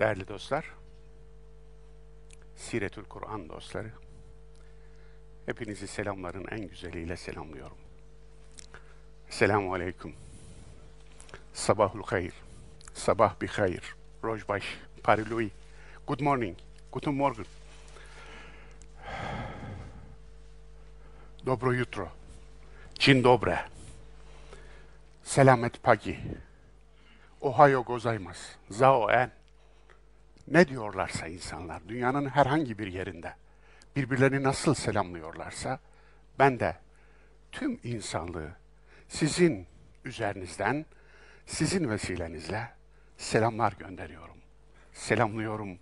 Değerli dostlar, Siretül Kur'an dostları, hepinizi selamların en güzeliyle selamlıyorum. Selamun Aleyküm. Sabahul hayır. Sabah bir hayır. Rojbaş, Parilui. Good morning. Guten Morgen. Dobro jutro. Dzień dobre. Selamet pagi. Ohayo gozaimasu. Zao en. Ne diyorlarsa insanlar dünyanın herhangi bir yerinde birbirlerini nasıl selamlıyorlarsa ben de tüm insanlığı sizin üzerinizden, sizin vesilenizle selamlar gönderiyorum. Selamlıyorum.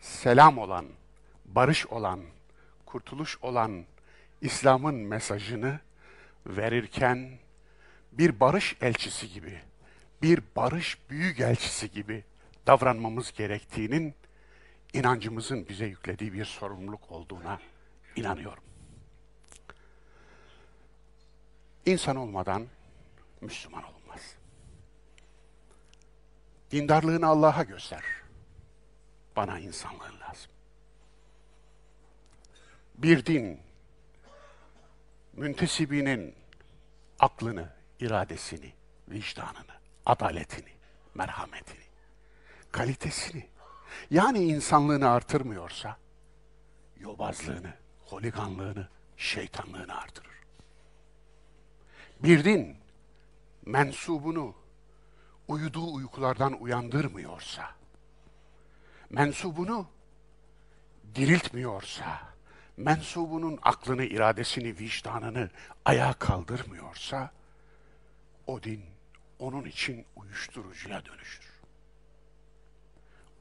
Selam olan, barış olan, kurtuluş olan İslam'ın mesajını verirken bir barış elçisi gibi, bir barış büyük elçisi gibi davranmamız gerektiğinin inancımızın bize yüklediği bir sorumluluk olduğuna inanıyorum. İnsan olmadan Müslüman olmaz. Dindarlığını Allah'a göster. Bana insanlığın lazım. Bir din, müntesibinin aklını, iradesini, vicdanını, adaletini, merhametini, kalitesini, yani insanlığını artırmıyorsa, yobazlığını, holiganlığını, şeytanlığını artırır. Bir din, mensubunu uyuduğu uykulardan uyandırmıyorsa, mensubunu diriltmiyorsa, mensubunun aklını, iradesini, vicdanını ayağa kaldırmıyorsa, o din onun için uyuşturucuya dönüşür.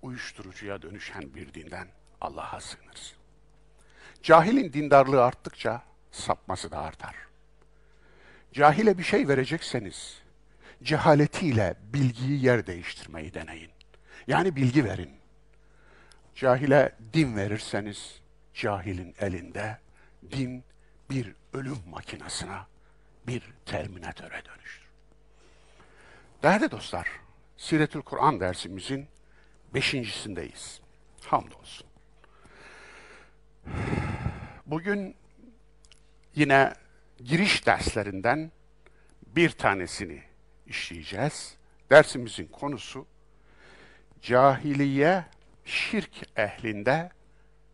Uyuşturucuya dönüşen bir dinden Allah'a sığınırız. Cahilin dindarlığı arttıkça sapması da artar. Cahile bir şey verecekseniz, cehaletiyle bilgiyi yer değiştirmeyi deneyin. Yani bilgi verin. Cahile din verirseniz, cahilin elinde din bir ölüm makinasına, bir terminatöre dönüşür. Değerli dostlar, Siretül Kur'an dersimizin beşincisindeyiz. Hamdolsun. Bugün yine giriş derslerinden bir tanesini işleyeceğiz. Dersimizin konusu cahiliye şirk ehlinde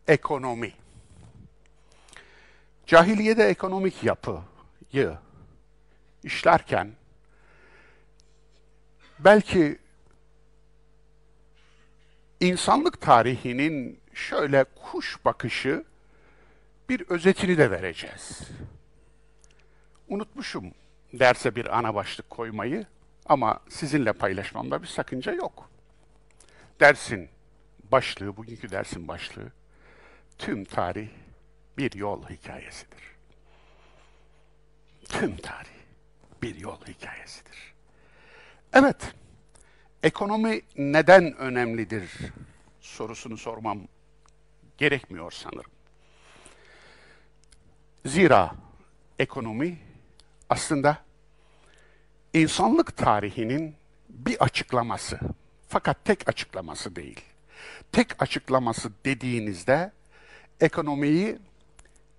ekonomi. Cahiliyede ekonomik yapıyı işlerken belki insanlık tarihinin şöyle kuş bakışı bir özetini de vereceğiz. Unutmuşum derse bir ana başlık koymayı ama sizinle paylaşmamda bir sakınca yok. Dersin başlığı, bugünkü dersin başlığı, tüm tarih bir yol hikayesidir. Tüm tarih bir yol hikayesidir. Evet, ekonomi neden önemlidir sorusunu sormam gerekmiyor sanırım. Zira ekonomi aslında insanlık tarihinin bir açıklaması. Fakat tek açıklaması değil. Tek açıklaması dediğinizde ekonomiyi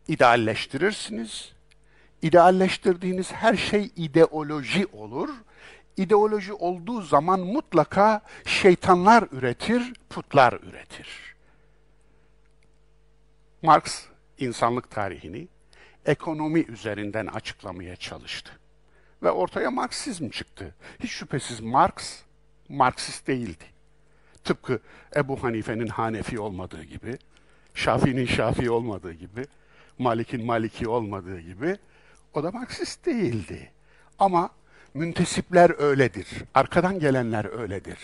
idealleştirirsiniz. İdealleştirdiğiniz her şey ideoloji olur. İdeoloji olduğu zaman mutlaka şeytanlar üretir, putlar üretir. Marx insanlık tarihini ekonomi üzerinden açıklamaya çalıştı. Ve ortaya Marksizm çıktı. Hiç şüphesiz Marx, Marksist değildi. Tıpkı Ebu Hanife'nin Hanefi olmadığı gibi, Şafii'nin Şafii olmadığı gibi, Malik'in Maliki olmadığı gibi, o da Marksist değildi. Ama müntesipler öyledir, arkadan gelenler öyledir.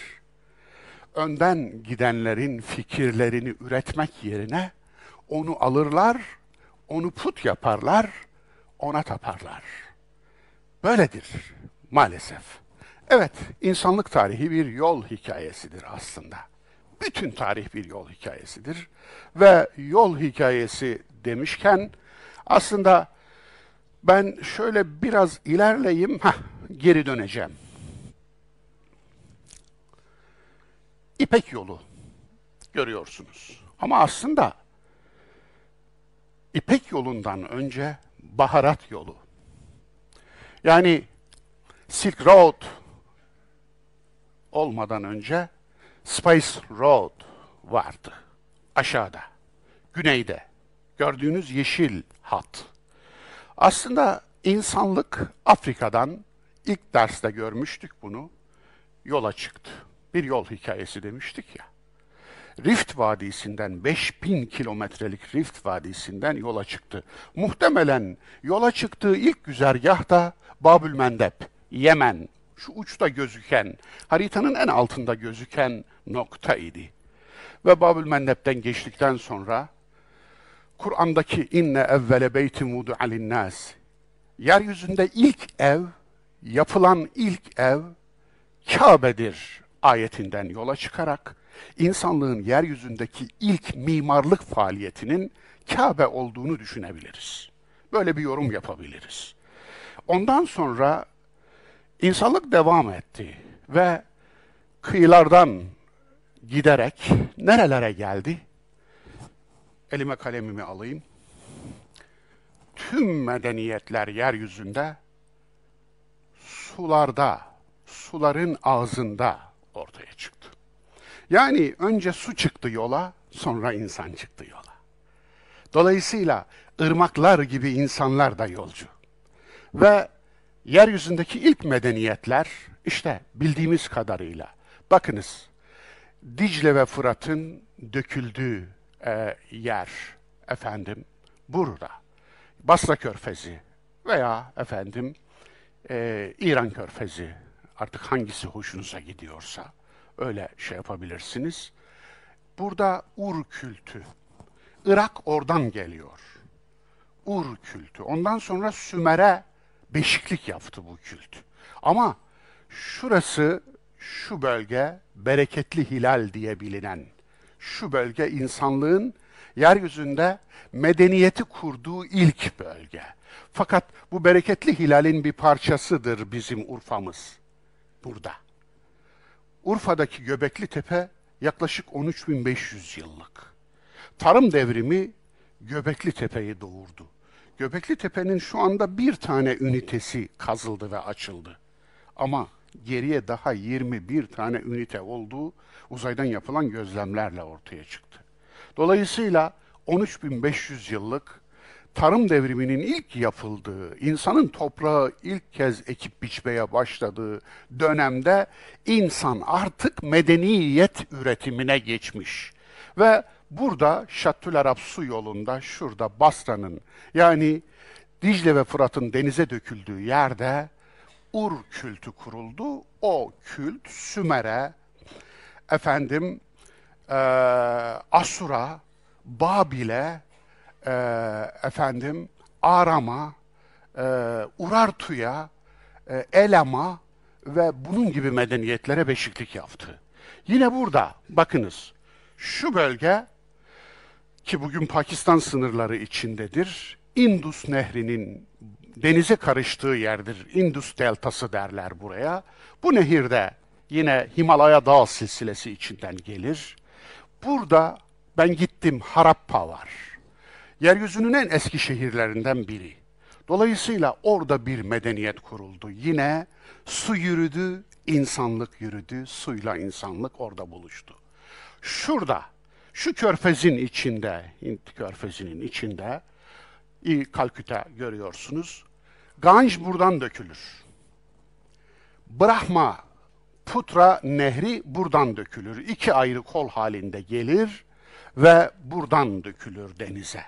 Önden gidenlerin fikirlerini üretmek yerine onu alırlar, onu put yaparlar, ona taparlar. Böyledir maalesef. Evet, insanlık tarihi bir yol hikayesidir aslında. Bütün tarih bir yol hikayesidir. Ve yol hikayesi demişken aslında ben şöyle biraz ilerleyeyim, heh, geri döneceğim. İpek yolu görüyorsunuz. Ama aslında İpek yolundan önce baharat yolu. Yani Silk Road olmadan önce Spice Road vardı. Aşağıda, güneyde. Gördüğünüz yeşil hat. Aslında insanlık Afrika'dan ilk derste görmüştük bunu. Yola çıktı. Bir yol hikayesi demiştik ya. Rift Vadisi'nden 5000 kilometrelik Rift Vadisi'nden yola çıktı. Muhtemelen yola çıktığı ilk güzergah da Babül Mendeb, Yemen, şu uçta gözüken, haritanın en altında gözüken nokta idi. Ve Babül Mendeb'den geçtikten sonra Kur'an'daki inne evvele beytin vudu'a linnâs yeryüzünde ilk ev, yapılan ilk ev Kabe'dir ayetinden yola çıkarak insanlığın yeryüzündeki ilk mimarlık faaliyetinin Kabe olduğunu düşünebiliriz. Böyle bir yorum yapabiliriz. Ondan sonra insanlık devam etti ve kıyılardan giderek nerelere geldi? Elime kalemimi alayım. Tüm medeniyetler yeryüzünde sularda, suların ağzında ortaya çıktı. Yani önce su çıktı yola, sonra insan çıktı yola. Dolayısıyla ırmaklar gibi insanlar da yolcu. Ve yeryüzündeki ilk medeniyetler işte bildiğimiz kadarıyla bakınız Dicle ve Fırat'ın döküldüğü e, yer efendim burada. Basra Körfezi veya efendim e, İran Körfezi artık hangisi hoşunuza gidiyorsa öyle şey yapabilirsiniz. Burada Ur kültü. Irak oradan geliyor. Ur kültü. Ondan sonra Sümer'e beşiklik yaptı bu kült. Ama şurası, şu bölge bereketli hilal diye bilinen şu bölge insanlığın yeryüzünde medeniyeti kurduğu ilk bölge. Fakat bu bereketli hilalin bir parçasıdır bizim Urfa'mız. Burada. Urfa'daki Göbekli Tepe yaklaşık 13.500 yıllık. Tarım devrimi Göbekli Tepe'yi doğurdu. Göbekli Tepe'nin şu anda bir tane ünitesi kazıldı ve açıldı. Ama geriye daha 21 tane ünite olduğu uzaydan yapılan gözlemlerle ortaya çıktı. Dolayısıyla 13.500 yıllık tarım devriminin ilk yapıldığı, insanın toprağı ilk kez ekip biçmeye başladığı dönemde insan artık medeniyet üretimine geçmiş. Ve burada Şattül Arap su yolunda, şurada Basra'nın yani Dicle ve Fırat'ın denize döküldüğü yerde Ur kültü kuruldu. O kült Sümer'e, efendim e, Asur'a, Babil'e, e, efendim Aram'a, e, Urartu'ya, e, Elam'a ve bunun gibi medeniyetlere beşiklik yaptı. Yine burada bakınız şu bölge ki bugün Pakistan sınırları içindedir. Indus Nehri'nin denize karıştığı yerdir. Indus Deltası derler buraya. Bu nehirde yine Himalaya Dağ silsilesi içinden gelir. Burada ben gittim Harappa var. Yeryüzünün en eski şehirlerinden biri. Dolayısıyla orada bir medeniyet kuruldu. Yine su yürüdü, insanlık yürüdü, suyla insanlık orada buluştu. Şurada, şu körfezin içinde, Hint körfezinin içinde, Kalküta görüyorsunuz. Ganj buradan dökülür. Brahma Putra nehri buradan dökülür. İki ayrı kol halinde gelir ve buradan dökülür denize.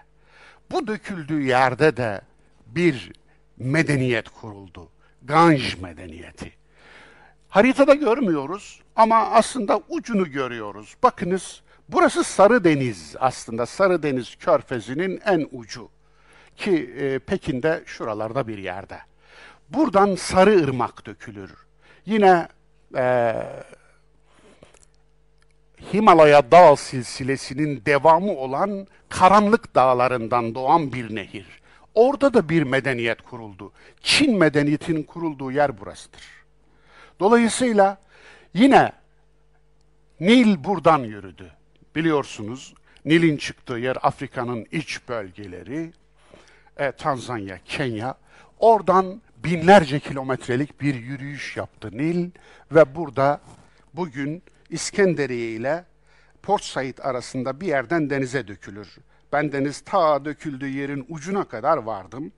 Bu döküldüğü yerde de bir medeniyet kuruldu. Ganj medeniyeti. Haritada görmüyoruz ama aslında ucunu görüyoruz. Bakınız burası Sarı Deniz aslında. Sarı Deniz körfezinin en ucu. Ki e, Pekin'de şuralarda bir yerde. Buradan Sarı Irmak dökülür. Yine e, Himalaya dağ silsilesinin devamı olan karanlık dağlarından doğan bir nehir. Orada da bir medeniyet kuruldu. Çin medeniyetinin kurulduğu yer burasıdır. Dolayısıyla yine Nil buradan yürüdü. Biliyorsunuz Nil'in çıktığı yer Afrika'nın iç bölgeleri, e, Tanzanya, Kenya. Oradan binlerce kilometrelik bir yürüyüş yaptı Nil ve burada bugün İskenderiye ile Port Said arasında bir yerden denize dökülür. Ben deniz ta döküldüğü yerin ucuna kadar vardım.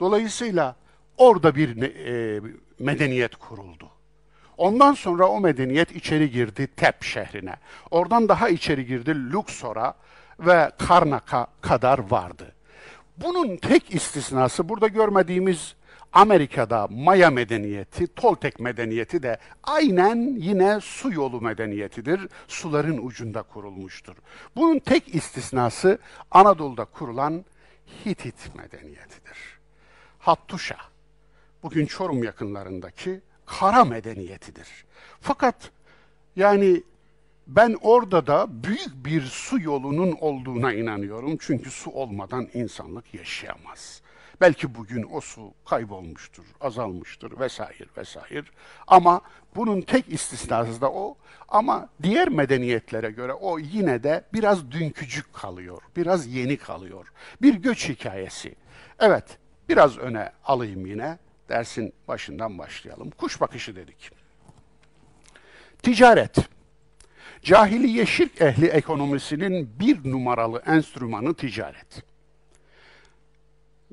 Dolayısıyla orada bir e, medeniyet kuruldu. Ondan sonra o medeniyet içeri girdi Tep şehrine. Oradan daha içeri girdi Luxor'a ve Karnak'a kadar vardı. Bunun tek istisnası burada görmediğimiz Amerika'da Maya medeniyeti, Toltek medeniyeti de aynen yine su yolu medeniyetidir. Suların ucunda kurulmuştur. Bunun tek istisnası Anadolu'da kurulan Hitit medeniyetidir. Hattuşa, bugün Çorum yakınlarındaki kara medeniyetidir. Fakat yani ben orada da büyük bir su yolunun olduğuna inanıyorum. Çünkü su olmadan insanlık yaşayamaz. Belki bugün o su kaybolmuştur, azalmıştır vesaire vesaire. Ama bunun tek istisnası da o. Ama diğer medeniyetlere göre o yine de biraz dünkücük kalıyor, biraz yeni kalıyor. Bir göç hikayesi. Evet, biraz öne alayım yine. Dersin başından başlayalım. Kuş bakışı dedik. Ticaret. Cahiliye şirk ehli ekonomisinin bir numaralı enstrümanı ticaret.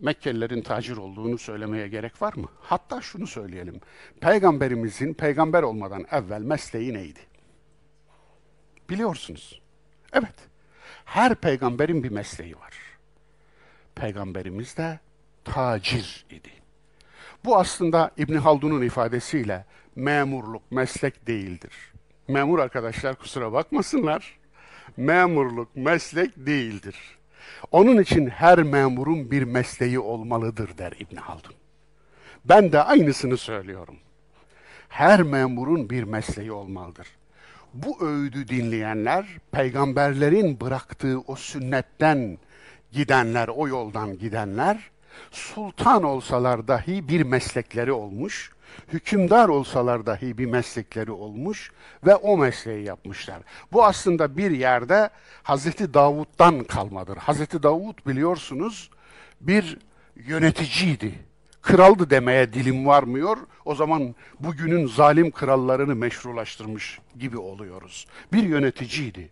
Mekkelilerin tacir olduğunu söylemeye gerek var mı? Hatta şunu söyleyelim. Peygamberimizin peygamber olmadan evvel mesleği neydi? Biliyorsunuz. Evet. Her peygamberin bir mesleği var. Peygamberimiz de tacir idi. Bu aslında İbn Haldun'un ifadesiyle memurluk meslek değildir. Memur arkadaşlar kusura bakmasınlar. Memurluk meslek değildir. Onun için her memurun bir mesleği olmalıdır der İbn Haldun. Ben de aynısını söylüyorum. Her memurun bir mesleği olmalıdır. Bu öğüdü dinleyenler, peygamberlerin bıraktığı o sünnetten gidenler, o yoldan gidenler, sultan olsalar dahi bir meslekleri olmuş, hükümdar olsalar dahi bir meslekleri olmuş ve o mesleği yapmışlar. Bu aslında bir yerde Hazreti Davud'dan kalmadır. Hazreti Davud biliyorsunuz bir yöneticiydi. Kraldı demeye dilim varmıyor. O zaman bugünün zalim krallarını meşrulaştırmış gibi oluyoruz. Bir yöneticiydi.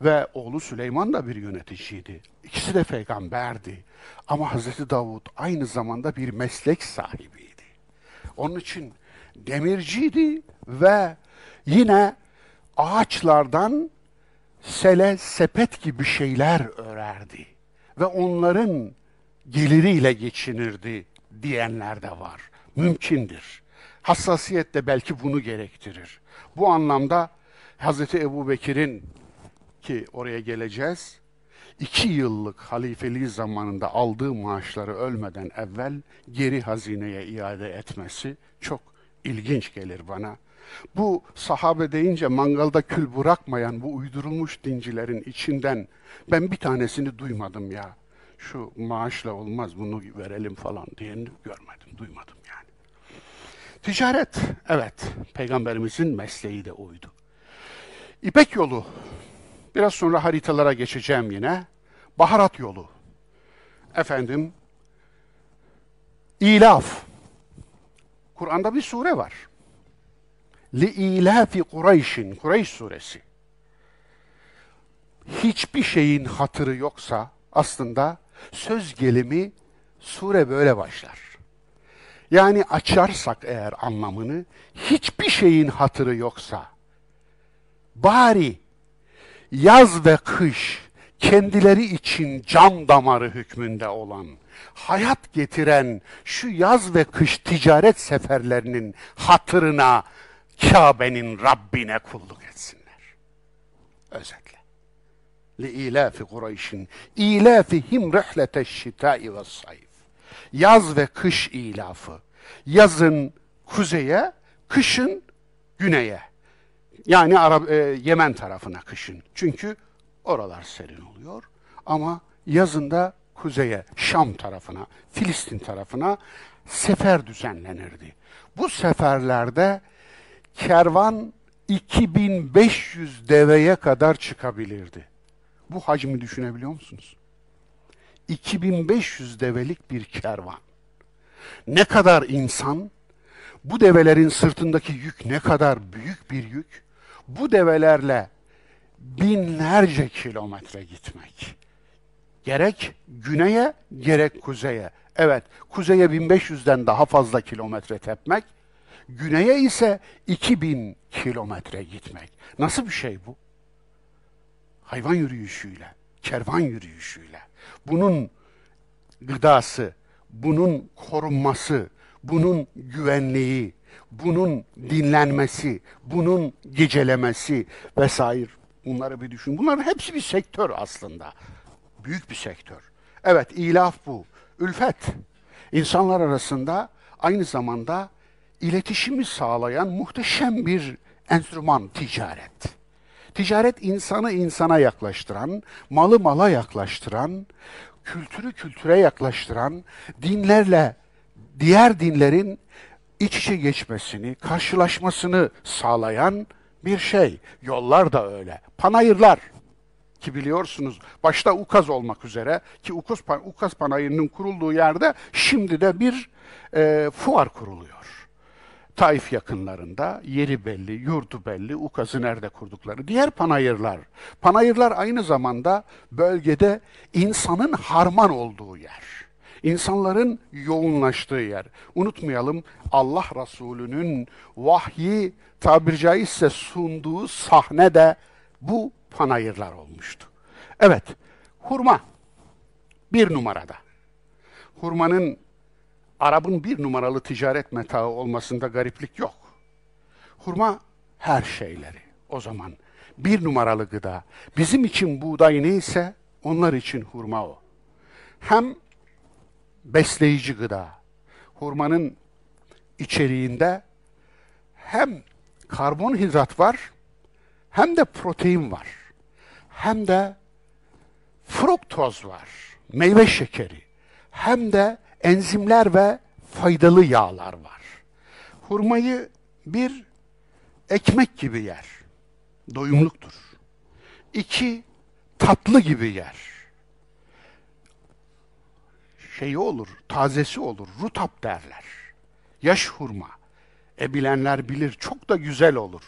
Ve oğlu Süleyman da bir yöneticiydi. İkisi de peygamberdi. Ama Hazreti Davud aynı zamanda bir meslek sahibiydi. Onun için demirciydi ve yine ağaçlardan sele, sepet gibi şeyler örerdi. Ve onların geliriyle geçinirdi diyenler de var. Mümkündür. Hassasiyet de belki bunu gerektirir. Bu anlamda Hz. Ebu Bekir'in ki oraya geleceğiz, iki yıllık halifeliği zamanında aldığı maaşları ölmeden evvel geri hazineye iade etmesi çok ilginç gelir bana. Bu sahabe deyince mangalda kül bırakmayan bu uydurulmuş dincilerin içinden ben bir tanesini duymadım ya. Şu maaşla olmaz bunu verelim falan diyeni görmedim, duymadım yani. Ticaret, evet, peygamberimizin mesleği de oydu. İpek yolu Biraz sonra haritalara geçeceğim yine. Baharat yolu. Efendim, İlaf. Kur'an'da bir sure var. Li ilafi Kureyş'in, Kureyş suresi. Hiçbir şeyin hatırı yoksa aslında söz gelimi sure böyle başlar. Yani açarsak eğer anlamını hiçbir şeyin hatırı yoksa bari yaz ve kış kendileri için can damarı hükmünde olan, hayat getiren şu yaz ve kış ticaret seferlerinin hatırına Kabe'nin Rabbine kulluk etsinler. Özetle. لِإِلَافِ قُرَيْشٍ İlafihim رِحْلَةَ الشِّتَاءِ وَالصَّيْفِ Yaz ve kış ilafı. Yazın kuzeye, kışın güneye. Yani Arap, e, Yemen tarafına kışın. Çünkü oralar serin oluyor. Ama yazında kuzeye, Şam tarafına, Filistin tarafına sefer düzenlenirdi. Bu seferlerde kervan 2500 deveye kadar çıkabilirdi. Bu hacmi düşünebiliyor musunuz? 2500 develik bir kervan. Ne kadar insan, bu develerin sırtındaki yük ne kadar büyük bir yük. Bu develerle binlerce kilometre gitmek. Gerek güneye gerek kuzeye. Evet, kuzeye 1500'den daha fazla kilometre tepmek, güneye ise 2000 kilometre gitmek. Nasıl bir şey bu? Hayvan yürüyüşüyle, kervan yürüyüşüyle. Bunun gıdası, bunun korunması, bunun güvenliği, bunun dinlenmesi, bunun gecelemesi vesaire bunları bir düşün. Bunların hepsi bir sektör aslında. Büyük bir sektör. Evet, ilaf bu. Ülfet. İnsanlar arasında aynı zamanda iletişimi sağlayan muhteşem bir enstrüman ticaret. Ticaret insanı insana yaklaştıran, malı mala yaklaştıran, kültürü kültüre yaklaştıran, dinlerle diğer dinlerin iç içe geçmesini, karşılaşmasını sağlayan bir şey. Yollar da öyle. Panayırlar ki biliyorsunuz başta Ukaz olmak üzere ki Ukaz, Ukaz Panayırı'nın kurulduğu yerde şimdi de bir e, fuar kuruluyor. Taif yakınlarında yeri belli, yurdu belli, Ukaz'ı nerede kurdukları. Diğer panayırlar. Panayırlar aynı zamanda bölgede insanın harman olduğu yer. İnsanların yoğunlaştığı yer. Unutmayalım Allah Resulü'nün vahyi tabir caizse sunduğu sahne de bu panayırlar olmuştu. Evet, hurma bir numarada. Hurmanın Arap'ın bir numaralı ticaret metağı olmasında gariplik yok. Hurma her şeyleri o zaman. Bir numaralı gıda. Bizim için buğday neyse onlar için hurma o. Hem besleyici gıda. Hurmanın içeriğinde hem karbonhidrat var hem de protein var. Hem de fruktoz var. Meyve şekeri. Hem de enzimler ve faydalı yağlar var. Hurmayı bir ekmek gibi yer. Doyumluktur. İki, tatlı gibi yer. Şeyi olur, tazesi olur, rutap derler. Yaş hurma. E bilenler bilir, çok da güzel olur.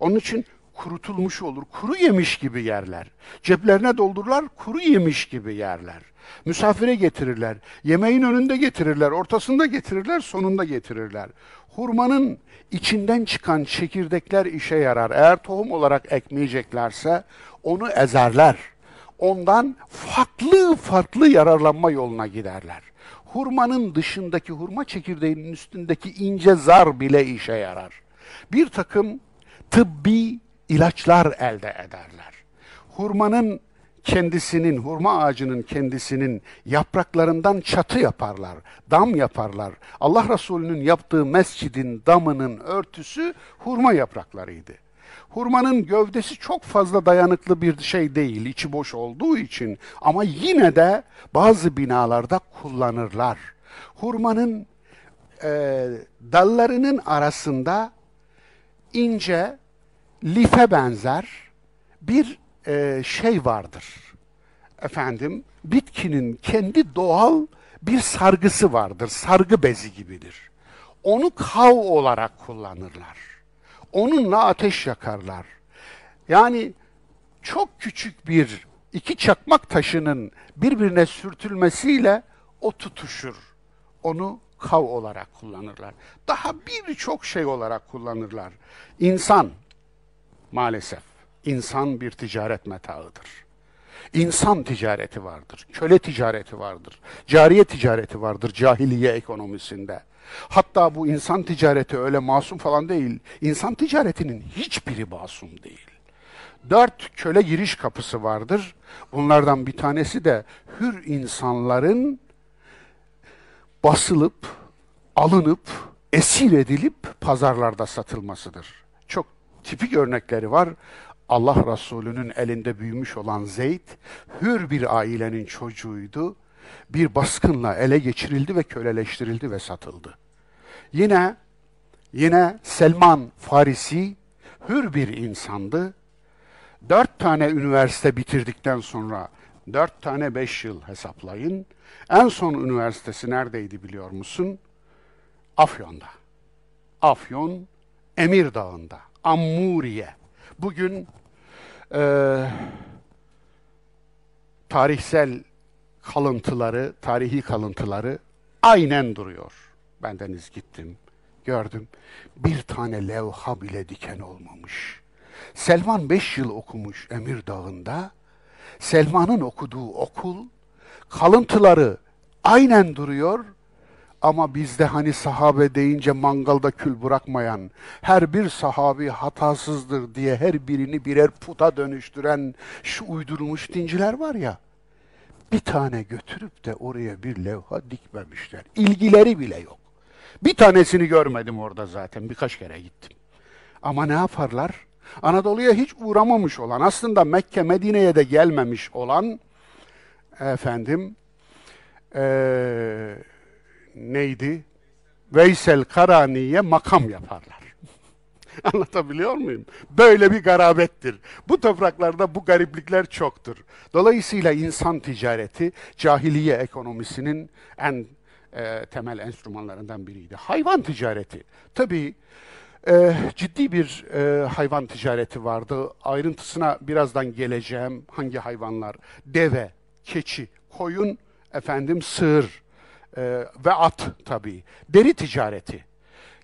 Onun için kurutulmuş olur, kuru yemiş gibi yerler. Ceplerine doldururlar, kuru yemiş gibi yerler. Misafire getirirler. Yemeğin önünde getirirler, ortasında getirirler, sonunda getirirler. Hurmanın içinden çıkan çekirdekler işe yarar. Eğer tohum olarak ekmeyeceklerse onu ezerler. Ondan farklı farklı yararlanma yoluna giderler. Hurmanın dışındaki hurma çekirdeğinin üstündeki ince zar bile işe yarar. Bir takım tıbbi ilaçlar elde ederler. Hurmanın kendisinin, hurma ağacının kendisinin yapraklarından çatı yaparlar, dam yaparlar. Allah Resulü'nün yaptığı mescidin damının örtüsü hurma yapraklarıydı. Hurmanın gövdesi çok fazla dayanıklı bir şey değil, içi boş olduğu için ama yine de bazı binalarda kullanırlar. Hurmanın e, dallarının arasında ince, life benzer bir e, şey vardır. Efendim, bitkinin kendi doğal bir sargısı vardır. Sargı bezi gibidir. Onu kav olarak kullanırlar. Onunla ateş yakarlar. Yani çok küçük bir iki çakmak taşının birbirine sürtülmesiyle o tutuşur. Onu kav olarak kullanırlar. Daha birçok şey olarak kullanırlar. İnsan maalesef insan bir ticaret metağıdır. İnsan ticareti vardır, köle ticareti vardır, cariye ticareti vardır cahiliye ekonomisinde. Hatta bu insan ticareti öyle masum falan değil. İnsan ticaretinin hiçbiri masum değil. Dört köle giriş kapısı vardır. Bunlardan bir tanesi de hür insanların basılıp, alınıp, esir edilip pazarlarda satılmasıdır. Çok tipik örnekleri var. Allah Resulü'nün elinde büyümüş olan Zeyd, hür bir ailenin çocuğuydu. Bir baskınla ele geçirildi ve köleleştirildi ve satıldı. Yine yine Selman Farisi hür bir insandı. Dört tane üniversite bitirdikten sonra dört tane beş yıl hesaplayın. En son üniversitesi neredeydi biliyor musun? Afyon'da. Afyon, Emir Dağı'nda, Ammuriye. Bugün e, tarihsel kalıntıları, tarihi kalıntıları aynen duruyor. Bendeniz gittim, gördüm. Bir tane levha bile diken olmamış. Selman beş yıl okumuş Emir Dağı'nda. Selman'ın okuduğu okul, kalıntıları aynen duruyor. Ama bizde hani sahabe deyince mangalda kül bırakmayan, her bir sahabi hatasızdır diye her birini birer puta dönüştüren şu uydurulmuş dinciler var ya, bir tane götürüp de oraya bir levha dikmemişler. İlgileri bile yok. Bir tanesini görmedim orada zaten. Birkaç kere gittim. Ama ne yaparlar? Anadolu'ya hiç uğramamış olan, aslında Mekke, Medine'ye de gelmemiş olan efendim ee, neydi? Veysel Karani'ye makam yaparlar. Anlatabiliyor muyum? Böyle bir garabettir. Bu topraklarda bu gariplikler çoktur. Dolayısıyla insan ticareti cahiliye ekonomisinin en e, temel enstrümanlarından biriydi. Hayvan ticareti. Tabii e, ciddi bir e, hayvan ticareti vardı. Ayrıntısına birazdan geleceğim. Hangi hayvanlar? Deve, keçi, koyun, efendim sığır e, ve at tabii. Deri ticareti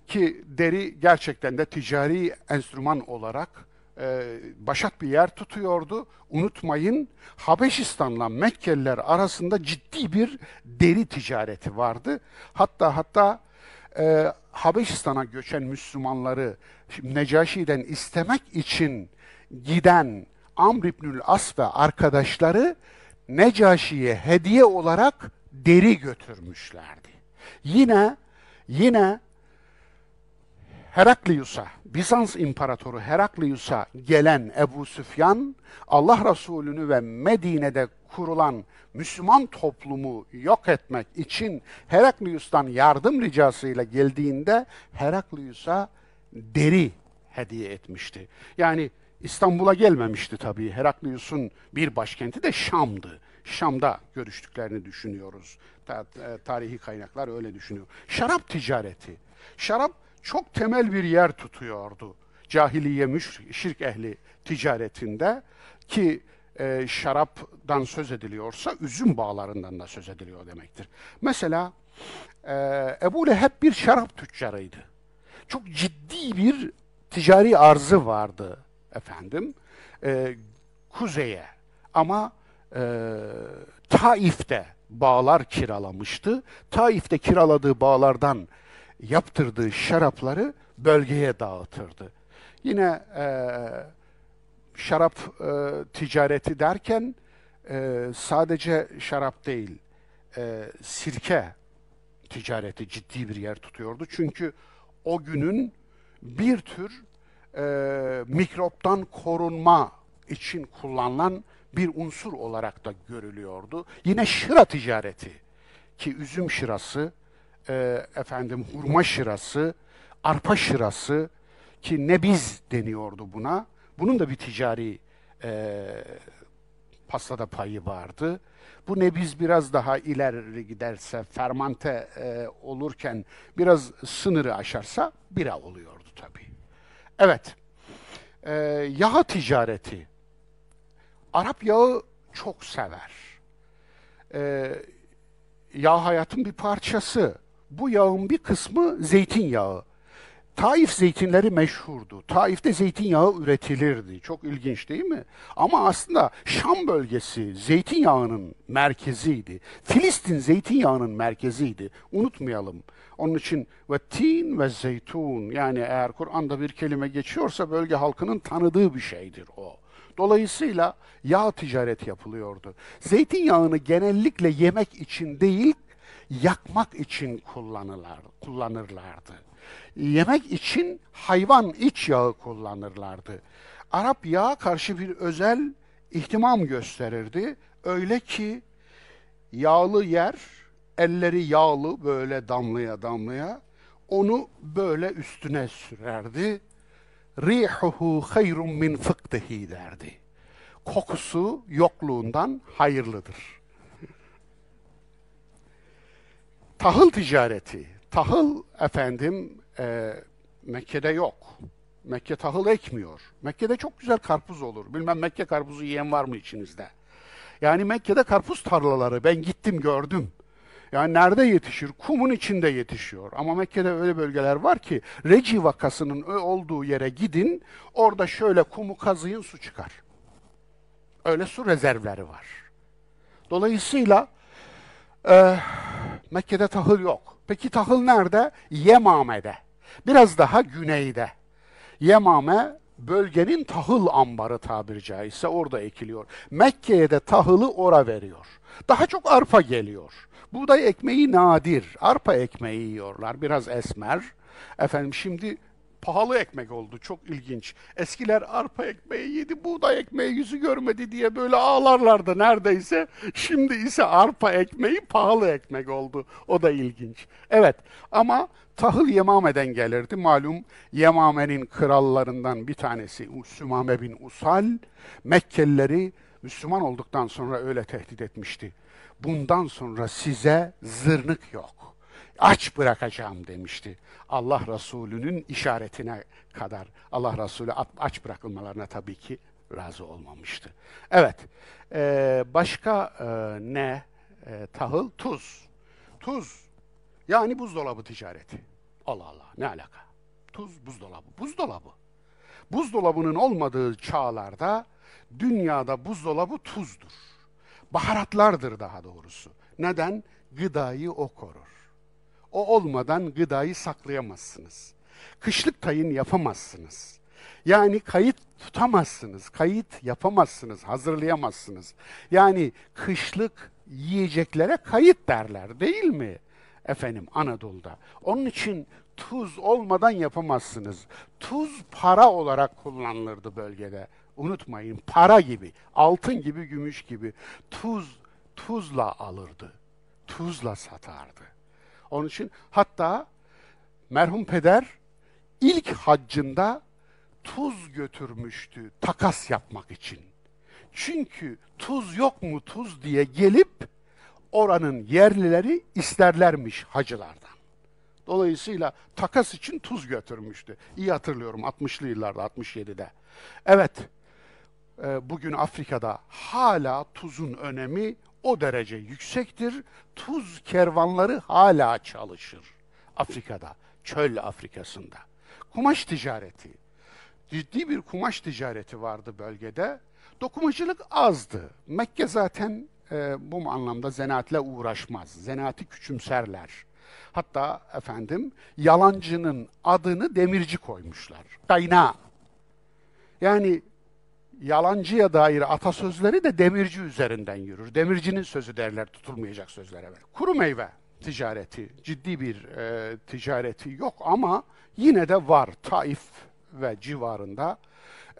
ki deri gerçekten de ticari enstrüman olarak e, başat bir yer tutuyordu. Unutmayın Habeşistan'la Mekkeliler arasında ciddi bir deri ticareti vardı. Hatta hatta e, Habeşistan'a göçen Müslümanları Necaşi'den istemek için giden Amr İbnül As ve arkadaşları Necaşi'ye hediye olarak deri götürmüşlerdi. Yine yine Heraklius'a, Bizans İmparatoru Heraklius'a gelen Ebu Süfyan, Allah Resulü'nü ve Medine'de kurulan Müslüman toplumu yok etmek için Heraklius'tan yardım ricasıyla geldiğinde Heraklius'a deri hediye etmişti. Yani İstanbul'a gelmemişti tabii. Heraklius'un bir başkenti de Şam'dı. Şam'da görüştüklerini düşünüyoruz. E, tarihi kaynaklar öyle düşünüyor. Şarap ticareti. Şarap çok temel bir yer tutuyordu. Cahiliye şirk ehli ticaretinde ki e, şaraptan söz ediliyorsa üzüm bağlarından da söz ediliyor demektir. Mesela e, Ebu Leheb bir şarap tüccarıydı. Çok ciddi bir ticari arzı vardı efendim e, kuzeye ama e, Taif'te bağlar kiralamıştı. Taif'te kiraladığı bağlardan yaptırdığı şarapları bölgeye dağıtırdı. Yine e, şarap e, ticareti derken e, sadece şarap değil, e, sirke ticareti ciddi bir yer tutuyordu. Çünkü o günün bir tür e, mikroptan korunma için kullanılan bir unsur olarak da görülüyordu. Yine şıra ticareti ki üzüm şırası, e, efendim hurma şırası, arpa şırası ki nebiz deniyordu buna. Bunun da bir ticari e, pastada payı vardı. Bu nebiz biraz daha ileri giderse, fermante e, olurken biraz sınırı aşarsa bira oluyordu tabii. Evet, e, yağ ticareti. Arap yağı çok sever. E, yağ hayatın bir parçası. Bu yağın bir kısmı zeytinyağı. Taif zeytinleri meşhurdu. Taif'te zeytinyağı üretilirdi. Çok ilginç değil mi? Ama aslında Şam bölgesi zeytinyağının merkeziydi. Filistin zeytinyağının merkeziydi. Unutmayalım. Onun için ve tin ve zeytun yani eğer Kur'an'da bir kelime geçiyorsa bölge halkının tanıdığı bir şeydir o. Dolayısıyla yağ ticareti yapılıyordu. Zeytinyağını genellikle yemek için değil, yakmak için kullanırlar, kullanırlardı. Yemek için hayvan iç yağı kullanırlardı. Arap yağa karşı bir özel ihtimam gösterirdi. Öyle ki yağlı yer, elleri yağlı böyle damlaya damlaya onu böyle üstüne sürerdi rihuhu hayrun min fıktihi derdi. Kokusu yokluğundan hayırlıdır. Tahıl ticareti. Tahıl efendim e, Mekke'de yok. Mekke tahıl ekmiyor. Mekke'de çok güzel karpuz olur. Bilmem Mekke karpuzu yiyen var mı içinizde? Yani Mekke'de karpuz tarlaları ben gittim gördüm. Yani nerede yetişir? Kumun içinde yetişiyor. Ama Mekke'de öyle bölgeler var ki Reci vakasının olduğu yere gidin, orada şöyle kumu kazıyın su çıkar. Öyle su rezervleri var. Dolayısıyla e, Mekke'de tahıl yok. Peki tahıl nerede? Yemame'de. Biraz daha güneyde. Yemame bölgenin tahıl ambarı tabiri caizse orada ekiliyor. Mekke'ye de tahılı ora veriyor. Daha çok arpa geliyor. Buğday ekmeği nadir. Arpa ekmeği yiyorlar. Biraz esmer. Efendim şimdi pahalı ekmek oldu. Çok ilginç. Eskiler arpa ekmeği yedi, buğday ekmeği yüzü görmedi diye böyle ağlarlardı neredeyse. Şimdi ise arpa ekmeği pahalı ekmek oldu. O da ilginç. Evet ama tahıl Yemame'den gelirdi. Malum Yemame'nin krallarından bir tanesi Sümame bin Usal, Mekkelileri Müslüman olduktan sonra öyle tehdit etmişti. Bundan sonra size zırnık yok. Aç bırakacağım demişti. Allah Resulü'nün işaretine kadar Allah Resulü aç bırakılmalarına tabii ki razı olmamıştı. Evet, e, başka e, ne? E, tahıl, tuz. Tuz, yani buzdolabı ticareti. Allah Allah, ne alaka? Tuz, buzdolabı. Buzdolabı. Buzdolabının olmadığı çağlarda dünyada buzdolabı tuzdur. Baharatlardır daha doğrusu. Neden? Gıdayı o korur. O olmadan gıdayı saklayamazsınız. Kışlık tayin yapamazsınız. Yani kayıt tutamazsınız, kayıt yapamazsınız, hazırlayamazsınız. Yani kışlık yiyeceklere kayıt derler değil mi? Efendim Anadolu'da. Onun için tuz olmadan yapamazsınız. Tuz para olarak kullanılırdı bölgede. Unutmayın para gibi, altın gibi, gümüş gibi. Tuz, tuzla alırdı. Tuzla satardı. Onun için hatta merhum peder ilk haccında tuz götürmüştü takas yapmak için. Çünkü tuz yok mu tuz diye gelip oranın yerlileri isterlermiş hacılardan. Dolayısıyla takas için tuz götürmüştü. İyi hatırlıyorum 60'lı yıllarda 67'de. Evet e, bugün Afrika'da hala tuzun önemi o derece yüksektir. Tuz kervanları hala çalışır Afrika'da, çöl Afrika'sında. Kumaş ticareti, ciddi bir kumaş ticareti vardı bölgede. Dokumacılık azdı. Mekke zaten e, bu anlamda zanaatle uğraşmaz. Zanaati küçümserler. Hatta efendim yalancının adını demirci koymuşlar. Kayna. Yani yalancıya dair atasözleri de demirci üzerinden yürür. Demircinin sözü derler tutulmayacak sözlere ver. Kuru meyve ticareti, ciddi bir e, ticareti yok ama yine de var. Taif ve civarında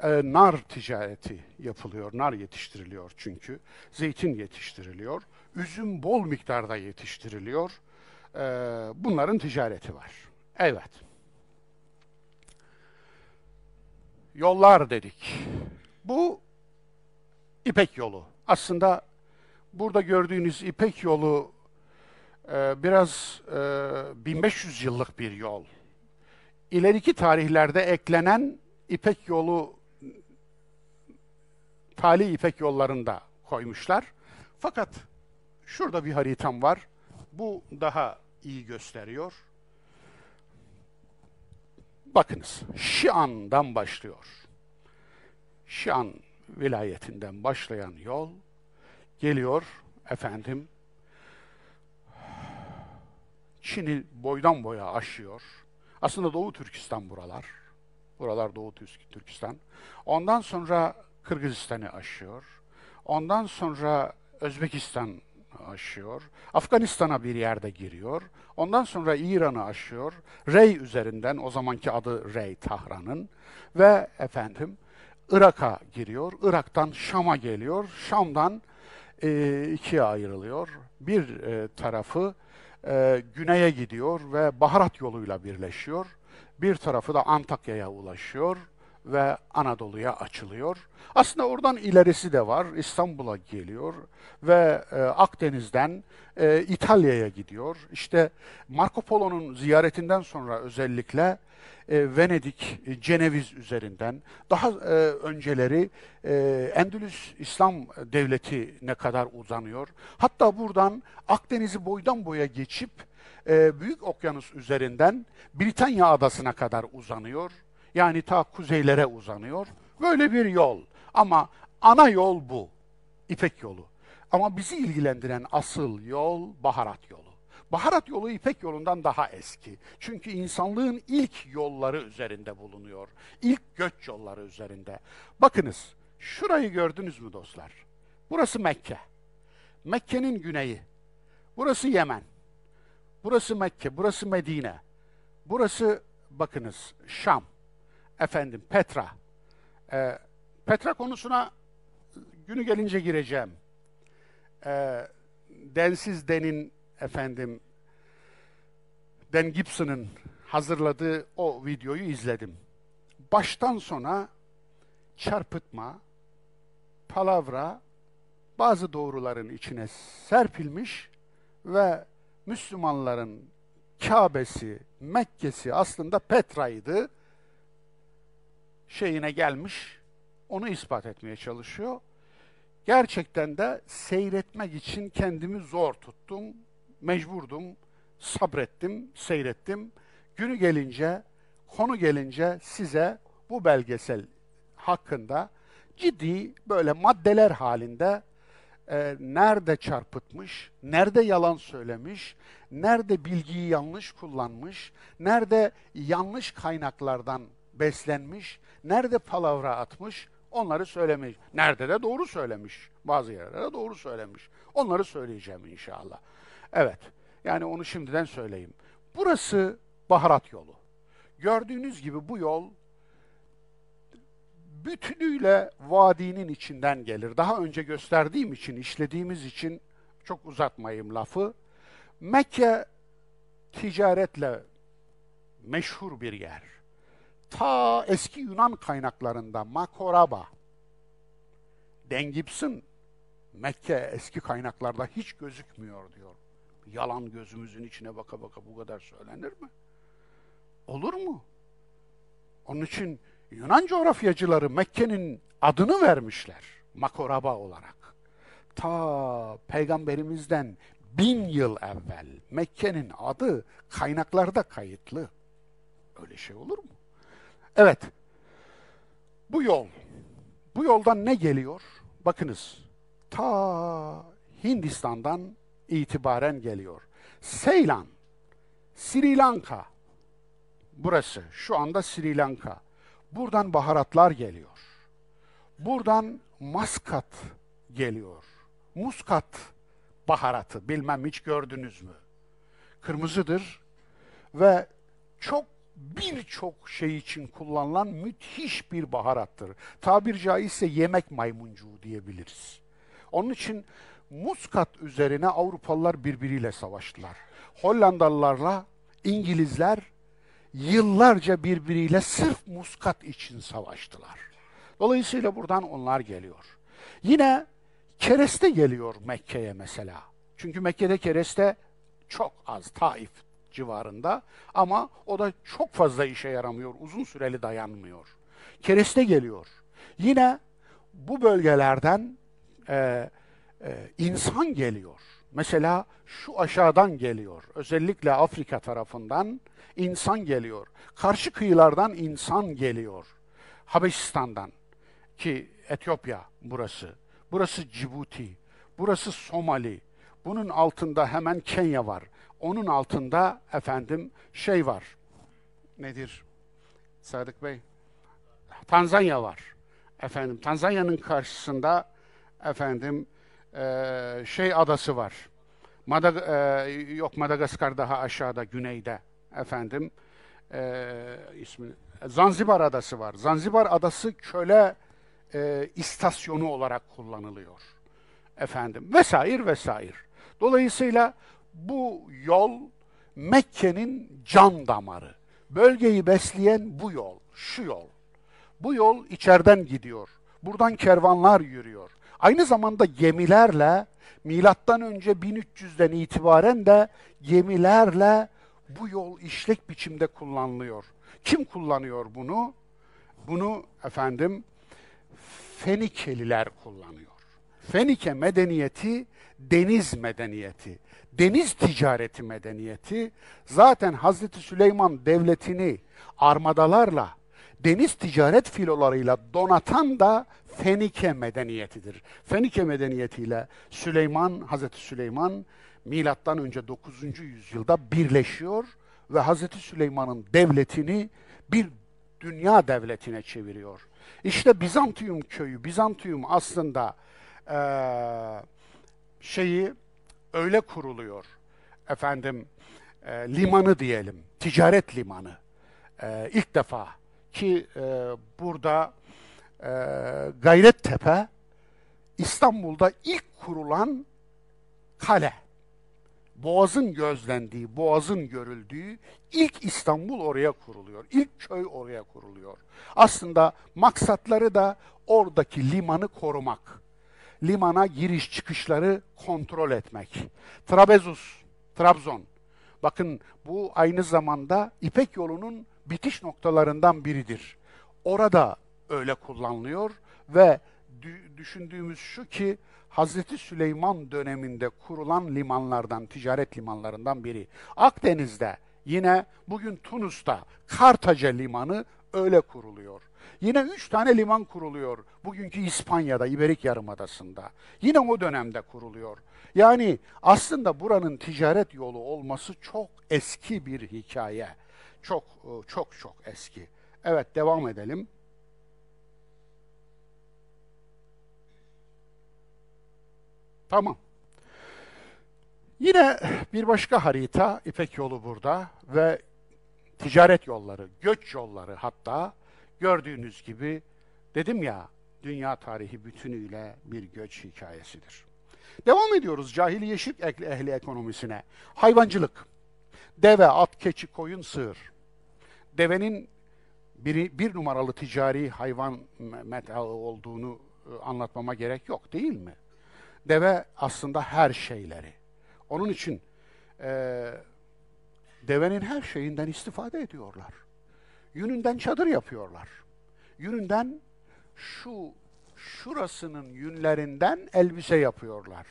e, nar ticareti yapılıyor. Nar yetiştiriliyor çünkü. Zeytin yetiştiriliyor. Üzüm bol miktarda yetiştiriliyor. E, bunların ticareti var. Evet. Yollar dedik. Bu İpek yolu. Aslında burada gördüğünüz İpek yolu e, biraz e, 1500 yıllık bir yol. İleriki tarihlerde eklenen İpek yolu tali İpek yollarında koymuşlar. Fakat şurada bir haritam var. Bu daha iyi gösteriyor. Bakınız, Şian'dan başlıyor. Şian vilayetinden başlayan yol geliyor efendim Çin'i boydan boya aşıyor. Aslında Doğu Türkistan buralar. Buralar Doğu Türkistan. Ondan sonra Kırgızistan'ı aşıyor. Ondan sonra Özbekistan aşıyor. Afganistan'a bir yerde giriyor. Ondan sonra İran'ı aşıyor. Rey üzerinden o zamanki adı Rey Tahran'ın ve efendim Irak'a giriyor. Irak'tan Şam'a geliyor. Şam'dan e, ikiye ayrılıyor. Bir e, tarafı e, güneye gidiyor ve baharat yoluyla birleşiyor. Bir tarafı da Antakya'ya ulaşıyor ve Anadolu'ya açılıyor. Aslında oradan ilerisi de var. İstanbul'a geliyor ve e, Akdeniz'den e, İtalya'ya gidiyor. İşte Marco Polo'nun ziyaretinden sonra özellikle e, Venedik, e, Ceneviz üzerinden daha e, önceleri e, Endülüs İslam Devleti'ne kadar uzanıyor. Hatta buradan Akdeniz'i boydan boya geçip e, Büyük Okyanus üzerinden Britanya adasına kadar uzanıyor. Yani ta kuzeylere uzanıyor. Böyle bir yol. Ama ana yol bu. İpek yolu. Ama bizi ilgilendiren asıl yol baharat yolu. Baharat yolu İpek yolundan daha eski. Çünkü insanlığın ilk yolları üzerinde bulunuyor. İlk göç yolları üzerinde. Bakınız, şurayı gördünüz mü dostlar? Burası Mekke. Mekke'nin güneyi. Burası Yemen. Burası Mekke, burası Medine. Burası bakınız Şam. Efendim Petra. Ee, Petra konusuna günü gelince gireceğim. Ee, Densiz Den'in efendim Dan Gibson'ın hazırladığı o videoyu izledim. Baştan sona çarpıtma, palavra, bazı doğruların içine serpilmiş ve Müslümanların Kabe'si, Mekke'si aslında Petra'ydı. Şeyine gelmiş, onu ispat etmeye çalışıyor. Gerçekten de seyretmek için kendimi zor tuttum, mecburdum, sabrettim, seyrettim. Günü gelince, konu gelince size bu belgesel hakkında ciddi böyle maddeler halinde e, nerede çarpıtmış, nerede yalan söylemiş, nerede bilgiyi yanlış kullanmış, nerede yanlış kaynaklardan beslenmiş, nerede palavra atmış onları söylemiş. Nerede de doğru söylemiş. Bazı yerlerde doğru söylemiş. Onları söyleyeceğim inşallah. Evet. Yani onu şimdiden söyleyeyim. Burası baharat yolu. Gördüğünüz gibi bu yol bütünüyle vadinin içinden gelir. Daha önce gösterdiğim için, işlediğimiz için çok uzatmayayım lafı. Mekke ticaretle meşhur bir yer. Ta eski Yunan kaynaklarında Makoraba, Dengips'in Mekke eski kaynaklarda hiç gözükmüyor diyor. Yalan gözümüzün içine baka baka bu kadar söylenir mi? Olur mu? Onun için Yunan coğrafyacıları Mekke'nin adını vermişler Makoraba olarak. Ta peygamberimizden bin yıl evvel Mekke'nin adı kaynaklarda kayıtlı. Öyle şey olur mu? Evet, bu yol, bu yoldan ne geliyor? Bakınız, ta Hindistan'dan itibaren geliyor. Seylan, Sri Lanka, burası, şu anda Sri Lanka. Buradan baharatlar geliyor. Buradan maskat geliyor. Muskat baharatı, bilmem hiç gördünüz mü? Kırmızıdır ve çok birçok şey için kullanılan müthiş bir baharattır. Tabir caizse yemek maymuncuğu diyebiliriz. Onun için muskat üzerine Avrupalılar birbiriyle savaştılar. Hollandalılarla İngilizler yıllarca birbiriyle sırf muskat için savaştılar. Dolayısıyla buradan onlar geliyor. Yine kereste geliyor Mekke'ye mesela. Çünkü Mekke'de kereste çok az, Taif civarında ama o da çok fazla işe yaramıyor, uzun süreli dayanmıyor. Kereste geliyor. Yine bu bölgelerden e, e, insan geliyor. Mesela şu aşağıdan geliyor. Özellikle Afrika tarafından insan geliyor. Karşı kıyılardan insan geliyor. Habeşistan'dan ki Etiyopya burası. Burası Cibuti. Burası Somali. Bunun altında hemen Kenya var. Onun altında efendim şey var. Nedir? Sadık Bey. Tanzanya var. Efendim Tanzanya'nın karşısında efendim e, şey adası var. Madag e, yok Madagaskar daha aşağıda güneyde efendim e, ismi Zanzibar adası var. Zanzibar adası köle e, istasyonu olarak kullanılıyor. Efendim vesaire vesaire. Dolayısıyla bu yol Mekke'nin can damarı. Bölgeyi besleyen bu yol, şu yol. Bu yol içeriden gidiyor. Buradan kervanlar yürüyor. Aynı zamanda gemilerle milattan önce 1300'den itibaren de gemilerle bu yol işlek biçimde kullanılıyor. Kim kullanıyor bunu? Bunu efendim Fenikeliler kullanıyor. Fenike medeniyeti deniz medeniyeti, deniz ticareti medeniyeti zaten Hazreti Süleyman devletini armadalarla, deniz ticaret filolarıyla donatan da Fenike medeniyetidir. Fenike medeniyetiyle Süleyman, Hazreti Süleyman milattan önce 9. yüzyılda birleşiyor ve Hazreti Süleyman'ın devletini bir dünya devletine çeviriyor. İşte Bizantium köyü, Bizantium aslında e, şeyi öyle kuruluyor. Efendim e, limanı diyelim, ticaret limanı. E, ilk defa ki e, burada e, Gayrettepe İstanbul'da ilk kurulan kale. Boğaz'ın gözlendiği, Boğaz'ın görüldüğü ilk İstanbul oraya kuruluyor. İlk köy oraya kuruluyor. Aslında maksatları da oradaki limanı korumak. Limana giriş çıkışları kontrol etmek. Trabezus, Trabzon. Bakın bu aynı zamanda İpek yolunun bitiş noktalarından biridir. Orada öyle kullanılıyor ve düşündüğümüz şu ki Hazreti Süleyman döneminde kurulan limanlardan, ticaret limanlarından biri. Akdeniz'de yine bugün Tunus'ta Kartaca limanı öyle kuruluyor. Yine üç tane liman kuruluyor. Bugünkü İspanya'da, İberik Yarımadası'nda. Yine o dönemde kuruluyor. Yani aslında buranın ticaret yolu olması çok eski bir hikaye. Çok çok çok eski. Evet devam edelim. Tamam. Yine bir başka harita, İpek yolu burada ve ticaret yolları, göç yolları hatta gördüğünüz gibi dedim ya dünya tarihi bütünüyle bir göç hikayesidir. Devam ediyoruz cahiliye şirk ehli ekonomisine. Hayvancılık. Deve, at, keçi, koyun, sığır. Devenin bir, bir numaralı ticari hayvan metalı olduğunu e, anlatmama gerek yok değil mi? Deve aslında her şeyleri. Onun için e, devenin her şeyinden istifade ediyorlar. Yününden çadır yapıyorlar. Yününden şu şurasının yünlerinden elbise yapıyorlar.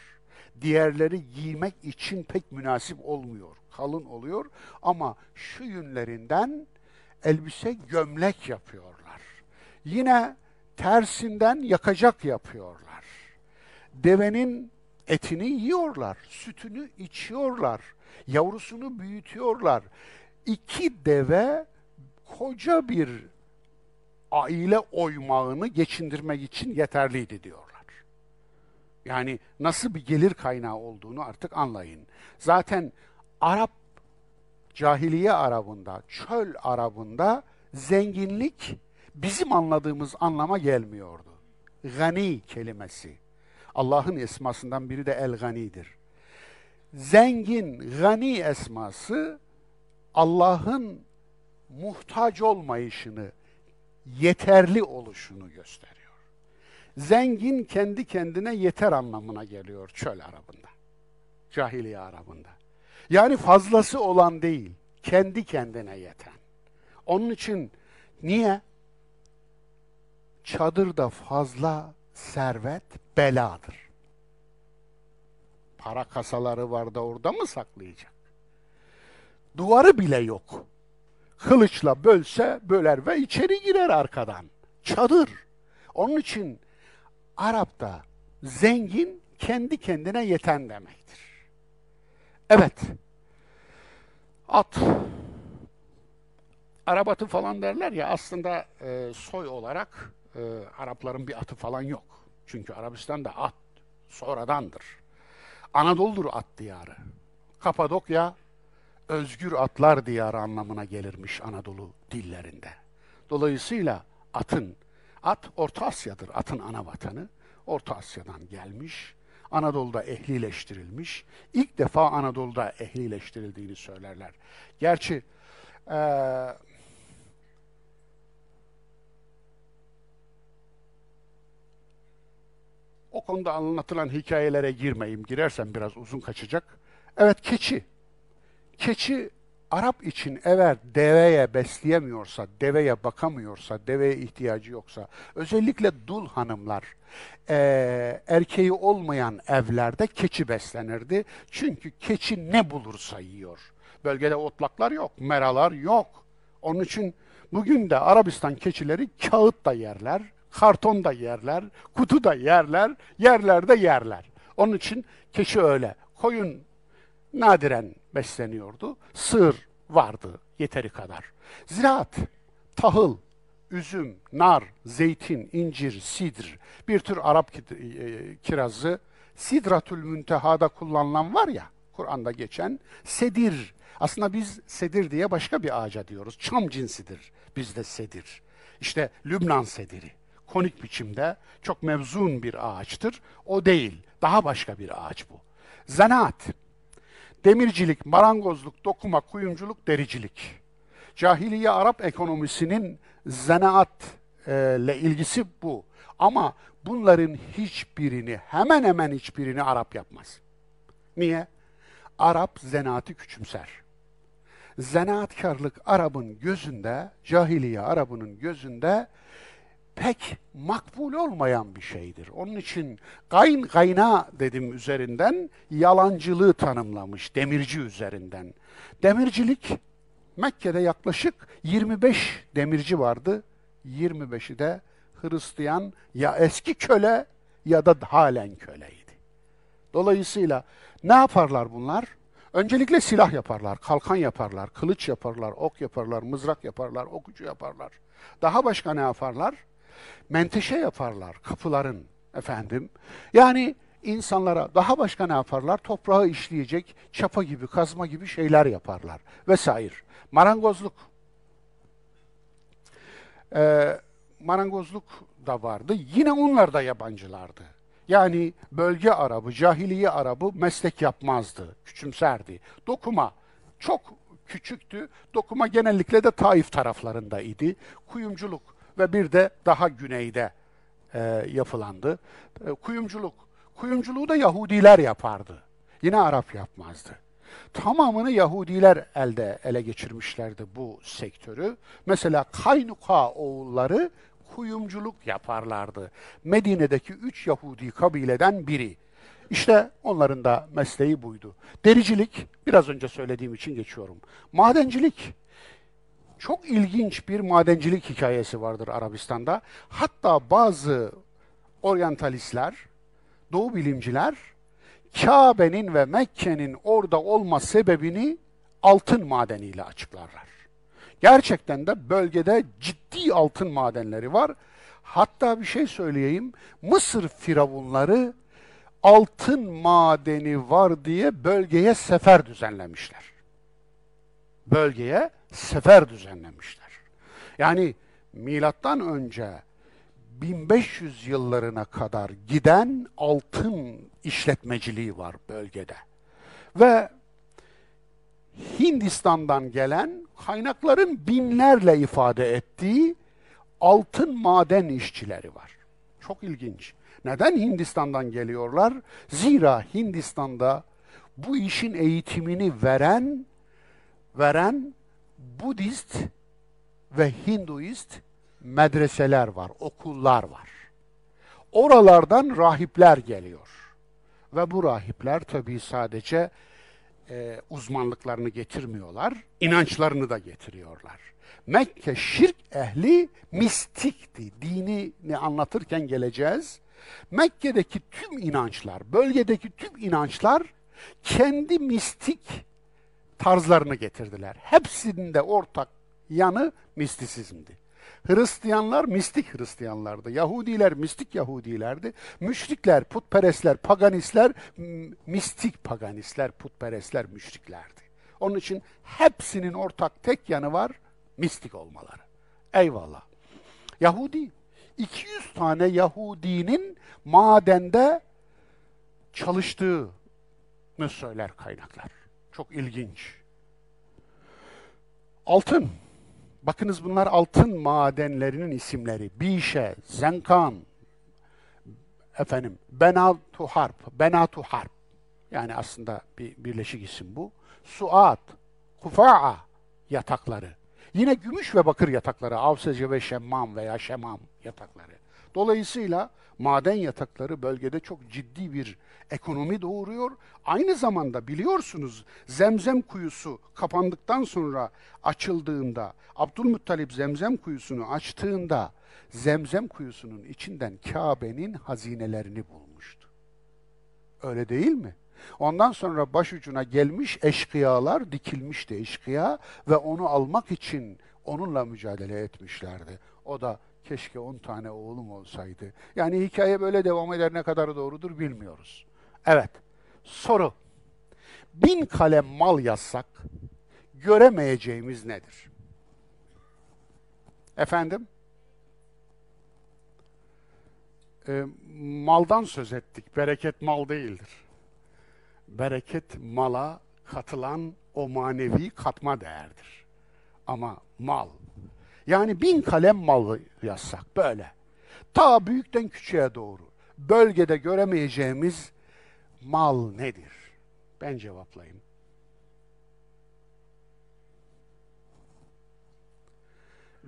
Diğerleri giymek için pek münasip olmuyor. Kalın oluyor ama şu yünlerinden elbise gömlek yapıyorlar. Yine tersinden yakacak yapıyorlar devenin etini yiyorlar, sütünü içiyorlar, yavrusunu büyütüyorlar. İki deve koca bir aile oymağını geçindirmek için yeterliydi diyorlar. Yani nasıl bir gelir kaynağı olduğunu artık anlayın. Zaten Arap cahiliye Arabında, çöl Arabında zenginlik bizim anladığımız anlama gelmiyordu. Gani kelimesi. Allah'ın esmasından biri de El-Gani'dir. Zengin, gani esması Allah'ın muhtaç olmayışını, yeterli oluşunu gösteriyor. Zengin kendi kendine yeter anlamına geliyor çöl Arabında. Cahiliye Arabında. Yani fazlası olan değil, kendi kendine yeten. Onun için niye? Çadırda fazla servet beladır. Para kasaları var da orada mı saklayacak? Duvarı bile yok. Kılıçla bölse böler ve içeri girer arkadan. Çadır. Onun için Arap'ta zengin kendi kendine yeten demektir. Evet. At. Arap atı falan derler ya aslında e, soy olarak e, Arapların bir atı falan yok. Çünkü Arabistan'da at sonradandır. Anadolu'dur at diyarı. Kapadokya özgür atlar diyarı anlamına gelirmiş Anadolu dillerinde. Dolayısıyla atın, at Orta Asya'dır, atın ana vatanı. Orta Asya'dan gelmiş, Anadolu'da ehlileştirilmiş. İlk defa Anadolu'da ehlileştirildiğini söylerler. Gerçi ee, o konuda anlatılan hikayelere girmeyeyim. Girersem biraz uzun kaçacak. Evet keçi Keçi Arap için eğer deveye besleyemiyorsa, deveye bakamıyorsa, deveye ihtiyacı yoksa, özellikle dul hanımlar, e, erkeği olmayan evlerde keçi beslenirdi. Çünkü keçi ne bulursa yiyor. Bölgede otlaklar yok, meralar yok. Onun için bugün de Arabistan keçileri kağıt da yerler, karton da yerler, kutu da yerler, yerlerde yerler. Onun için keçi öyle. Koyun nadiren besleniyordu. Sığır vardı yeteri kadar. Ziraat, tahıl, üzüm, nar, zeytin, incir, sidr, bir tür Arap e, kirazı, sidratül müntehada kullanılan var ya, Kur'an'da geçen sedir. Aslında biz sedir diye başka bir ağaca diyoruz. Çam cinsidir bizde sedir. İşte Lübnan sediri. Konik biçimde çok mevzun bir ağaçtır. O değil, daha başka bir ağaç bu. Zanaat, demircilik, marangozluk, dokuma, kuyumculuk, dericilik. Cahiliye Arap ekonomisinin zanaat e, ile ilgisi bu. Ama bunların hiçbirini, hemen hemen hiçbirini Arap yapmaz. Niye? Arap zanaatı küçümser. Zanaatkarlık Arap'ın gözünde, cahiliye Arap'ının gözünde pek makbul olmayan bir şeydir. Onun için gayn gayna dedim üzerinden yalancılığı tanımlamış demirci üzerinden. Demircilik Mekke'de yaklaşık 25 demirci vardı. 25'i de Hristiyan ya eski köle ya da halen köleydi. Dolayısıyla ne yaparlar bunlar? Öncelikle silah yaparlar, kalkan yaparlar, kılıç yaparlar, ok yaparlar, mızrak yaparlar, okucu yaparlar. Daha başka ne yaparlar? Menteşe yaparlar kapıların efendim. Yani insanlara daha başka ne yaparlar? Toprağı işleyecek çapa gibi, kazma gibi şeyler yaparlar vesaire. Marangozluk. Ee, marangozluk da vardı. Yine onlar da yabancılardı. Yani bölge Arabı, cahiliye Arabı meslek yapmazdı, küçümserdi. Dokuma çok küçüktü. Dokuma genellikle de Taif taraflarındaydı. Kuyumculuk ve bir de daha güneyde e, yapılandı. E, kuyumculuk. Kuyumculuğu da Yahudiler yapardı. Yine Arap yapmazdı. Tamamını Yahudiler elde ele geçirmişlerdi bu sektörü. Mesela Kaynuka oğulları kuyumculuk yaparlardı. Medine'deki üç Yahudi kabileden biri. İşte onların da mesleği buydu. Dericilik, biraz önce söylediğim için geçiyorum. Madencilik, çok ilginç bir madencilik hikayesi vardır Arabistan'da. Hatta bazı oryantalistler, doğu bilimciler Kabe'nin ve Mekke'nin orada olma sebebini altın madeniyle açıklarlar. Gerçekten de bölgede ciddi altın madenleri var. Hatta bir şey söyleyeyim. Mısır firavunları altın madeni var diye bölgeye sefer düzenlemişler. Bölgeye sefer düzenlemişler. Yani milattan önce 1500 yıllarına kadar giden altın işletmeciliği var bölgede. Ve Hindistan'dan gelen kaynakların binlerle ifade ettiği altın maden işçileri var. Çok ilginç. Neden Hindistan'dan geliyorlar? Zira Hindistan'da bu işin eğitimini veren veren Budist ve Hinduist medreseler var, okullar var. Oralardan rahipler geliyor. Ve bu rahipler tabii sadece e, uzmanlıklarını getirmiyorlar, inançlarını da getiriyorlar. Mekke şirk ehli mistikti. Dinini anlatırken geleceğiz. Mekke'deki tüm inançlar, bölgedeki tüm inançlar kendi mistik tarzlarını getirdiler. Hepsinde ortak yanı mistisizmdi. Hristiyanlar mistik Hristiyanlardı. Yahudiler mistik Yahudilerdi. Müşrikler, putperestler, paganistler, mistik paganistler, putperestler, müşriklerdi. Onun için hepsinin ortak tek yanı var, mistik olmaları. Eyvallah. Yahudi, 200 tane Yahudinin madende çalıştığını söyler kaynaklar. Çok ilginç. Altın. Bakınız bunlar altın madenlerinin isimleri. Bişe, Zenkan, efendim benatu harp, benatu harp. Yani aslında bir birleşik isim bu. Suat, hufa'a yatakları. Yine gümüş ve bakır yatakları, avsece ve şemmam veya şemam yatakları. Dolayısıyla maden yatakları bölgede çok ciddi bir ekonomi doğuruyor. Aynı zamanda biliyorsunuz Zemzem kuyusu kapandıktan sonra açıldığında, Abdülmuttalip Zemzem kuyusunu açtığında Zemzem kuyusunun içinden Kabe'nin hazinelerini bulmuştu. Öyle değil mi? Ondan sonra başucuna gelmiş eşkıyalar dikilmişti eşkıya ve onu almak için onunla mücadele etmişlerdi. O da keşke on tane oğlum olsaydı. Yani hikaye böyle devam eder ne kadar doğrudur bilmiyoruz. Evet, soru. Bin kalem mal yazsak göremeyeceğimiz nedir? Efendim? E, maldan söz ettik. Bereket mal değildir. Bereket mala katılan o manevi katma değerdir. Ama mal, yani bin kalem mal yazsak böyle. Ta büyükten küçüğe doğru. Bölgede göremeyeceğimiz mal nedir? Ben cevaplayayım.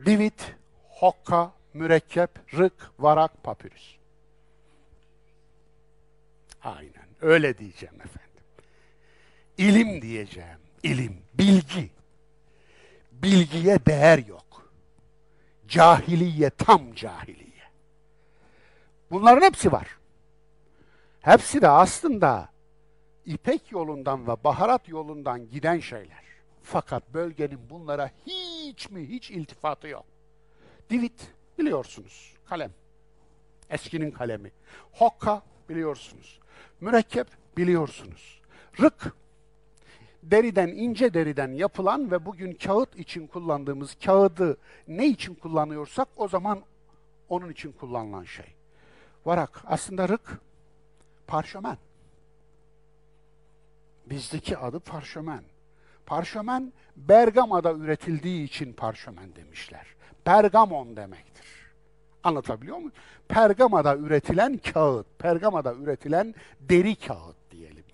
Divit, hokka, mürekkep, rık, varak, papyrus. Aynen öyle diyeceğim efendim. İlim diyeceğim. İlim, bilgi. Bilgiye değer yok. Cahiliye, tam cahiliye. Bunların hepsi var. Hepsi de aslında İpek yolundan ve baharat yolundan giden şeyler. Fakat bölgenin bunlara hiç mi hiç iltifatı yok. Divit biliyorsunuz kalem. Eskinin kalemi. Hokka biliyorsunuz. Mürekkep biliyorsunuz. Rık deriden, ince deriden yapılan ve bugün kağıt için kullandığımız kağıdı ne için kullanıyorsak o zaman onun için kullanılan şey. Varak aslında rık parşömen. Bizdeki adı parşömen. Parşömen Bergama'da üretildiği için parşömen demişler. Pergamon demektir. Anlatabiliyor muyum? Pergama'da üretilen kağıt, Pergama'da üretilen deri kağıt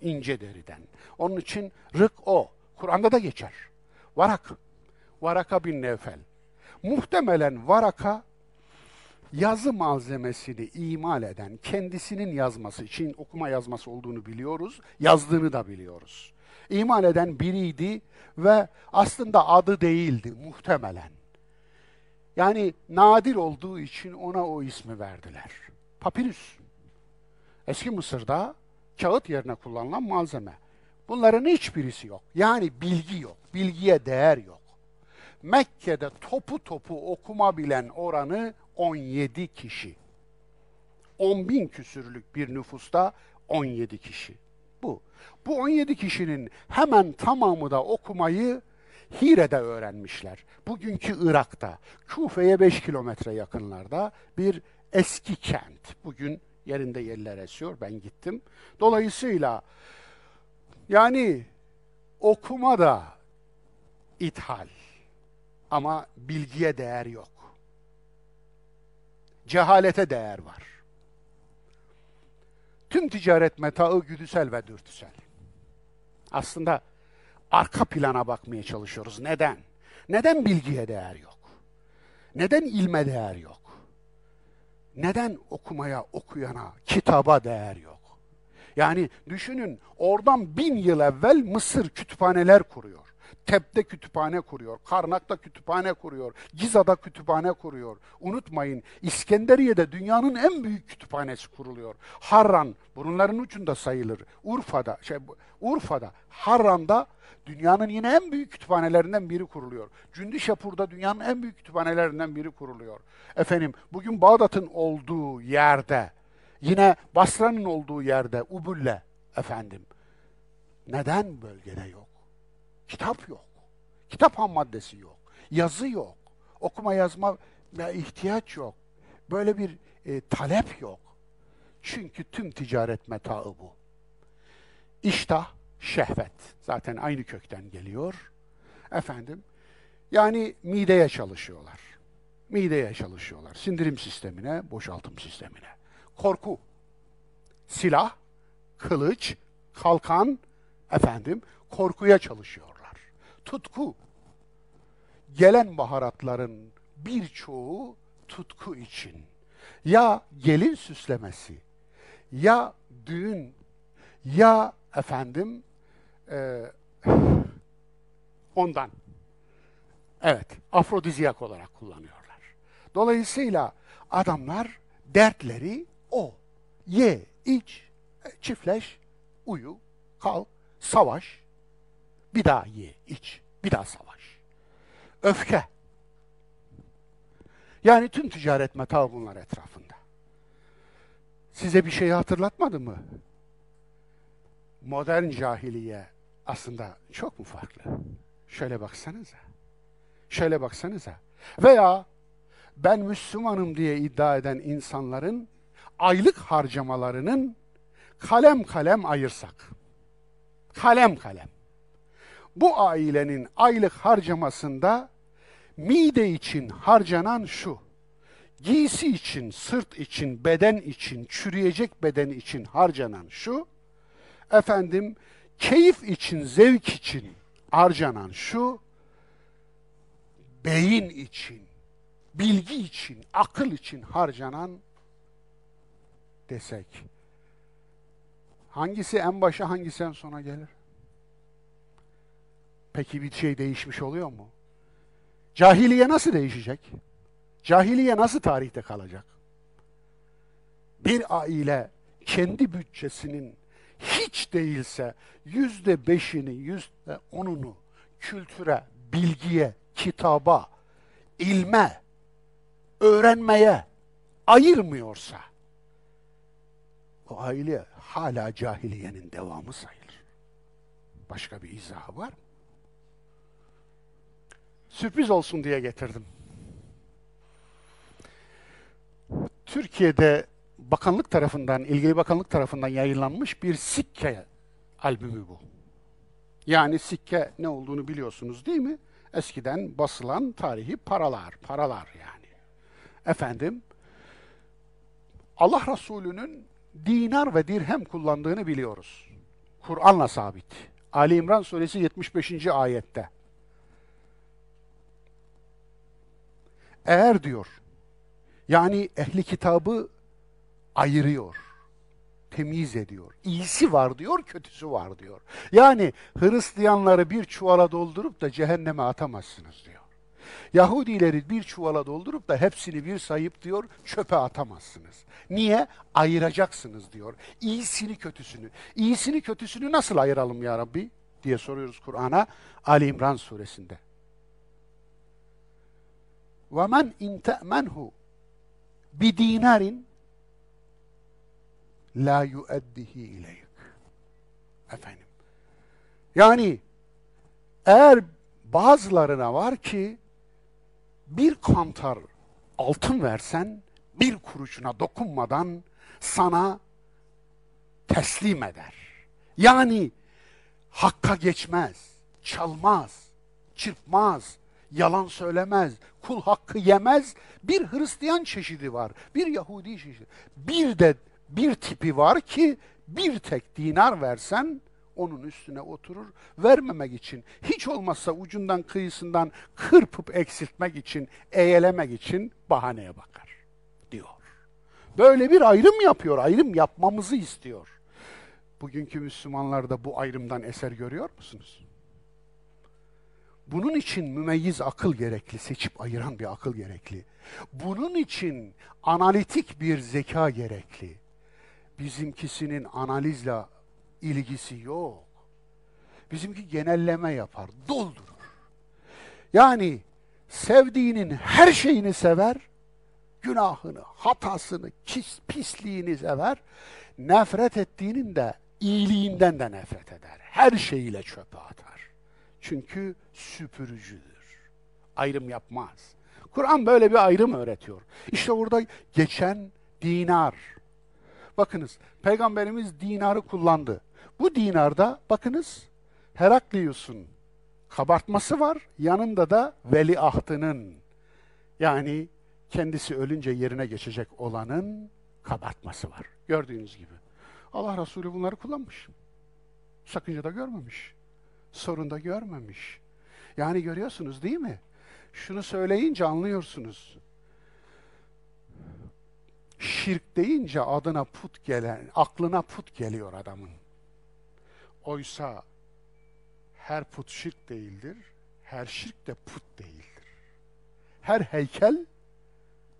ince deriden. Onun için rık o. Kur'an'da da geçer. Varak. Varaka bin Nevfel. Muhtemelen varaka yazı malzemesini imal eden, kendisinin yazması için okuma yazması olduğunu biliyoruz, yazdığını da biliyoruz. İmal eden biriydi ve aslında adı değildi muhtemelen. Yani nadir olduğu için ona o ismi verdiler. Papirüs. Eski Mısır'da kağıt yerine kullanılan malzeme. Bunların hiçbirisi yok. Yani bilgi yok. Bilgiye değer yok. Mekke'de topu topu okuma bilen oranı 17 kişi. 10 bin küsürlük bir nüfusta 17 kişi. Bu. Bu 17 kişinin hemen tamamı da okumayı Hire'de öğrenmişler. Bugünkü Irak'ta, Kufe'ye 5 kilometre yakınlarda bir eski kent. Bugün yerinde yerler esiyor, ben gittim. Dolayısıyla yani okuma da ithal ama bilgiye değer yok. Cehalete değer var. Tüm ticaret metaı güdüsel ve dürtüsel. Aslında arka plana bakmaya çalışıyoruz. Neden? Neden bilgiye değer yok? Neden ilme değer yok? Neden okumaya, okuyana, kitaba değer yok? Yani düşünün oradan bin yıl evvel Mısır kütüphaneler kuruyor. Tep'te kütüphane kuruyor, Karnak'ta kütüphane kuruyor, Giza'da kütüphane kuruyor. Unutmayın İskenderiye'de dünyanın en büyük kütüphanesi kuruluyor. Harran bunların ucunda sayılır. Urfa'da, şey Urfa'da, Harran'da dünyanın yine en büyük kütüphanelerinden biri kuruluyor. Cündişapur'da dünyanın en büyük kütüphanelerinden biri kuruluyor. Efendim bugün Bağdat'ın olduğu yerde, yine Basra'nın olduğu yerde Ubulle efendim. Neden bölgede yok? Kitap yok. Kitap ham maddesi yok. Yazı yok. Okuma yazma ihtiyaç yok. Böyle bir e, talep yok. Çünkü tüm ticaret metaı bu. İştah, şehvet. Zaten aynı kökten geliyor. Efendim, yani mideye çalışıyorlar. Mideye çalışıyorlar. Sindirim sistemine, boşaltım sistemine. Korku. Silah, kılıç, kalkan, efendim, korkuya çalışıyorlar. Tutku. Gelen baharatların birçoğu tutku için. Ya gelin süslemesi, ya düğün, ya efendim e, ondan. Evet, afrodizyak olarak kullanıyorlar. Dolayısıyla adamlar dertleri o. Ye, iç, çiftleş, uyu, kal, savaş, bir daha ye, iç, bir daha savaş. Öfke. Yani tüm ticaret meta bunlar etrafında. Size bir şeyi hatırlatmadı mı? Modern cahiliye aslında çok mu farklı? Şöyle baksanıza. Şöyle baksanıza. Veya ben Müslümanım diye iddia eden insanların aylık harcamalarının kalem kalem ayırsak. Kalem kalem. Bu ailenin aylık harcamasında mide için harcanan şu. Giysi için, sırt için, beden için, çürüyecek beden için harcanan şu. Efendim, keyif için, zevk için harcanan şu. Beyin için, bilgi için, akıl için harcanan desek. Hangisi en başa, hangisi en sona gelir? Peki bir şey değişmiş oluyor mu? Cahiliye nasıl değişecek? Cahiliye nasıl tarihte kalacak? Bir aile kendi bütçesinin hiç değilse yüzde beşini, yüzde onunu kültüre, bilgiye, kitaba, ilme, öğrenmeye ayırmıyorsa o aile hala cahiliyenin devamı sayılır. Başka bir izahı var mı? Sürpriz olsun diye getirdim. Türkiye'de bakanlık tarafından, ilgili bakanlık tarafından yayınlanmış bir sikke albümü bu. Yani sikke ne olduğunu biliyorsunuz değil mi? Eskiden basılan tarihi paralar, paralar yani. Efendim, Allah Resulü'nün dinar ve dirhem kullandığını biliyoruz. Kur'an'la sabit. Ali İmran suresi 75. ayette. Eğer diyor, yani ehli kitabı ayırıyor, temiz ediyor. İyisi var diyor, kötüsü var diyor. Yani Hristiyanları bir çuvala doldurup da cehenneme atamazsınız diyor. Yahudileri bir çuvala doldurup da hepsini bir sayıp diyor çöpe atamazsınız. Niye? Ayıracaksınız diyor. İyisini kötüsünü. İyisini kötüsünü nasıl ayıralım ya Rabbi? diye soruyoruz Kur'an'a Ali İmran suresinde. وَمَنْ اِنْ تَأْمَنْهُ بِدِينَارٍ la yueddihi ileyk. Efendim. Yani eğer bazılarına var ki bir kantar altın versen bir kuruşuna dokunmadan sana teslim eder. Yani hakka geçmez, çalmaz, çırpmaz, yalan söylemez, kul hakkı yemez. Bir Hristiyan çeşidi var, bir Yahudi çeşidi. Bir de bir tipi var ki bir tek dinar versen onun üstüne oturur. Vermemek için, hiç olmazsa ucundan kıyısından kırpıp eksiltmek için, eğelemek için bahaneye bakar diyor. Böyle bir ayrım yapıyor, ayrım yapmamızı istiyor. Bugünkü Müslümanlar da bu ayrımdan eser görüyor musunuz? Bunun için mümeyyiz akıl gerekli, seçip ayıran bir akıl gerekli. Bunun için analitik bir zeka gerekli. Bizimkisinin analizle ilgisi yok. Bizimki genelleme yapar, doldurur. Yani sevdiğinin her şeyini sever, günahını, hatasını, kis, pisliğini sever, nefret ettiğinin de iyiliğinden de nefret eder. Her şeyiyle çöpe atar. Çünkü süpürücüdür. Ayrım yapmaz. Kur'an böyle bir ayrım öğretiyor. İşte orada geçen dinar. Bakınız, Peygamberimiz dinarı kullandı. Bu dinarda bakınız Heraklius'un kabartması var. Yanında da veliahtının yani kendisi ölünce yerine geçecek olanın kabartması var. Gördüğünüz gibi. Allah Resulü bunları kullanmış. Sakınca da görmemiş. Sorun da görmemiş. Yani görüyorsunuz değil mi? Şunu söyleyince anlıyorsunuz. Şirk deyince adına put gelen, aklına put geliyor adamın. Oysa her put şirk değildir, her şirk de put değildir. Her heykel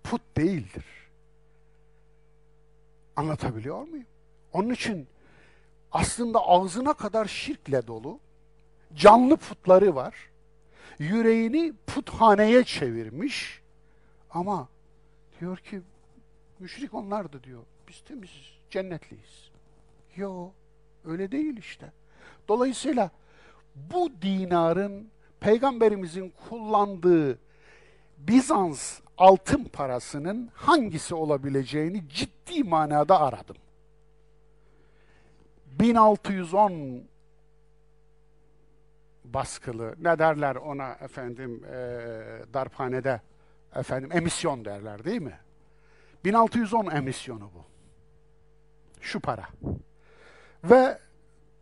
put değildir. Anlatabiliyor muyum? Onun için aslında ağzına kadar şirkle dolu canlı putları var. Yüreğini puthaneye çevirmiş ama diyor ki müşrik onlardı diyor. Biz temiziz, cennetliyiz. Yo, öyle değil işte. Dolayısıyla bu dinarın peygamberimizin kullandığı Bizans altın parasının hangisi olabileceğini ciddi manada aradım. 1610 baskılı ne derler ona efendim e, darphanede efendim emisyon derler değil mi? 1610 emisyonu bu. Şu para. Ve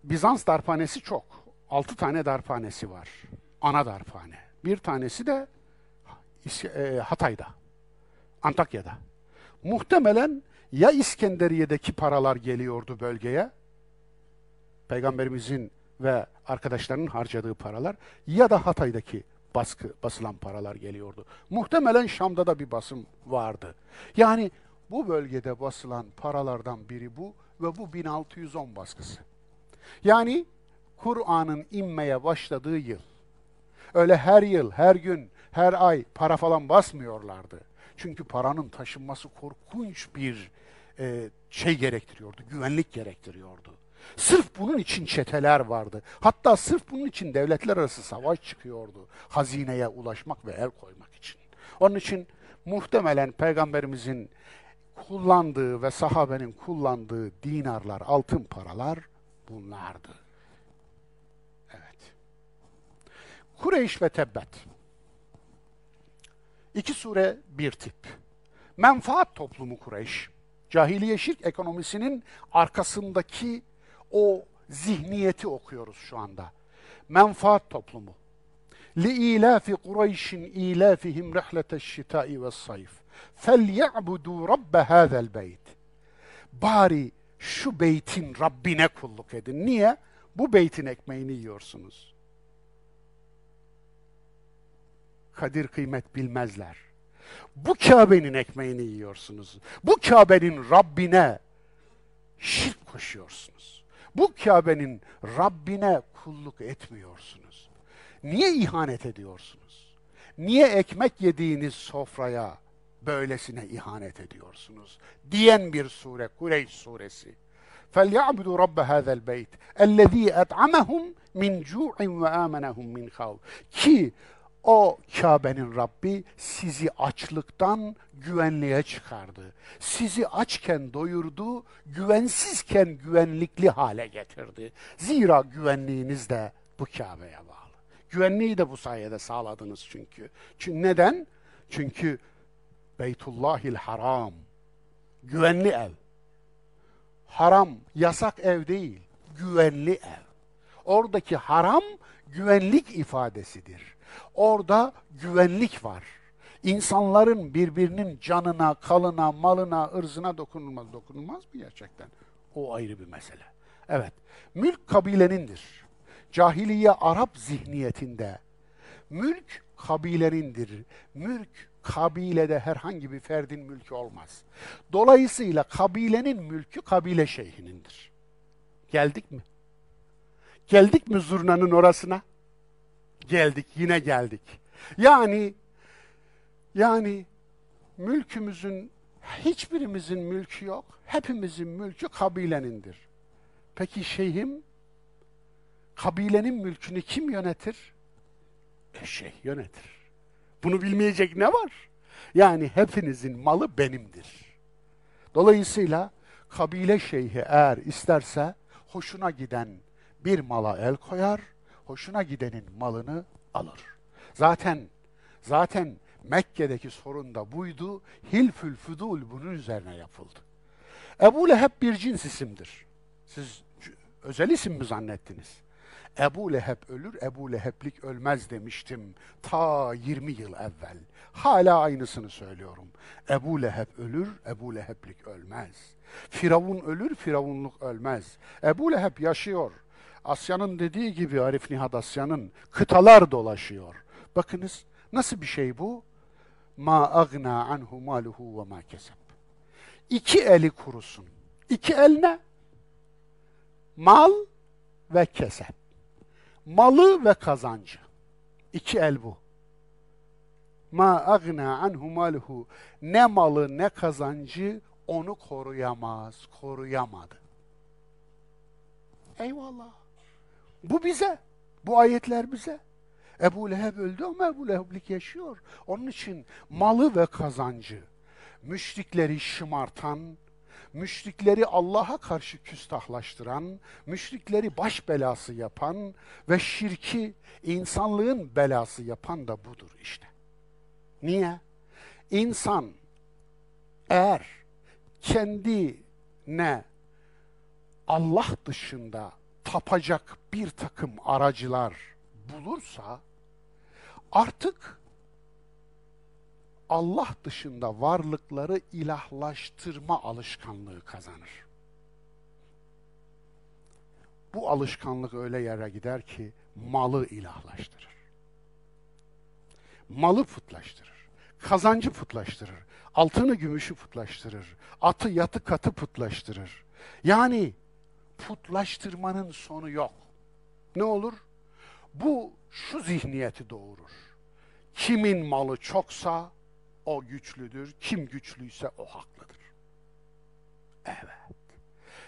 Bizans darphanesi çok. 6 tane darphanesi var. Ana darphane. Bir tanesi de e, Hatay'da. Antakya'da. Muhtemelen ya İskenderiye'deki paralar geliyordu bölgeye, Peygamberimizin ve arkadaşlarının harcadığı paralar ya da Hatay'daki baskı basılan paralar geliyordu. Muhtemelen Şam'da da bir basım vardı. Yani bu bölgede basılan paralardan biri bu ve bu 1610 baskısı. Yani Kur'an'ın inmeye başladığı yıl. Öyle her yıl, her gün, her ay para falan basmıyorlardı. Çünkü paranın taşınması korkunç bir e, şey gerektiriyordu, güvenlik gerektiriyordu. Sırf bunun için çeteler vardı. Hatta sırf bunun için devletler arası savaş çıkıyordu. Hazineye ulaşmak ve el koymak için. Onun için muhtemelen peygamberimizin kullandığı ve sahabenin kullandığı dinarlar, altın paralar bunlardı. Evet. Kureyş ve Tebbet. İki sure bir tip. Menfaat toplumu Kureyş. Cahiliye şirk ekonomisinin arkasındaki o zihniyeti okuyoruz şu anda. Menfaat toplumu. لِإِيلَافِ قُرَيْشٍ إِيلَافِهِمْ رِحْلَةَ الشِّتَاءِ وَالصَّيْفِ فَلْيَعْبُدُوا رَبَّ هَذَا الْبَيْتِ Bari şu beytin Rabbine kulluk edin. Niye? Bu beytin ekmeğini yiyorsunuz. Kadir kıymet bilmezler. Bu Kabe'nin ekmeğini yiyorsunuz. Bu Kabe'nin Rabbine şirk koşuyorsunuz. Bu Kabe'nin Rabbine kulluk etmiyorsunuz. Niye ihanet ediyorsunuz? Niye ekmek yediğiniz sofraya böylesine ihanet ediyorsunuz? Diyen bir sure, Kureyş suresi. فَلْيَعْبُدُوا رَبَّ هَذَا الْبَيْتِ اَلَّذ۪ي اَطْعَمَهُمْ مِنْ جُوعٍ وَآمَنَهُمْ مِنْ خَوْفٍ Ki o Kabe'nin Rabbi sizi açlıktan güvenliğe çıkardı. Sizi açken doyurdu, güvensizken güvenlikli hale getirdi. Zira güvenliğiniz de bu Kabe'ye bağlı. Güvenliği de bu sayede sağladınız çünkü. Çünkü neden? Çünkü Beytullahil Haram, güvenli ev. Haram, yasak ev değil, güvenli ev. Oradaki haram güvenlik ifadesidir. Orada güvenlik var. İnsanların birbirinin canına, kalına, malına, ırzına dokunulmaz. Dokunulmaz mı gerçekten? O ayrı bir mesele. Evet, mülk kabilenindir. Cahiliye Arap zihniyetinde mülk kabilenindir. Mülk kabilede herhangi bir ferdin mülkü olmaz. Dolayısıyla kabilenin mülkü kabile şeyhinindir. Geldik mi? Geldik mi zurnanın orasına? Geldik, yine geldik. Yani yani mülkümüzün hiçbirimizin mülkü yok. Hepimizin mülkü kabilenindir. Peki şeyhim kabilenin mülkünü kim yönetir? E şeyh yönetir. Bunu bilmeyecek ne var? Yani hepinizin malı benimdir. Dolayısıyla kabile şeyhi eğer isterse hoşuna giden bir mala el koyar, hoşuna gidenin malını alır. Zaten zaten Mekke'deki sorun da buydu. Hilfül Fudul bunun üzerine yapıldı. Ebu Leheb bir cins isimdir. Siz özel isim mi zannettiniz? Ebu Leheb ölür, Ebu Leheblik ölmez demiştim ta 20 yıl evvel. Hala aynısını söylüyorum. Ebu Leheb ölür, Ebu Leheblik ölmez. Firavun ölür, Firavunluk ölmez. Ebu Leheb yaşıyor. Asya'nın dediği gibi Arif Nihat Asya'nın kıtalar dolaşıyor. Bakınız nasıl bir şey bu? Ma agna anhu maluhu ve ma keseb. İki eli kurusun. İki el ne? Mal ve kesep. Malı ve kazancı. İki el bu. Ma agna anhu maluhu. Ne malı ne kazancı onu koruyamaz, koruyamadı. Eyvallah. Bu bize. Bu ayetler bize. Ebu Leheb öldü ama Ebu Leheblik yaşıyor. Onun için malı ve kazancı, müşrikleri şımartan, müşrikleri Allah'a karşı küstahlaştıran, müşrikleri baş belası yapan ve şirki insanlığın belası yapan da budur işte. Niye? İnsan eğer kendine Allah dışında tapacak bir takım aracılar bulursa artık Allah dışında varlıkları ilahlaştırma alışkanlığı kazanır. Bu alışkanlık öyle yere gider ki malı ilahlaştırır. Malı putlaştırır. Kazancı putlaştırır. Altını gümüşü putlaştırır. Atı yatı katı putlaştırır. Yani putlaştırmanın sonu yok. Ne olur? Bu şu zihniyeti doğurur. Kimin malı çoksa o güçlüdür, kim güçlüyse o haklıdır. Evet.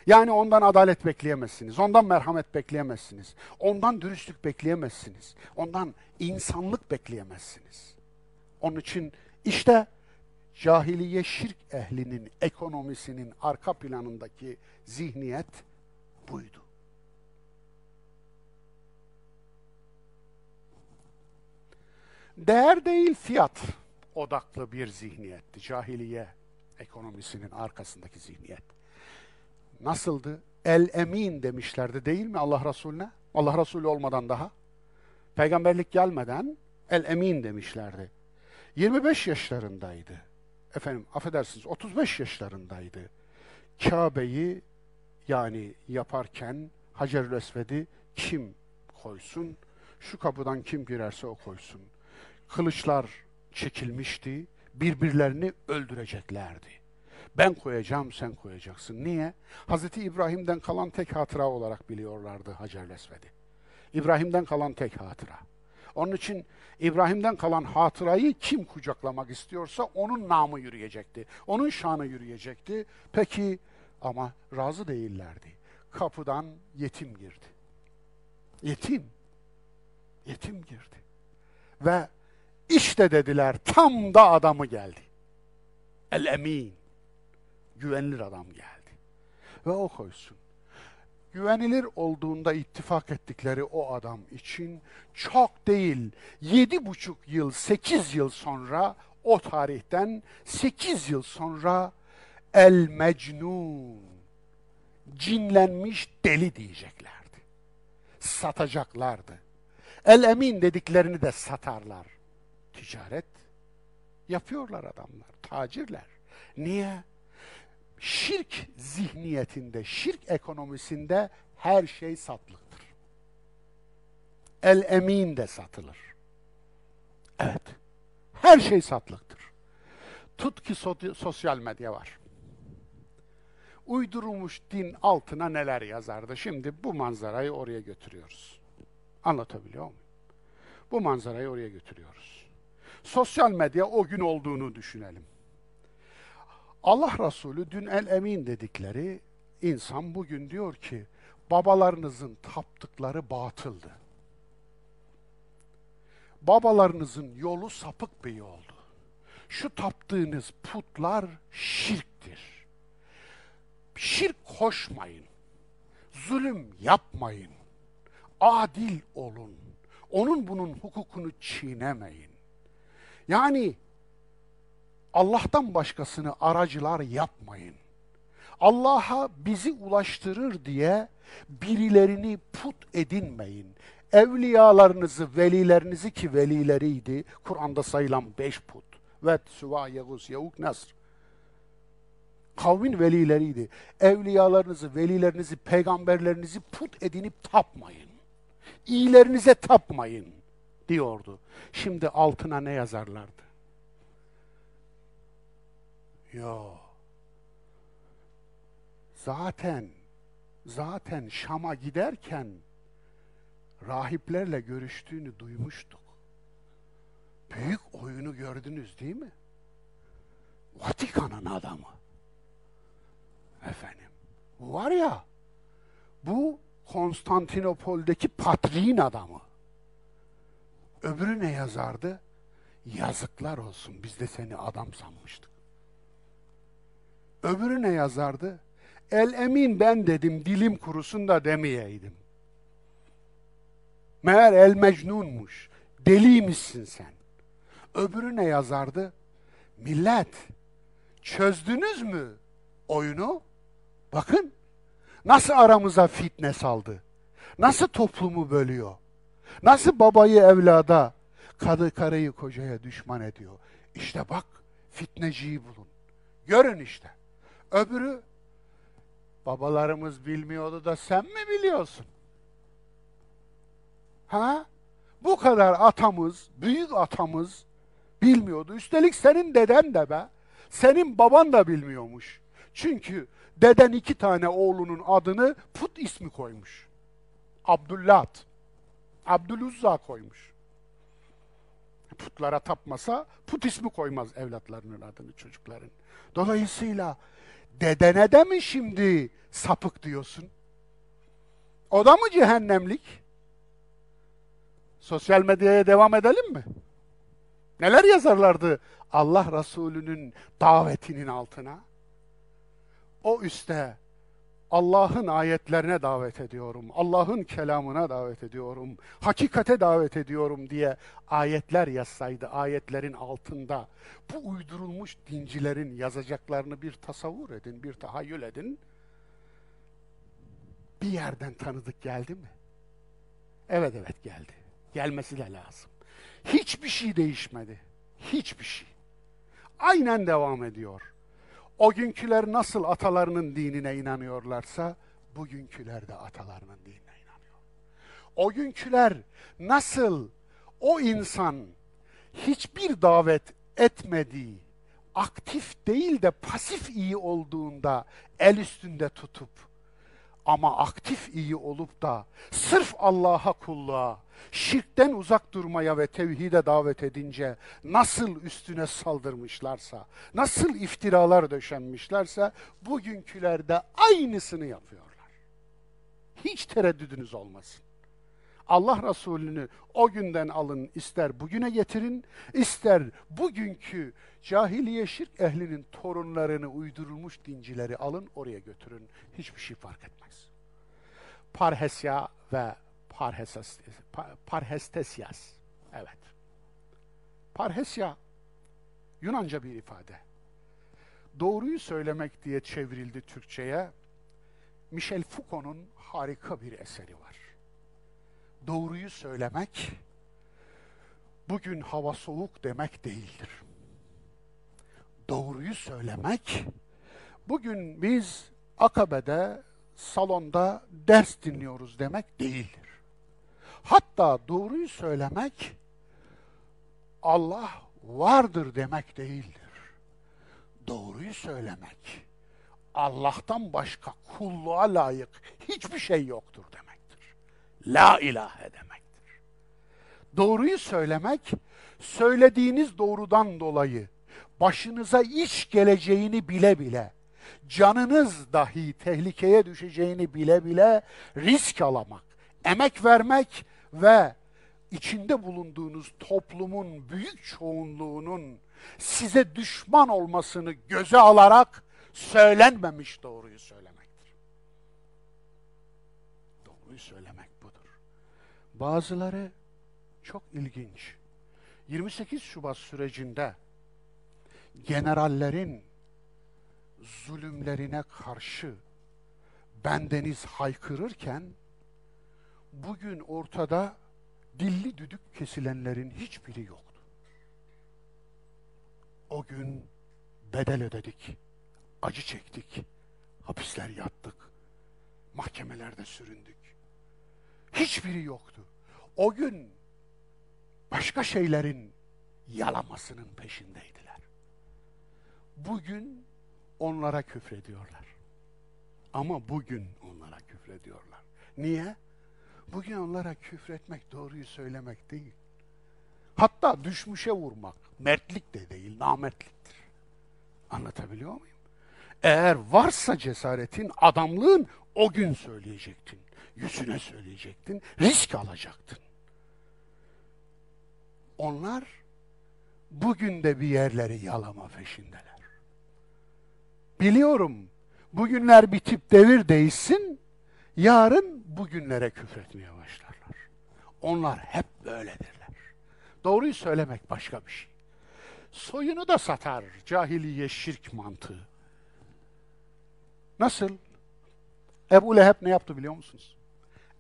Yani ondan adalet bekleyemezsiniz, ondan merhamet bekleyemezsiniz, ondan dürüstlük bekleyemezsiniz, ondan insanlık bekleyemezsiniz. Onun için işte cahiliye şirk ehlinin ekonomisinin arka planındaki zihniyet buydu. Değer değil fiyat odaklı bir zihniyetti. Cahiliye ekonomisinin arkasındaki zihniyet. Nasıldı? El emin demişlerdi değil mi Allah Resulüne? Allah Resulü olmadan daha. Peygamberlik gelmeden el emin demişlerdi. 25 yaşlarındaydı. Efendim affedersiniz 35 yaşlarındaydı. Kabe'yi yani yaparken Hacerül Esved'i kim koysun? Şu kapıdan kim girerse o koysun. Kılıçlar çekilmişti. Birbirlerini öldüreceklerdi. Ben koyacağım, sen koyacaksın. Niye? Hazreti İbrahim'den kalan tek hatıra olarak biliyorlardı Hacer Lesved'i. İbrahim'den kalan tek hatıra. Onun için İbrahim'den kalan hatırayı kim kucaklamak istiyorsa onun namı yürüyecekti. Onun şanı yürüyecekti. Peki ama razı değillerdi. Kapıdan yetim girdi. Yetim. Yetim girdi. Ve işte dediler tam da adamı geldi. El emin. Güvenilir adam geldi. Ve o koysun. Güvenilir olduğunda ittifak ettikleri o adam için çok değil yedi buçuk yıl, sekiz yıl sonra o tarihten sekiz yıl sonra El Mecnun cinlenmiş deli diyeceklerdi. Satacaklardı. El Emin dediklerini de satarlar ticaret yapıyorlar adamlar, tacirler. Niye? Şirk zihniyetinde, şirk ekonomisinde her şey satlıktır. El emin de satılır. Evet. Her şey satlıktır. Tut ki sosyal medya var. Uydurulmuş din altına neler yazardı. Şimdi bu manzarayı oraya götürüyoruz. Anlatabiliyor muyum? Bu manzarayı oraya götürüyoruz. Sosyal medya o gün olduğunu düşünelim. Allah Resulü dün el emin dedikleri insan bugün diyor ki babalarınızın taptıkları batıldı. Babalarınızın yolu sapık bir yoldu. Şu taptığınız putlar şirktir. Şirk koşmayın. Zulüm yapmayın. Adil olun. Onun bunun hukukunu çiğnemeyin. Yani Allah'tan başkasını aracılar yapmayın. Allah'a bizi ulaştırır diye birilerini put edinmeyin. Evliyalarınızı, velilerinizi ki velileriydi, Kur'an'da sayılan beş put. Vet, Süva, Yavuz, Yavuk, Nasr. Kavmin velileriydi. Evliyalarınızı, velilerinizi, peygamberlerinizi put edinip tapmayın. İyilerinize tapmayın diyordu. Şimdi altına ne yazarlardı? Yo. Zaten zaten Şam'a giderken rahiplerle görüştüğünü duymuştuk. Büyük oyunu gördünüz değil mi? Vatikan'ın adamı. Efendim. Var ya, bu Konstantinopol'deki patriğin adamı. Öbürü ne yazardı? Yazıklar olsun biz de seni adam sanmıştık. Öbürü ne yazardı? El emin ben dedim dilim kurusun da demeyeydim. Meğer el mecnunmuş. Deliymişsin sen. Öbürü ne yazardı? Millet çözdünüz mü oyunu? Bakın nasıl aramıza fitne saldı. Nasıl toplumu bölüyor. Nasıl babayı evlada, kadı karıyı kocaya düşman ediyor. İşte bak fitneciyi bulun. Görün işte. Öbürü babalarımız bilmiyordu da sen mi biliyorsun? Ha? Bu kadar atamız, büyük atamız bilmiyordu. Üstelik senin deden de be, senin baban da bilmiyormuş. Çünkü deden iki tane oğlunun adını put ismi koymuş. Abdullat. Abdüluzza koymuş. Putlara tapmasa put ismi koymaz evlatlarının adını çocukların. Dolayısıyla dedene de mi şimdi sapık diyorsun? O da mı cehennemlik? Sosyal medyaya devam edelim mi? Neler yazarlardı Allah Resulü'nün davetinin altına? O üste Allah'ın ayetlerine davet ediyorum, Allah'ın kelamına davet ediyorum, hakikate davet ediyorum diye ayetler yazsaydı, ayetlerin altında bu uydurulmuş dincilerin yazacaklarını bir tasavvur edin, bir tahayyül edin. Bir yerden tanıdık geldi mi? Evet evet geldi. Gelmesi de lazım. Hiçbir şey değişmedi. Hiçbir şey. Aynen devam ediyor. O günküler nasıl atalarının dinine inanıyorlarsa, bugünküler de atalarının dinine inanıyor. O günküler nasıl o insan hiçbir davet etmediği, aktif değil de pasif iyi olduğunda el üstünde tutup ama aktif iyi olup da sırf Allah'a kulluğa, şirkten uzak durmaya ve tevhide davet edince nasıl üstüne saldırmışlarsa, nasıl iftiralar döşenmişlerse bugünküler de aynısını yapıyorlar. Hiç tereddüdünüz olmasın. Allah Resulü'nü o günden alın ister bugüne getirin, ister bugünkü cahiliye şirk ehlinin torunlarını uydurulmuş dincileri alın oraya götürün. Hiçbir şey fark etmez. Parhesya ve Parhesas. Evet. Parhesya Yunanca bir ifade. Doğruyu söylemek diye çevrildi Türkçe'ye. Michel Foucault'un harika bir eseri var. Doğruyu söylemek bugün hava soğuk demek değildir. Doğruyu söylemek bugün biz Akabe'de salonda ders dinliyoruz demek değildir. Hatta doğruyu söylemek Allah vardır demek değildir. Doğruyu söylemek Allah'tan başka kulluğa layık hiçbir şey yoktur demektir. La ilahe demektir. Doğruyu söylemek söylediğiniz doğrudan dolayı başınıza iş geleceğini bile bile canınız dahi tehlikeye düşeceğini bile bile risk alamak, emek vermek ve içinde bulunduğunuz toplumun büyük çoğunluğunun size düşman olmasını göze alarak söylenmemiş doğruyu söylemektir. Doğruyu söylemek budur. Bazıları çok ilginç. 28 Şubat sürecinde generallerin zulümlerine karşı bendeniz haykırırken bugün ortada dilli düdük kesilenlerin hiçbiri yoktu. O gün bedel ödedik, acı çektik, hapisler yattık, mahkemelerde süründük. Hiçbiri yoktu. O gün başka şeylerin yalamasının peşindeydiler. Bugün onlara küfrediyorlar. Ama bugün onlara küfrediyorlar. Niye? Bugün onlara küfretmek doğruyu söylemek değil. Hatta düşmüşe vurmak mertlik de değil, namertliktir. Anlatabiliyor muyum? Eğer varsa cesaretin, adamlığın o gün söyleyecektin. Yüzüne söyleyecektin, risk alacaktın. Onlar bugün de bir yerleri yalama peşindeler. Biliyorum bugünler bitip devir değişsin, yarın bugünlere küfretmeye başlarlar. Onlar hep böyledirler. Doğruyu söylemek başka bir şey. Soyunu da satar cahiliye şirk mantığı. Nasıl? Ebu Leheb ne yaptı biliyor musunuz?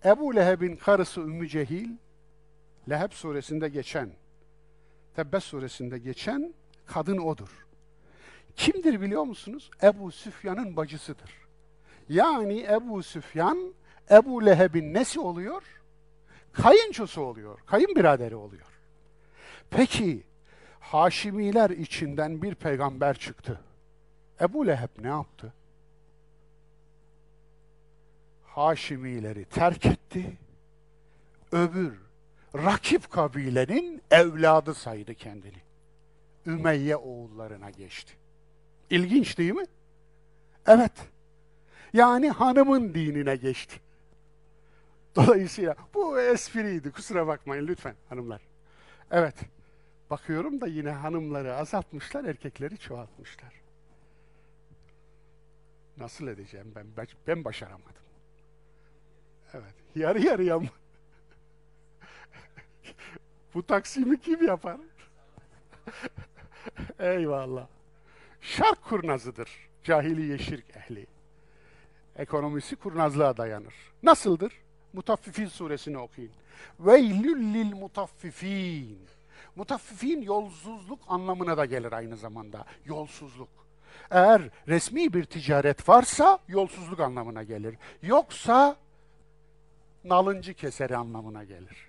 Ebu Leheb'in karısı Ümmü Cehil, Leheb suresinde geçen, Tebbet suresinde geçen kadın odur. Kimdir biliyor musunuz? Ebu Süfyan'ın bacısıdır. Yani Ebu Süfyan, Ebu Leheb'in nesi oluyor? Kayınçosu oluyor, kayınbiraderi oluyor. Peki, Haşimiler içinden bir peygamber çıktı. Ebu Leheb ne yaptı? Haşimileri terk etti. Öbür rakip kabilenin evladı saydı kendini. Ümeyye oğullarına geçti. İlginç değil mi? Evet. Yani hanımın dinine geçti. Dolayısıyla bu espriydi. Kusura bakmayın lütfen hanımlar. Evet. Bakıyorum da yine hanımları azaltmışlar, erkekleri çoğaltmışlar. Nasıl edeceğim ben? Ben başaramadım. Evet. Yarı yarıya mı? Bu taksimi kim yapar? Eyvallah. Şark kurnazıdır. Cahiliye şirk ehli Ekonomisi kurnazlığa dayanır. Nasıldır? Mutaffifin suresini okuyun. Veylül lil mutaffifin. Mutaffifin yolsuzluk anlamına da gelir aynı zamanda. Yolsuzluk. Eğer resmi bir ticaret varsa yolsuzluk anlamına gelir. Yoksa nalıncı keseri anlamına gelir.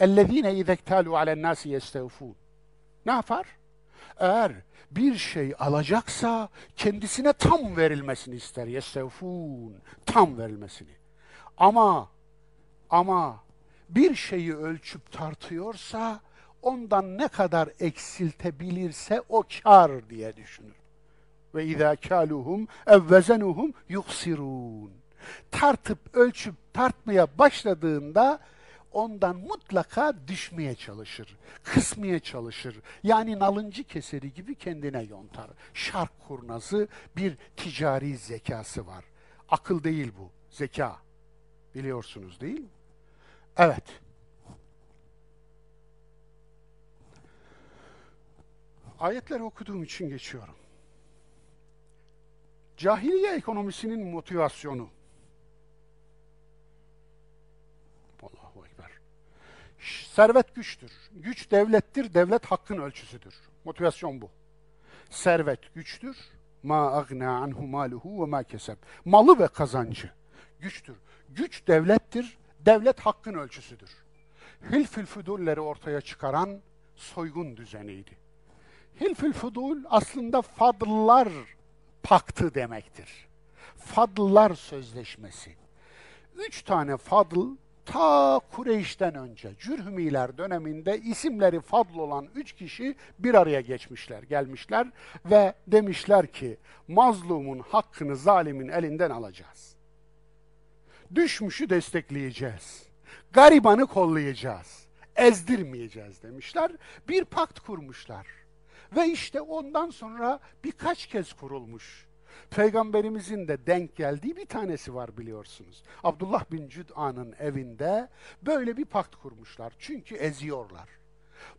اَلَّذ۪ينَ اِذَا اكْتَالُوا عَلَى النَّاسِ يَسْتَوْفُونَ Ne yapar? Eğer bir şey alacaksa kendisine tam verilmesini ister. Yestevfun. Tam verilmesini. Ama ama bir şeyi ölçüp tartıyorsa ondan ne kadar eksiltebilirse o kar diye düşünür. Ve izâ kâluhum evvezenuhum yuksirun. Tartıp ölçüp tartmaya başladığında ondan mutlaka düşmeye çalışır, kısmaya çalışır. Yani nalıncı keseri gibi kendine yontar. Şark kurnazı bir ticari zekası var. Akıl değil bu, zeka. Biliyorsunuz değil mi? Evet. Ayetleri okuduğum için geçiyorum. Cahiliye ekonomisinin motivasyonu Servet güçtür. Güç devlettir, devlet hakkın ölçüsüdür. Motivasyon bu. Servet güçtür. Ma agna anhu maluhu ve ma keseb. Malı ve kazancı güçtür. Güç devlettir, devlet hakkın ölçüsüdür. Hilfül fudulleri ortaya çıkaran soygun düzeniydi. Hilfül fudul aslında fadıllar paktı demektir. Fadıllar sözleşmesi. Üç tane fadıl ta Kureyş'ten önce Cürhümiler döneminde isimleri fadl olan üç kişi bir araya geçmişler, gelmişler ve demişler ki mazlumun hakkını zalimin elinden alacağız. Düşmüşü destekleyeceğiz. Garibanı kollayacağız. Ezdirmeyeceğiz demişler. Bir pakt kurmuşlar. Ve işte ondan sonra birkaç kez kurulmuş Peygamberimizin de denk geldiği bir tanesi var biliyorsunuz. Abdullah bin Cüd'an'ın evinde böyle bir pakt kurmuşlar. Çünkü eziyorlar.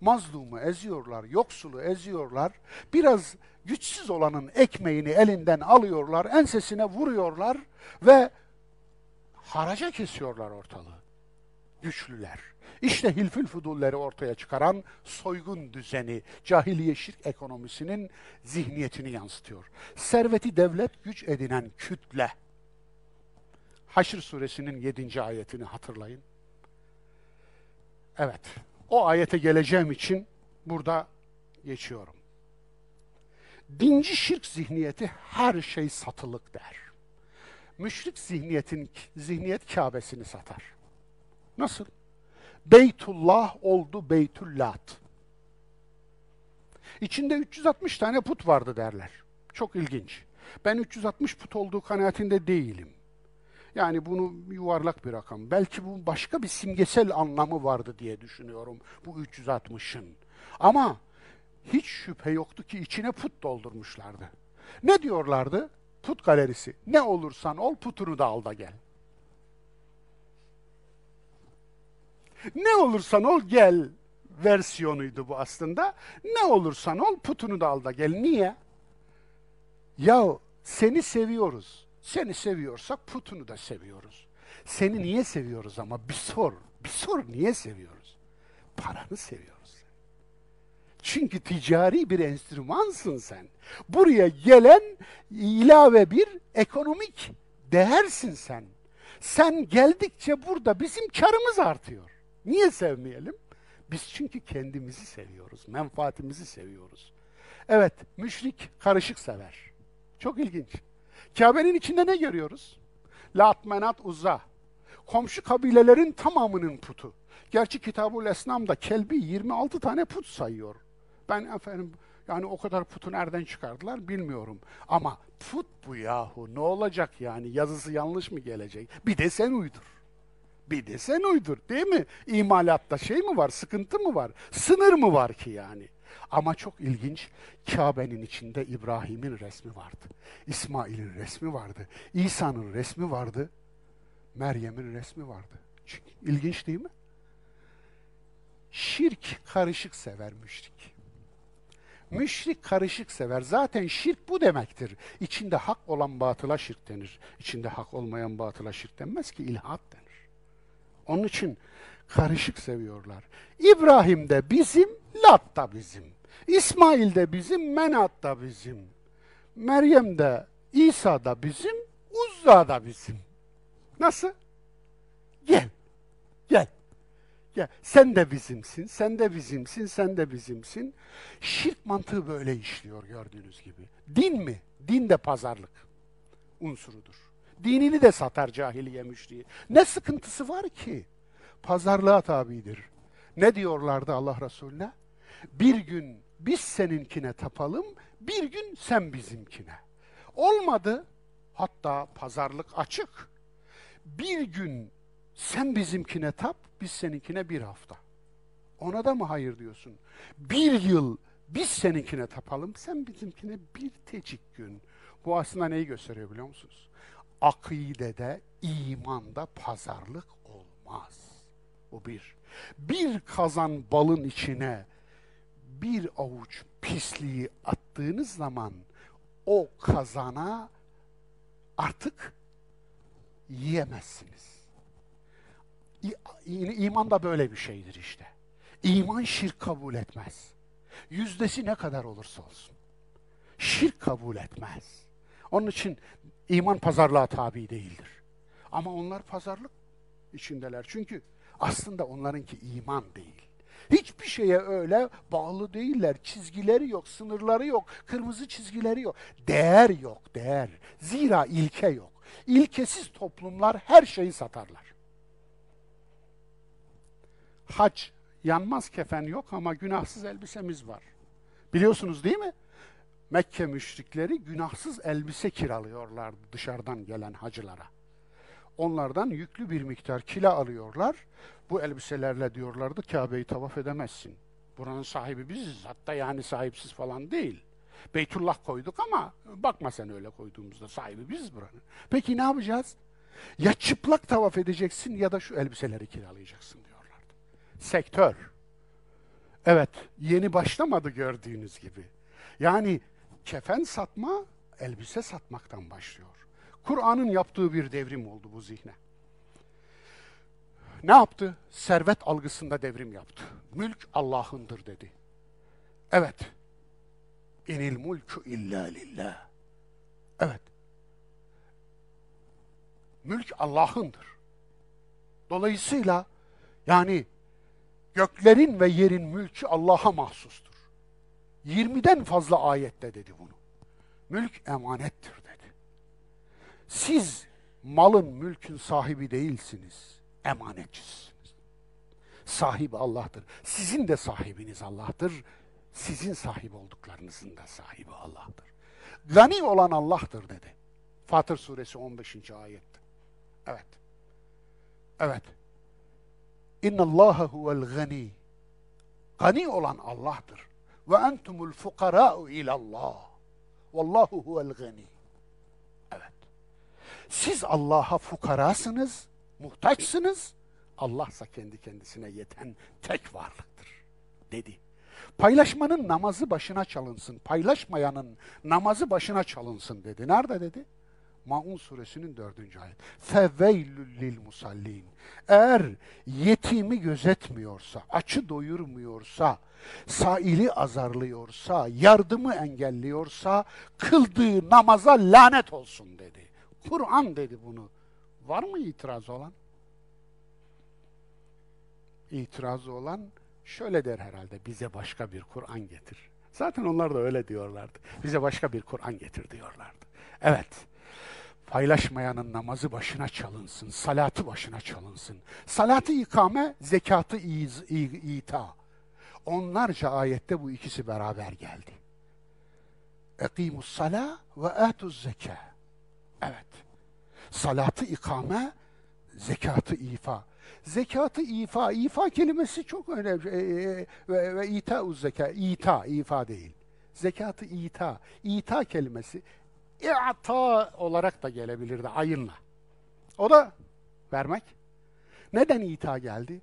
Mazlumu eziyorlar, yoksulu eziyorlar. Biraz güçsüz olanın ekmeğini elinden alıyorlar, ensesine vuruyorlar ve haraca kesiyorlar ortalığı. Güçlüler. İşte hilfül fudulleri ortaya çıkaran soygun düzeni, cahiliye şirk ekonomisinin zihniyetini yansıtıyor. Serveti devlet güç edinen kütle. Haşr suresinin 7. ayetini hatırlayın. Evet, o ayete geleceğim için burada geçiyorum. Dinci şirk zihniyeti her şey satılık der. Müşrik zihniyetin zihniyet Kabe'sini satar. Nasıl? Beytullah oldu Beytullat. İçinde 360 tane put vardı derler. Çok ilginç. Ben 360 put olduğu kanaatinde değilim. Yani bunu yuvarlak bir rakam. Belki bu başka bir simgesel anlamı vardı diye düşünüyorum bu 360'ın. Ama hiç şüphe yoktu ki içine put doldurmuşlardı. Ne diyorlardı? Put galerisi. Ne olursan ol putunu da al da gel. Ne olursan ol gel versiyonuydu bu aslında. Ne olursan ol putunu da al da gel. Niye? Ya seni seviyoruz. Seni seviyorsak putunu da seviyoruz. Seni niye seviyoruz ama bir sor. Bir sor niye seviyoruz? Paranı seviyoruz. Çünkü ticari bir enstrümansın sen. Buraya gelen ilave bir ekonomik değersin sen. Sen geldikçe burada bizim karımız artıyor. Niye sevmeyelim? Biz çünkü kendimizi seviyoruz, menfaatimizi seviyoruz. Evet, müşrik karışık sever. Çok ilginç. Kabe'nin içinde ne görüyoruz? Lat, Menat, Uzza. Komşu kabilelerin tamamının putu. Gerçi Kitabul Esnam'da Kelbi 26 tane put sayıyor. Ben efendim yani o kadar putu nereden çıkardılar bilmiyorum. Ama put bu yahu ne olacak yani yazısı yanlış mı gelecek? Bir de sen uydur. Bir de sen uydur değil mi? İmalatta şey mi var, sıkıntı mı var? Sınır mı var ki yani? Ama çok ilginç, Kabe'nin içinde İbrahim'in resmi vardı. İsmail'in resmi vardı. İsa'nın resmi vardı. Meryem'in resmi vardı. İlginç değil mi? Şirk karışık sever müşrik. Müşrik karışık sever. Zaten şirk bu demektir. İçinde hak olan batıla şirk denir. İçinde hak olmayan batıla şirk denmez ki ilhat denir. Onun için karışık seviyorlar. İbrahim de bizim, Lat da bizim. İsmail de bizim, Menat da bizim. Meryem de, İsa da bizim, Uzza da bizim. Nasıl? Gel, gel. Gel. Sen de bizimsin, sen de bizimsin, sen de bizimsin. Şirk mantığı böyle işliyor gördüğünüz gibi. Din mi? Din de pazarlık unsurudur. Dinini de satar cahiliye müşriği. Ne sıkıntısı var ki? Pazarlığa tabidir. Ne diyorlardı Allah Resulüne? Bir gün biz seninkine tapalım, bir gün sen bizimkine. Olmadı. Hatta pazarlık açık. Bir gün sen bizimkine tap, biz seninkine bir hafta. Ona da mı hayır diyorsun? Bir yıl biz seninkine tapalım, sen bizimkine bir tecik gün. Bu aslında neyi gösteriyor biliyor musunuz? Akidede, imanda pazarlık olmaz. O bir. Bir kazan balın içine bir avuç pisliği attığınız zaman o kazana artık yiyemezsiniz. İman da böyle bir şeydir işte. İman şirk kabul etmez. Yüzdesi ne kadar olursa olsun. Şirk kabul etmez. Onun için iman pazarlığa tabi değildir. Ama onlar pazarlık içindeler. Çünkü aslında onlarınki iman değil. Hiçbir şeye öyle bağlı değiller. Çizgileri yok, sınırları yok, kırmızı çizgileri yok. Değer yok, değer. Zira ilke yok. İlkesiz toplumlar her şeyi satarlar. Hac, yanmaz kefen yok ama günahsız elbisemiz var. Biliyorsunuz değil mi? Mekke müşrikleri günahsız elbise kiralıyorlardı dışarıdan gelen hacılara. Onlardan yüklü bir miktar kila alıyorlar. Bu elbiselerle diyorlardı Kabe'yi tavaf edemezsin. Buranın sahibi biziz. Hatta yani sahipsiz falan değil. Beytullah koyduk ama bakma sen öyle koyduğumuzda sahibi biziz buranın. Peki ne yapacağız? Ya çıplak tavaf edeceksin ya da şu elbiseleri kiralayacaksın diyorlardı. Sektör. Evet, yeni başlamadı gördüğünüz gibi. Yani kefen satma, elbise satmaktan başlıyor. Kur'an'ın yaptığı bir devrim oldu bu zihne. Ne yaptı? Servet algısında devrim yaptı. Mülk Allah'ındır dedi. Evet. İnil mulku illa lillah. Evet. Mülk Allah'ındır. Dolayısıyla yani göklerin ve yerin mülkü Allah'a mahsustur. 20'den fazla ayette dedi bunu. Mülk emanettir dedi. Siz malın, mülkün sahibi değilsiniz, emanetçisiniz. Sahibi Allah'tır. Sizin de sahibiniz Allah'tır. Sizin sahip olduklarınızın da sahibi Allah'tır. Gani olan Allah'tır dedi. Fatır suresi 15. ayette. Evet. Evet. İnna Allaha huvel gani. Gani olan Allah'tır. Ve entumul fukara'u ilallah. Vallahu huvel gani. Evet. Siz Allah'a fukarasınız, muhtaçsınız. Allah ise kendi kendisine yeten tek varlıktır dedi. Paylaşmanın namazı başına çalınsın. Paylaşmayanın namazı başına çalınsın dedi. Nerede dedi? Maun suresinin dördüncü ayet. Feveylül lil musallin. Eğer yetimi gözetmiyorsa, açı doyurmuyorsa, saili azarlıyorsa, yardımı engelliyorsa, kıldığı namaza lanet olsun dedi. Kur'an dedi bunu. Var mı itiraz olan? İtirazı olan şöyle der herhalde, bize başka bir Kur'an getir. Zaten onlar da öyle diyorlardı. Bize başka bir Kur'an getir diyorlardı. Evet, paylaşmayanın namazı başına çalınsın, salatı başına çalınsın. Salatı ikame, zekatı iz, ita. Onlarca ayette bu ikisi beraber geldi. Ekimus sala ve atuz zeka. Evet. Salatı ikame, zekatı ifa. Zekatı ifa, ifa kelimesi çok önemli. E, e, ve, ve ita zeka, ita, ifa değil. Zekatı ita, ita kelimesi i'ta olarak da gelebilirdi ayınla. O da vermek. Neden ita geldi?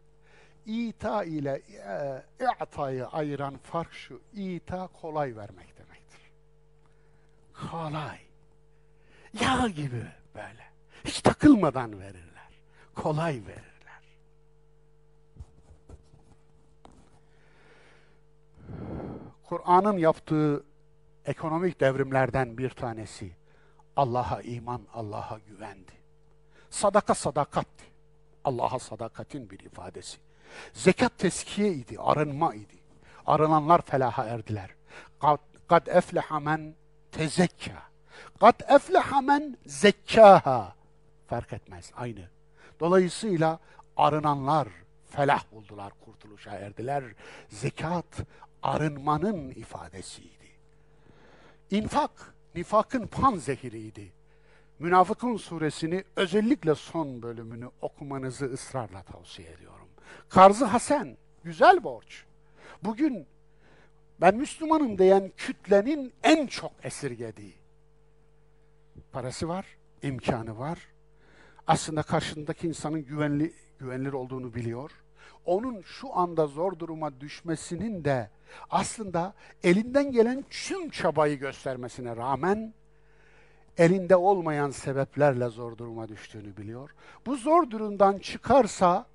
İta ile e, i'tayı ayıran fark şu. İta kolay vermek demektir. Kolay. Yağ gibi böyle. Hiç takılmadan verirler. Kolay verirler. Kur'an'ın yaptığı ekonomik devrimlerden bir tanesi Allah'a iman, Allah'a güvendi. Sadaka sadakatti. Allah'a sadakatin bir ifadesi. Zekat teskiye idi, arınma idi. Arınanlar felaha erdiler. Kad, efleha men tezekka. Kad efleha men zekkaha. Fark etmez, aynı. Dolayısıyla arınanlar felah buldular, kurtuluşa erdiler. Zekat arınmanın ifadesiydi. İnfak, nifakın pan zehiriydi. Münafıkun suresini özellikle son bölümünü okumanızı ısrarla tavsiye ediyorum. Karzı Hasen, güzel borç. Bugün ben Müslümanım diyen kütlenin en çok esirgediği. Parası var, imkanı var. Aslında karşındaki insanın güvenli güvenilir olduğunu biliyor. Onun şu anda zor duruma düşmesinin de aslında elinden gelen tüm çabayı göstermesine rağmen elinde olmayan sebeplerle zor duruma düştüğünü biliyor. Bu zor durumdan çıkarsa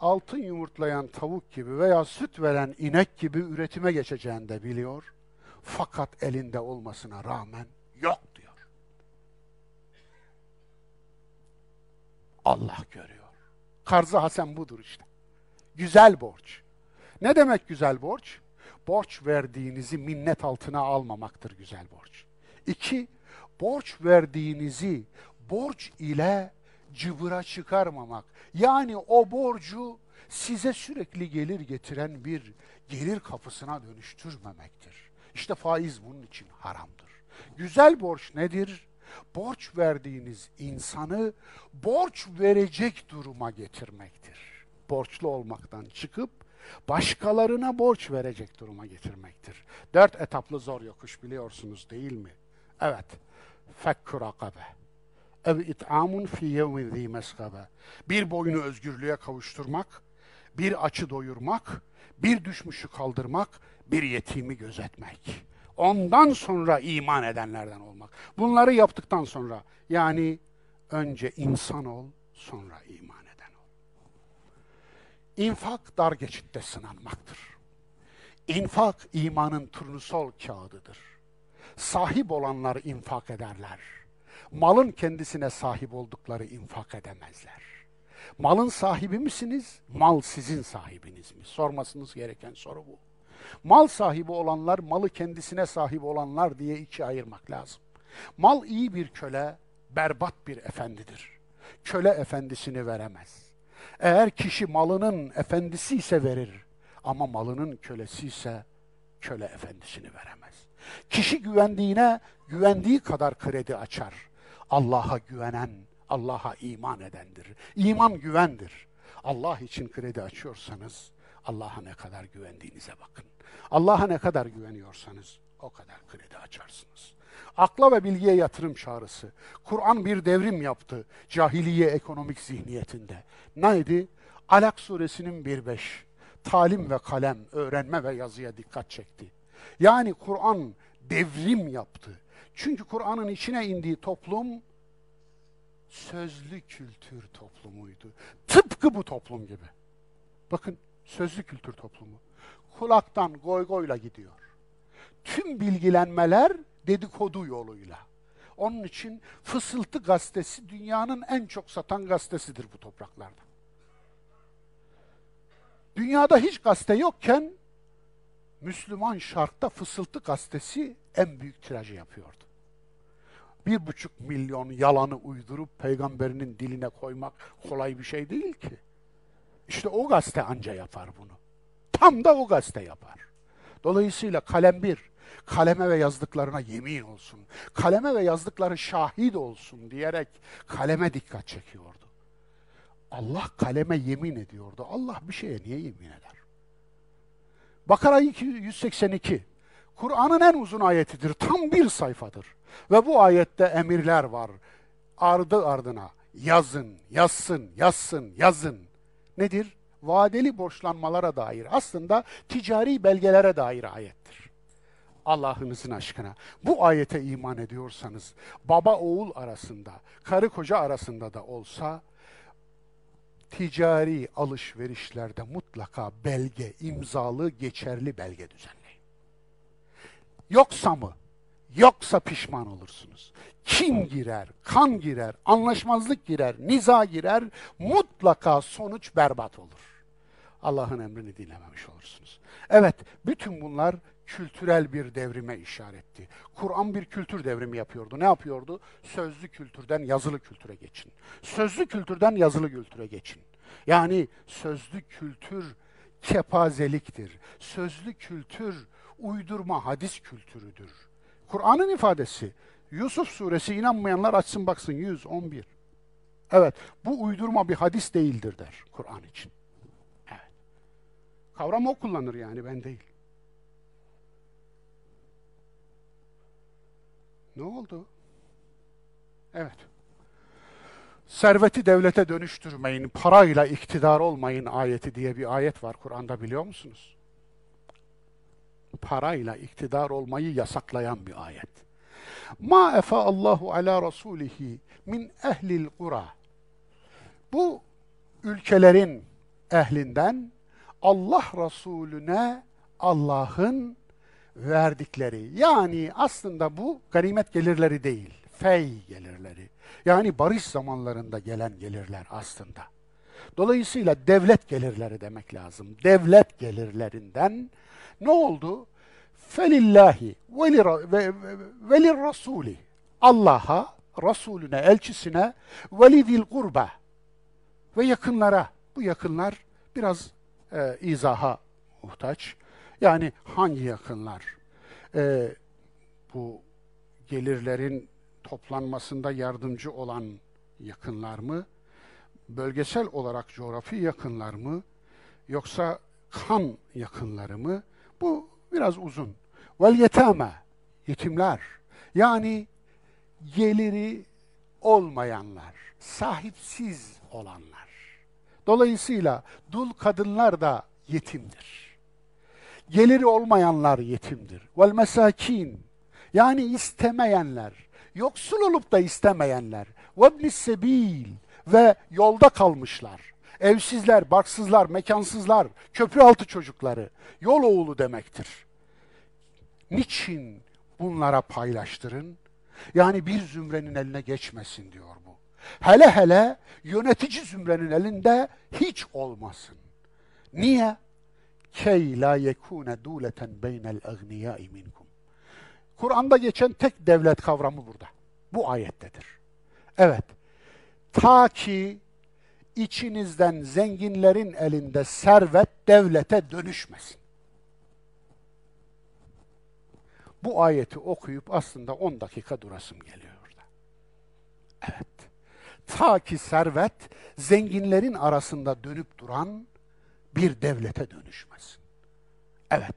altın yumurtlayan tavuk gibi veya süt veren inek gibi üretime geçeceğini de biliyor. Fakat elinde olmasına rağmen yok diyor. Allah görüyor. Karzı Hasan budur işte. Güzel borç. Ne demek güzel borç? borç verdiğinizi minnet altına almamaktır güzel borç. İki, borç verdiğinizi borç ile cıvıra çıkarmamak. Yani o borcu size sürekli gelir getiren bir gelir kapısına dönüştürmemektir. İşte faiz bunun için haramdır. Güzel borç nedir? Borç verdiğiniz insanı borç verecek duruma getirmektir. Borçlu olmaktan çıkıp başkalarına borç verecek duruma getirmektir. Dört etaplı zor yokuş biliyorsunuz değil mi? Evet. Fekkur akabe. Ev it'amun fi yevmin zi meskabe. Bir boyunu özgürlüğe kavuşturmak, bir açı doyurmak, bir düşmüşü kaldırmak, bir yetimi gözetmek. Ondan sonra iman edenlerden olmak. Bunları yaptıktan sonra yani önce insan ol, sonra iman eden ol. İnfak dar geçitte sınanmaktır. İnfak imanın turnusol kağıdıdır. Sahip olanlar infak ederler. Malın kendisine sahip oldukları infak edemezler. Malın sahibi misiniz? Mal sizin sahibiniz mi? Sormasınız gereken soru bu. Mal sahibi olanlar, malı kendisine sahip olanlar diye iki ayırmak lazım. Mal iyi bir köle, berbat bir efendidir. Köle efendisini veremez. Eğer kişi malının efendisi ise verir ama malının kölesi ise köle efendisini veremez. Kişi güvendiğine güvendiği kadar kredi açar. Allah'a güvenen, Allah'a iman edendir. İman güvendir. Allah için kredi açıyorsanız Allah'a ne kadar güvendiğinize bakın. Allah'a ne kadar güveniyorsanız o kadar kredi açarsınız. Akla ve bilgiye yatırım çağrısı. Kur'an bir devrim yaptı cahiliye ekonomik zihniyetinde. Neydi? Alak suresinin 1.5. Talim ve kalem, öğrenme ve yazıya dikkat çekti. Yani Kur'an devrim yaptı. Çünkü Kur'an'ın içine indiği toplum sözlü kültür toplumuydu. Tıpkı bu toplum gibi. Bakın sözlü kültür toplumu. Kulaktan goy goyla gidiyor. Tüm bilgilenmeler dedikodu yoluyla. Onun için Fısıltı gazetesi dünyanın en çok satan gazetesidir bu topraklarda. Dünyada hiç gazete yokken Müslüman Şark'ta Fısıltı gazetesi en büyük tirajı yapıyordu. Bir buçuk milyon yalanı uydurup peygamberinin diline koymak kolay bir şey değil ki. İşte o gazete anca yapar bunu. Tam da o gazete yapar. Dolayısıyla kalem bir, kaleme ve yazdıklarına yemin olsun, kaleme ve yazdıkları şahit olsun diyerek kaleme dikkat çekiyordu. Allah kaleme yemin ediyordu. Allah bir şeye niye yemin eder? Bakara 182. Kur'an'ın en uzun ayetidir. Tam bir sayfadır. Ve bu ayette emirler var. Ardı ardına yazın, yazsın, yazsın, yazın. Nedir? Vadeli borçlanmalara dair. Aslında ticari belgelere dair ayettir. Allah'ınızın aşkına. Bu ayete iman ediyorsanız, baba oğul arasında, karı koca arasında da olsa, ticari alışverişlerde mutlaka belge, imzalı, geçerli belge düzenleyin. Yoksa mı? Yoksa pişman olursunuz. Kim girer, kan girer, anlaşmazlık girer, niza girer, mutlaka sonuç berbat olur. Allah'ın emrini dinlememiş olursunuz. Evet, bütün bunlar kültürel bir devrime işaretti. Kur'an bir kültür devrimi yapıyordu. Ne yapıyordu? Sözlü kültürden yazılı kültüre geçin. Sözlü kültürden yazılı kültüre geçin. Yani sözlü kültür kepazeliktir. Sözlü kültür uydurma hadis kültürüdür. Kur'an'ın ifadesi Yusuf suresi inanmayanlar açsın baksın 111. Evet bu uydurma bir hadis değildir der Kur'an için. Evet. Kavram o kullanır yani ben değil. Ne oldu? Evet. Serveti devlete dönüştürmeyin, parayla iktidar olmayın ayeti diye bir ayet var Kur'an'da biliyor musunuz? Parayla iktidar olmayı yasaklayan bir ayet. Ma efa Allahu ala rasulihi min ehlil kura. Bu ülkelerin ehlinden Allah Resulüne Allah'ın verdikleri. Yani aslında bu ganimet gelirleri değil, fey gelirleri. Yani barış zamanlarında gelen gelirler aslında. Dolayısıyla devlet gelirleri demek lazım. Devlet gelirlerinden ne oldu? Felillahi velir rasuli. Allah'a, Resulüne, elçisine, velidil kurba ve yakınlara. Bu yakınlar biraz e, izaha muhtaç. Yani hangi yakınlar? E, bu gelirlerin toplanmasında yardımcı olan yakınlar mı? Bölgesel olarak coğrafi yakınlar mı? Yoksa kan yakınları mı? Bu biraz uzun. Vel yetame, yetimler. Yani geliri olmayanlar, sahipsiz olanlar. Dolayısıyla dul kadınlar da yetimdir. Geliri olmayanlar yetimdir. Vel mesakin yani istemeyenler, yoksul olup da istemeyenler. Ve sebil ve yolda kalmışlar. Evsizler, barksızlar, mekansızlar, köprü altı çocukları, yol oğlu demektir. Niçin bunlara paylaştırın? Yani bir zümrenin eline geçmesin diyor bu. Hele hele yönetici zümrenin elinde hiç olmasın. Niye? Key la yekune duleten beynel agniyai minkum. Kur'an'da geçen tek devlet kavramı burada. Bu ayettedir. Evet. Ta ki içinizden zenginlerin elinde servet devlete dönüşmesin. Bu ayeti okuyup aslında 10 dakika durasım geliyor orada. Evet. Ta ki servet zenginlerin arasında dönüp duran bir devlete dönüşmesin. Evet.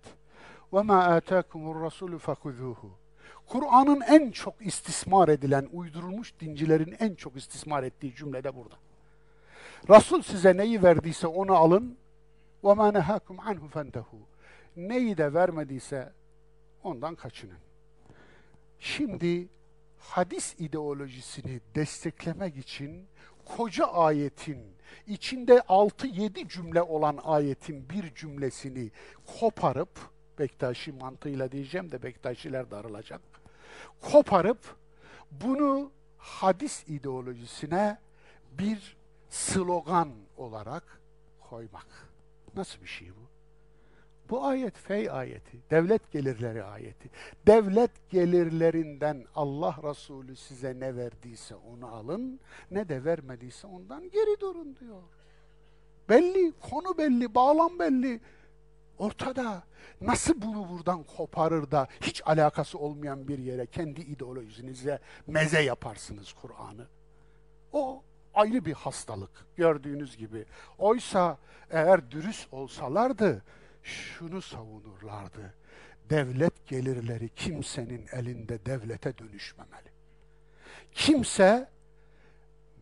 وَمَا آتَاكُمُ الرَّسُولُ فَخُذُوهُ Kur'an'ın en çok istismar edilen, uydurulmuş dincilerin en çok istismar ettiği cümle de burada. Resul size neyi verdiyse onu alın. وَمَا نَهَاكُمْ عَنْهُ فَانْتَهُ Neyi de vermediyse ondan kaçının. Şimdi hadis ideolojisini desteklemek için koca ayetin içinde 6-7 cümle olan ayetin bir cümlesini koparıp Bektaşi mantığıyla diyeceğim de Bektaşiler darılacak. Koparıp bunu hadis ideolojisine bir slogan olarak koymak. Nasıl bir şey bu? Bu ayet fey ayeti, devlet gelirleri ayeti. Devlet gelirlerinden Allah Resulü size ne verdiyse onu alın, ne de vermediyse ondan geri durun diyor. Belli, konu belli, bağlam belli. Ortada nasıl bunu buradan koparır da hiç alakası olmayan bir yere kendi ideolojinize meze yaparsınız Kur'an'ı? O ayrı bir hastalık gördüğünüz gibi. Oysa eğer dürüst olsalardı şunu savunurlardı. Devlet gelirleri kimsenin elinde devlete dönüşmemeli. Kimse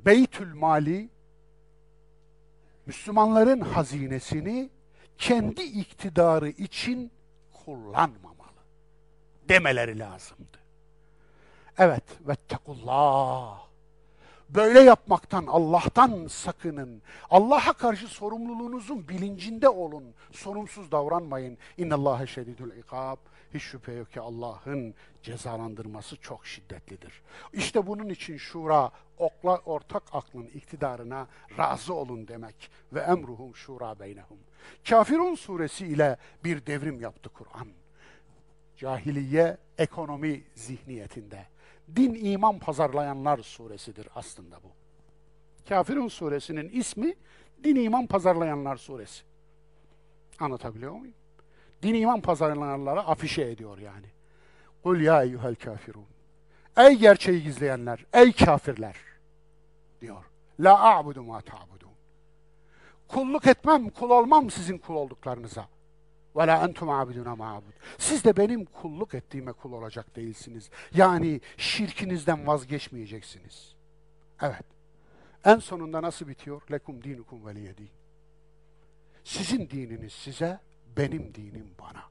Beytül Mali Müslümanların hazinesini kendi iktidarı için kullanmamalı demeleri lazımdı. Evet, vettekullah. Böyle yapmaktan Allah'tan sakının. Allah'a karşı sorumluluğunuzun bilincinde olun. Sorumsuz davranmayın. İnnallâhe şedidül ikab. Hiç şüphe yok ki Allah'ın cezalandırması çok şiddetlidir. İşte bunun için şura, okla, ortak aklın iktidarına razı olun demek. Ve emruhum şura beynehum. Kafirun suresi ile bir devrim yaptı Kur'an. Cahiliye ekonomi zihniyetinde din iman pazarlayanlar suresidir aslında bu. Kafirun suresinin ismi din iman pazarlayanlar suresi. Anlatabiliyor muyum? Din iman pazarlayanları afişe ediyor yani. Kul ya eyyuhel kafirun. Ey gerçeği gizleyenler, ey kafirler diyor. La a'budu ma ta'budun. Kulluk etmem, kul olmam sizin kul olduklarınıza. Ve la entum abiduna ma'bud. Siz de benim kulluk ettiğime kul olacak değilsiniz. Yani şirkinizden vazgeçmeyeceksiniz. Evet. En sonunda nasıl bitiyor? Lekum dinukum veliyedin. Sizin dininiz size, benim dinim bana.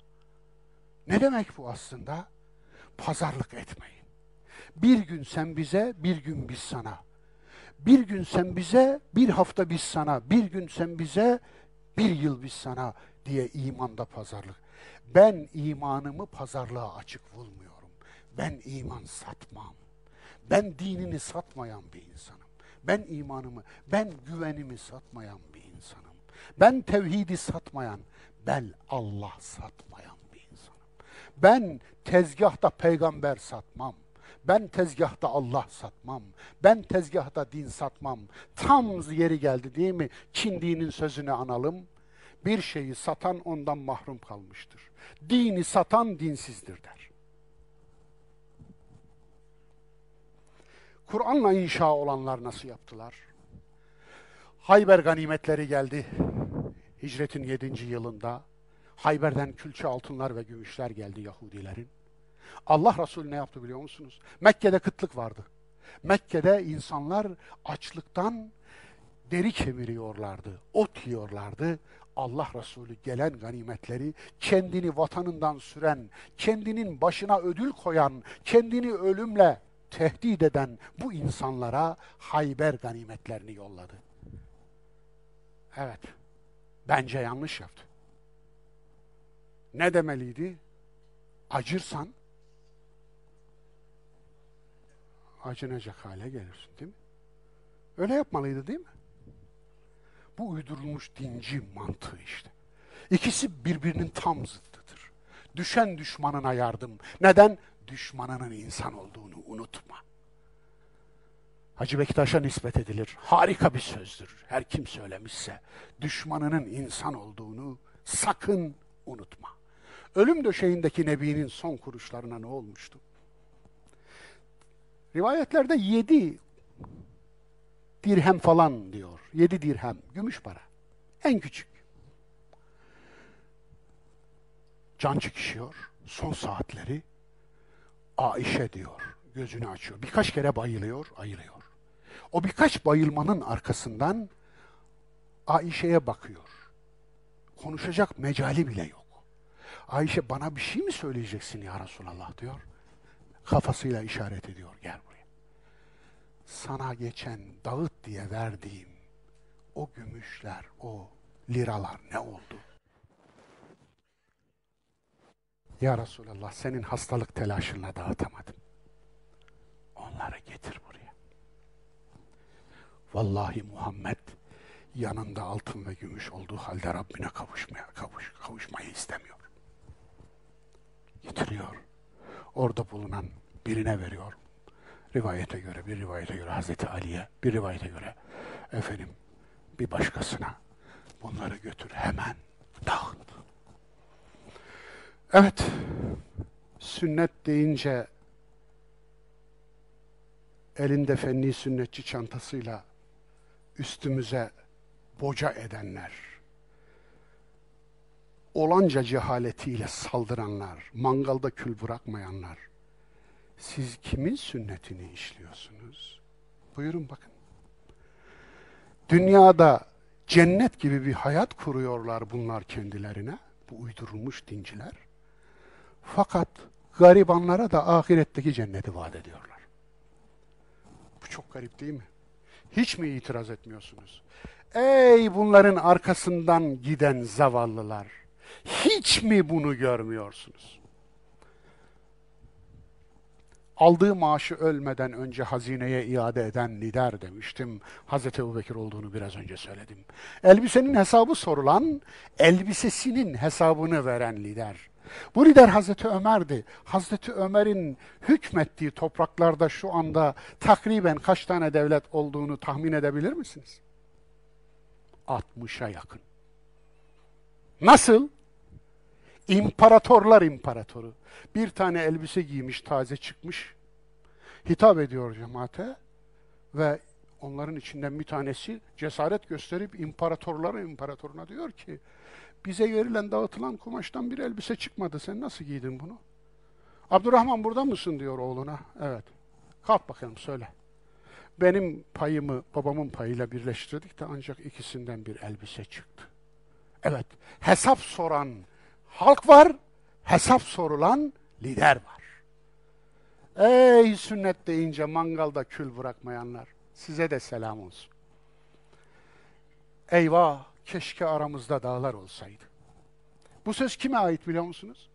Ne demek bu aslında? Pazarlık etmeyin. Bir gün sen bize, bir gün biz sana. Bir gün sen bize, bir hafta biz sana. Bir gün sen bize, bir yıl biz sana diye imanda pazarlık. Ben imanımı pazarlığa açık bulmuyorum. Ben iman satmam. Ben dinini satmayan bir insanım. Ben imanımı, ben güvenimi satmayan bir insanım. Ben tevhidi satmayan, ben Allah satmayan bir insanım. Ben tezgahta peygamber satmam. Ben tezgahta Allah satmam. Ben tezgahta din satmam. Tam yeri geldi değil mi? Çin dinin sözünü analım bir şeyi satan ondan mahrum kalmıştır. Dini satan dinsizdir der. Kur'an'la inşa olanlar nasıl yaptılar? Hayber ganimetleri geldi. Hicretin 7. yılında. Hayber'den külçe altınlar ve gümüşler geldi Yahudilerin. Allah Resulü ne yaptı biliyor musunuz? Mekke'de kıtlık vardı. Mekke'de insanlar açlıktan deri kemiriyorlardı, ot yiyorlardı. Allah Resulü gelen ganimetleri kendini vatanından süren, kendinin başına ödül koyan, kendini ölümle tehdit eden bu insanlara Hayber ganimetlerini yolladı. Evet, bence yanlış yaptı. Ne demeliydi? Acırsan acınacak hale gelirsin değil mi? Öyle yapmalıydı değil mi? Bu uydurulmuş dinci mantığı işte. İkisi birbirinin tam zıttıdır. Düşen düşmanına yardım. Neden? Düşmanının insan olduğunu unutma. Hacı Bektaş'a nispet edilir. Harika bir sözdür. Her kim söylemişse. Düşmanının insan olduğunu sakın unutma. Ölüm döşeğindeki Nebi'nin son kuruşlarına ne olmuştu? Rivayetlerde yedi dirhem falan diyor. Yedi dirhem. Gümüş para. En küçük. Can çekişiyor. Son saatleri. Aişe diyor. Gözünü açıyor. Birkaç kere bayılıyor, ayılıyor. O birkaç bayılmanın arkasından Aişe'ye bakıyor. Konuşacak mecali bile yok. Ayşe bana bir şey mi söyleyeceksin ya Resulallah diyor. Kafasıyla işaret ediyor gel. Sana geçen dağıt diye verdiğim o gümüşler, o liralar ne oldu? Ya Resulallah senin hastalık telaşınla dağıtamadım. Onları getir buraya. Vallahi Muhammed yanında altın ve gümüş olduğu halde Rabbine kavuşmaya, kavuş, kavuşmayı istemiyor. Getiriyor. Orada bulunan birine veriyor. Rivayete göre, bir rivayete göre Hazreti Ali'ye, bir rivayete göre efendim bir başkasına bunları götür hemen dağıt. Evet, sünnet deyince elinde fenni sünnetçi çantasıyla üstümüze boca edenler, olanca cehaletiyle saldıranlar, mangalda kül bırakmayanlar, siz kimin sünnetini işliyorsunuz? Buyurun bakın. Dünyada cennet gibi bir hayat kuruyorlar bunlar kendilerine, bu uydurulmuş dinciler. Fakat garibanlara da ahiretteki cenneti vaat ediyorlar. Bu çok garip değil mi? Hiç mi itiraz etmiyorsunuz? Ey bunların arkasından giden zavallılar! Hiç mi bunu görmüyorsunuz? Aldığı maaşı ölmeden önce hazineye iade eden lider demiştim. Hazreti Ebubekir olduğunu biraz önce söyledim. Elbisenin hesabı sorulan, elbisesinin hesabını veren lider. Bu lider Hazreti Ömer'di. Hazreti Ömer'in hükmettiği topraklarda şu anda takriben kaç tane devlet olduğunu tahmin edebilir misiniz? 60'a yakın. Nasıl? İmparatorlar imparatoru. Bir tane elbise giymiş, taze çıkmış. Hitap ediyor cemaate ve onların içinden bir tanesi cesaret gösterip imparatorların imparatoruna diyor ki bize verilen dağıtılan kumaştan bir elbise çıkmadı. Sen nasıl giydin bunu? Abdurrahman burada mısın diyor oğluna. Evet. Kalk bakalım söyle. Benim payımı babamın payıyla birleştirdik de ancak ikisinden bir elbise çıktı. Evet. Hesap soran halk var, hesap sorulan lider var. Ey sünnet deyince mangalda kül bırakmayanlar, size de selam olsun. Eyvah, keşke aramızda dağlar olsaydı. Bu söz kime ait biliyor musunuz?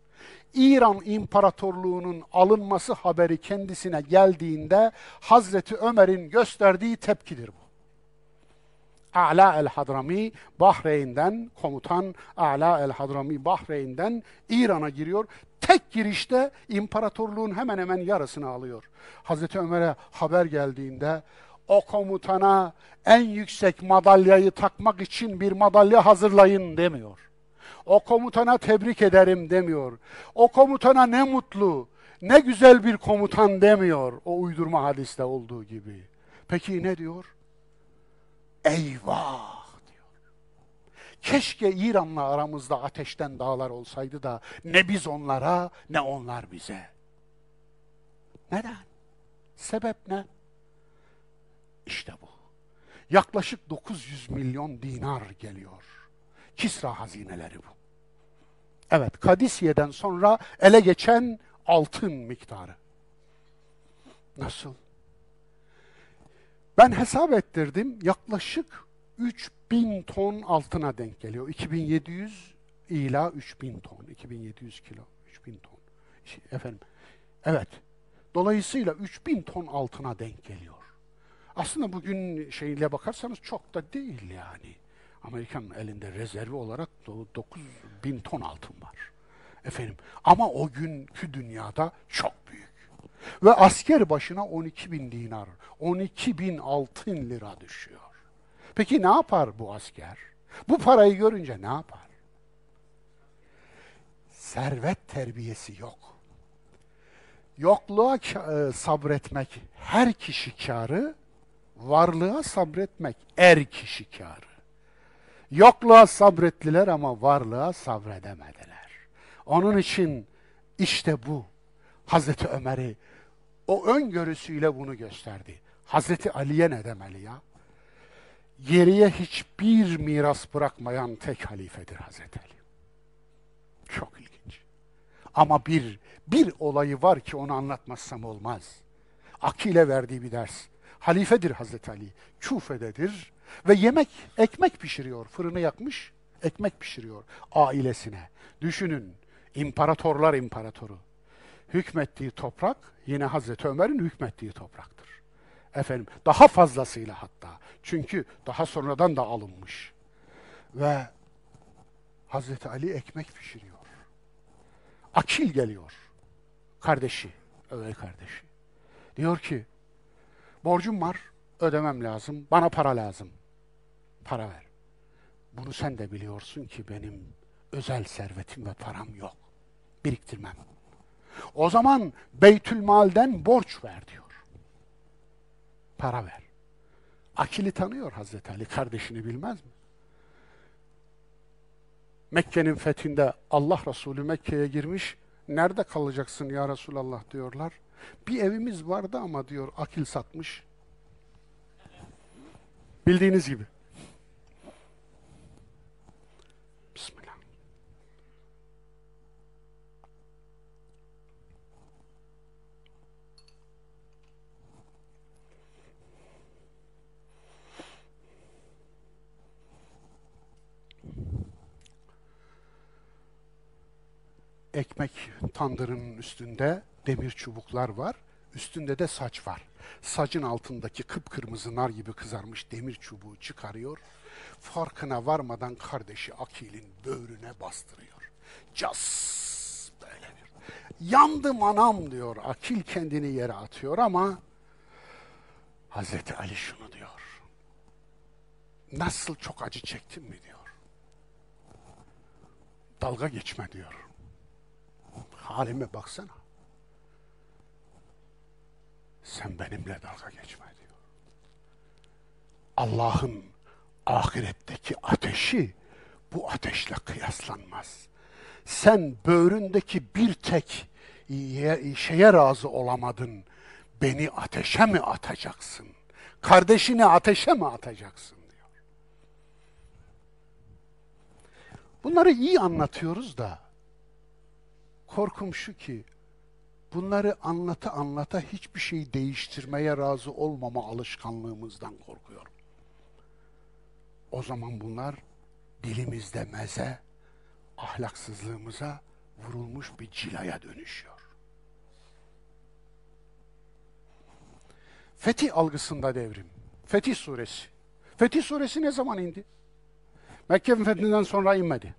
İran İmparatorluğu'nun alınması haberi kendisine geldiğinde Hazreti Ömer'in gösterdiği tepkidir bu. A'la el-Hadrami Bahreyn'den komutan A'la el-Hadrami Bahreyn'den İran'a giriyor. Tek girişte imparatorluğun hemen hemen yarısını alıyor. Hazreti Ömer'e haber geldiğinde o komutana en yüksek madalyayı takmak için bir madalya hazırlayın demiyor. O komutana tebrik ederim demiyor. O komutana ne mutlu, ne güzel bir komutan demiyor. O uydurma hadiste olduğu gibi. Peki ne diyor? Eyvah diyor. Keşke İran'la aramızda ateşten dağlar olsaydı da ne biz onlara ne onlar bize. Neden? Sebep ne? İşte bu. Yaklaşık 900 milyon dinar geliyor. Kisra hazineleri bu. Evet, Kadisiye'den sonra ele geçen altın miktarı. Nasıl? Ben hesap ettirdim. Yaklaşık 3000 ton altına denk geliyor. 2700 ila 3000 ton. 2700 kilo, 3000 ton. Efendim, evet. Dolayısıyla 3000 ton altına denk geliyor. Aslında bugün şeyle bakarsanız çok da değil yani. Amerika'nın elinde rezervi olarak 9000 ton altın var. Efendim ama o günkü dünyada çok büyük. Ve asker başına 12 bin dinar, 12 bin altın lira düşüyor. Peki ne yapar bu asker? Bu parayı görünce ne yapar? Servet terbiyesi yok. Yokluğa e, sabretmek her kişi karı, varlığa sabretmek er kişi karı. Yokluğa sabrettiler ama varlığa sabredemediler. Onun için işte bu Hazreti Ömer'i o öngörüsüyle bunu gösterdi. Hazreti Ali'ye ne demeli ya? Geriye hiçbir miras bırakmayan tek halifedir Hazreti Ali. Çok ilginç. Ama bir bir olayı var ki onu anlatmazsam olmaz. Akile verdiği bir ders. Halifedir Hazreti Ali. Küfe'dedir ve yemek, ekmek pişiriyor. Fırını yakmış, ekmek pişiriyor ailesine. Düşünün, imparatorlar imparatoru. Hükmettiği toprak yine Hazreti Ömer'in hükmettiği topraktır. Efendim, daha fazlasıyla hatta. Çünkü daha sonradan da alınmış. Ve Hazreti Ali ekmek pişiriyor. Akil geliyor. Kardeşi, övel kardeşi. Diyor ki, borcum var, ödemem lazım, bana para lazım para ver. Bunu sen de biliyorsun ki benim özel servetim ve param yok. Biriktirmem. O zaman Beytülmal'den borç ver diyor. Para ver. Akil'i tanıyor Hazreti Ali, kardeşini bilmez mi? Mekke'nin fethinde Allah Resulü Mekke'ye girmiş. Nerede kalacaksın ya Resulallah diyorlar. Bir evimiz vardı ama diyor akil satmış. Bildiğiniz gibi. Ekmek tandırının üstünde demir çubuklar var. Üstünde de saç var. Sacın altındaki kıpkırmızı nar gibi kızarmış demir çubuğu çıkarıyor. Farkına varmadan kardeşi Akil'in böğrüne bastırıyor. Cas böyle bir. Yandım anam diyor. Akil kendini yere atıyor ama Hazreti Ali şunu diyor. Nasıl çok acı çektin mi diyor. Dalga geçme diyor. Halime baksana. Sen benimle dalga geçme diyor. Allah'ın ahiretteki ateşi bu ateşle kıyaslanmaz. Sen böğründeki bir tek şeye razı olamadın. Beni ateşe mi atacaksın? Kardeşini ateşe mi atacaksın diyor. Bunları iyi anlatıyoruz da Korkum şu ki bunları anlata anlata hiçbir şey değiştirmeye razı olmama alışkanlığımızdan korkuyorum. O zaman bunlar dilimizde meze, ahlaksızlığımıza vurulmuş bir cilaya dönüşüyor. Fetih algısında devrim. Fetih suresi. Fetih suresi ne zaman indi? Mekke fethinden sonra inmedi.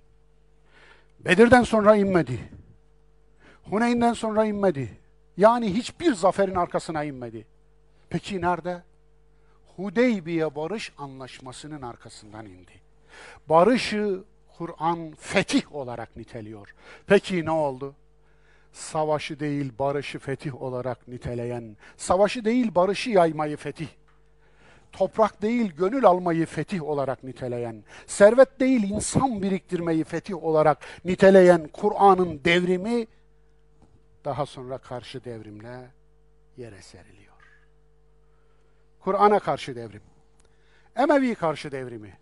Bedir'den sonra inmedi. Huneyn'den sonra inmedi. Yani hiçbir zaferin arkasına inmedi. Peki nerede? Hudeybiye barış anlaşmasının arkasından indi. Barışı Kur'an fetih olarak niteliyor. Peki ne oldu? Savaşı değil barışı fetih olarak niteleyen, savaşı değil barışı yaymayı fetih, toprak değil gönül almayı fetih olarak niteleyen, servet değil insan biriktirmeyi fetih olarak niteleyen Kur'an'ın devrimi daha sonra karşı devrimle yere seriliyor. Kur'an'a karşı devrim. Emevi karşı devrimi.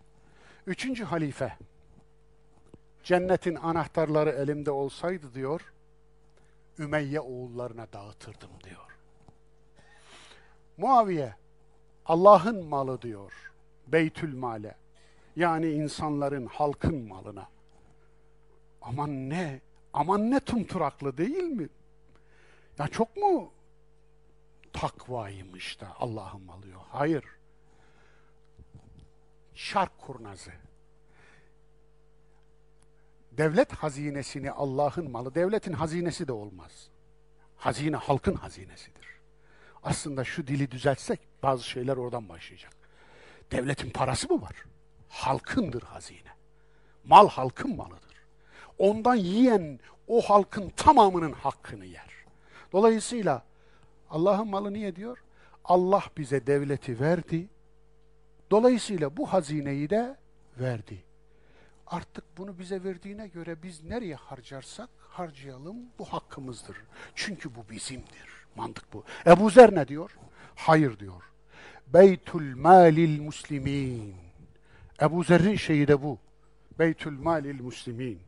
Üçüncü halife. Cennetin anahtarları elimde olsaydı diyor, Ümeyye oğullarına dağıtırdım diyor. Muaviye, Allah'ın malı diyor, Beytül Male. Yani insanların, halkın malına. Aman ne, aman ne tumturaklı değil mi? Ya çok mu takvaymış da Allah'ım alıyor? Hayır. Şark kurnazı. Devlet hazinesini Allah'ın malı, devletin hazinesi de olmaz. Hazine halkın hazinesidir. Aslında şu dili düzeltsek bazı şeyler oradan başlayacak. Devletin parası mı var? Halkındır hazine. Mal halkın malıdır. Ondan yiyen o halkın tamamının hakkını yer. Dolayısıyla Allah'ın malı niye diyor? Allah bize devleti verdi. Dolayısıyla bu hazineyi de verdi. Artık bunu bize verdiğine göre biz nereye harcarsak harcayalım bu hakkımızdır. Çünkü bu bizimdir. Mantık bu. Ebu Zer ne diyor? Hayır diyor. Beytül malil muslimin. Ebu Zer'in şeyi de bu. Beytül malil muslimin.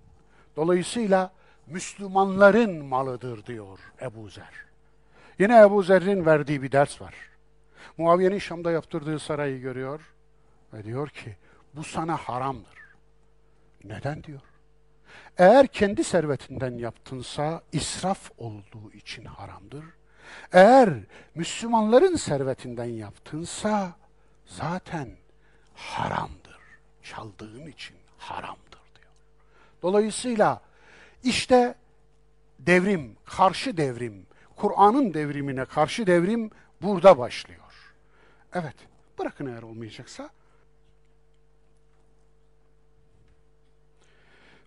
Dolayısıyla Müslümanların malıdır diyor Ebu Zer. Yine Ebu Zer'in verdiği bir ders var. Muaviye'nin Şam'da yaptırdığı sarayı görüyor ve diyor ki bu sana haramdır. Neden diyor? Eğer kendi servetinden yaptınsa israf olduğu için haramdır. Eğer Müslümanların servetinden yaptınsa zaten haramdır. Çaldığın için haramdır diyor. Dolayısıyla işte devrim, karşı devrim, Kur'an'ın devrimine karşı devrim burada başlıyor. Evet, bırakın eğer olmayacaksa.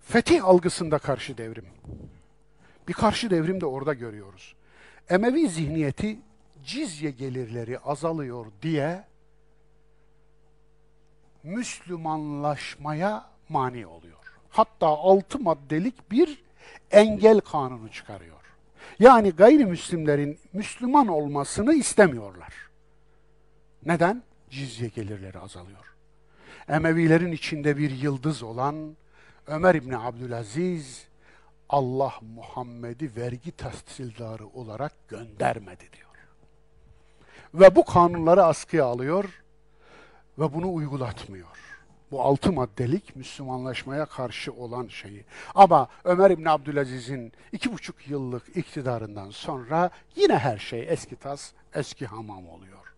Fetih algısında karşı devrim. Bir karşı devrim de orada görüyoruz. Emevi zihniyeti cizye gelirleri azalıyor diye Müslümanlaşmaya mani oluyor. Hatta altı maddelik bir engel kanunu çıkarıyor. Yani gayrimüslimlerin Müslüman olmasını istemiyorlar. Neden? Cizye gelirleri azalıyor. Emevilerin içinde bir yıldız olan Ömer İbni Abdülaziz Allah Muhammed'i vergi tahsildarı olarak göndermedi diyor. Ve bu kanunları askıya alıyor ve bunu uygulatmıyor. Bu altı maddelik Müslümanlaşmaya karşı olan şeyi. Ama Ömer İbni Abdülaziz'in iki buçuk yıllık iktidarından sonra yine her şey eski tas, eski hamam oluyor.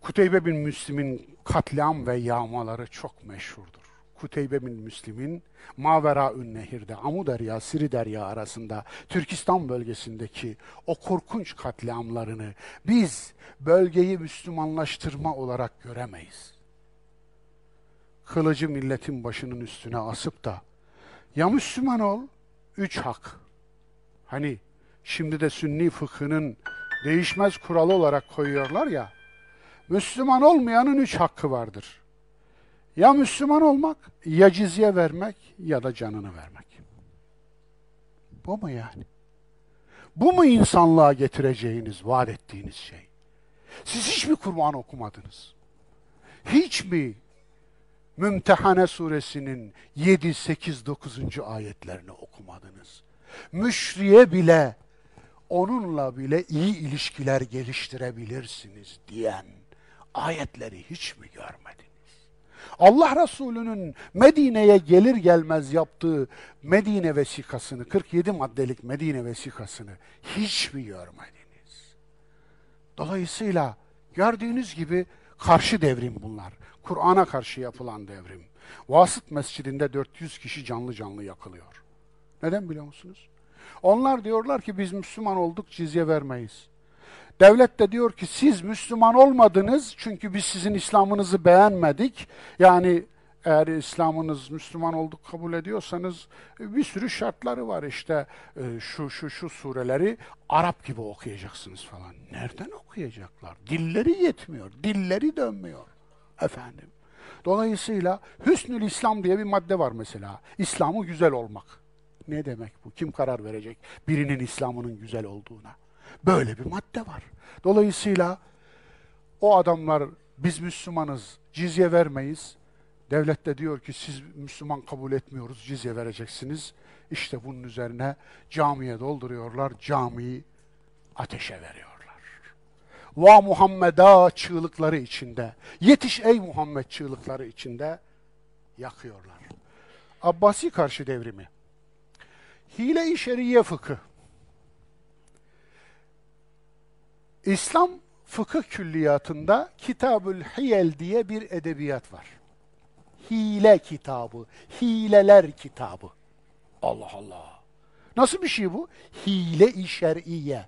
Kuteybe bin Müslim'in katliam ve yağmaları çok meşhurdur. Kuteybe bin Müslim'in Maveraün Nehir'de, Amu Derya, Siri Derya arasında Türkistan bölgesindeki o korkunç katliamlarını biz bölgeyi Müslümanlaştırma olarak göremeyiz. Kılıcı milletin başının üstüne asıp da ya Müslüman ol, üç hak. Hani şimdi de Sünni fıkhının değişmez kuralı olarak koyuyorlar ya, Müslüman olmayanın üç hakkı vardır. Ya Müslüman olmak, ya cizye vermek ya da canını vermek. Bu mu yani? Bu mu insanlığa getireceğiniz, vaat ettiğiniz şey? Siz hiç mi Kur'an okumadınız? Hiç mi Mümtehane suresinin 7, 8, 9. ayetlerini okumadınız? Müşriye bile, onunla bile iyi ilişkiler geliştirebilirsiniz diyen ayetleri hiç mi görmediniz? Allah Resulü'nün Medine'ye gelir gelmez yaptığı Medine vesikasını, 47 maddelik Medine vesikasını hiç mi görmediniz? Dolayısıyla gördüğünüz gibi karşı devrim bunlar. Kur'an'a karşı yapılan devrim. Vasıt Mescidinde 400 kişi canlı canlı yakılıyor. Neden biliyor musunuz? Onlar diyorlar ki biz Müslüman olduk cizye vermeyiz. Devlet de diyor ki siz Müslüman olmadınız çünkü biz sizin İslam'ınızı beğenmedik. Yani eğer İslam'ınız Müslüman olduk kabul ediyorsanız bir sürü şartları var işte e, şu şu şu sureleri Arap gibi okuyacaksınız falan. Nereden okuyacaklar? Dilleri yetmiyor, dilleri dönmüyor efendim. Dolayısıyla Hüsnül İslam diye bir madde var mesela. İslam'ı güzel olmak. Ne demek bu? Kim karar verecek birinin İslam'ının güzel olduğuna? Böyle bir madde var. Dolayısıyla o adamlar Biz Müslümanız, cizye vermeyiz. Devlet de diyor ki siz Müslüman kabul etmiyoruz, cizye vereceksiniz. İşte bunun üzerine camiye dolduruyorlar, camiyi ateşe veriyorlar. Va Muhammed'a çığlıkları içinde, yetiş ey Muhammed çığlıkları içinde yakıyorlar. Abbasi karşı devrimi. Hile-i şeriye fıkı. İslam fıkıh külliyatında Kitabül Hiyel diye bir edebiyat var. Hile kitabı, hileler kitabı. Allah Allah. Nasıl bir şey bu? Hile-i şer'iye.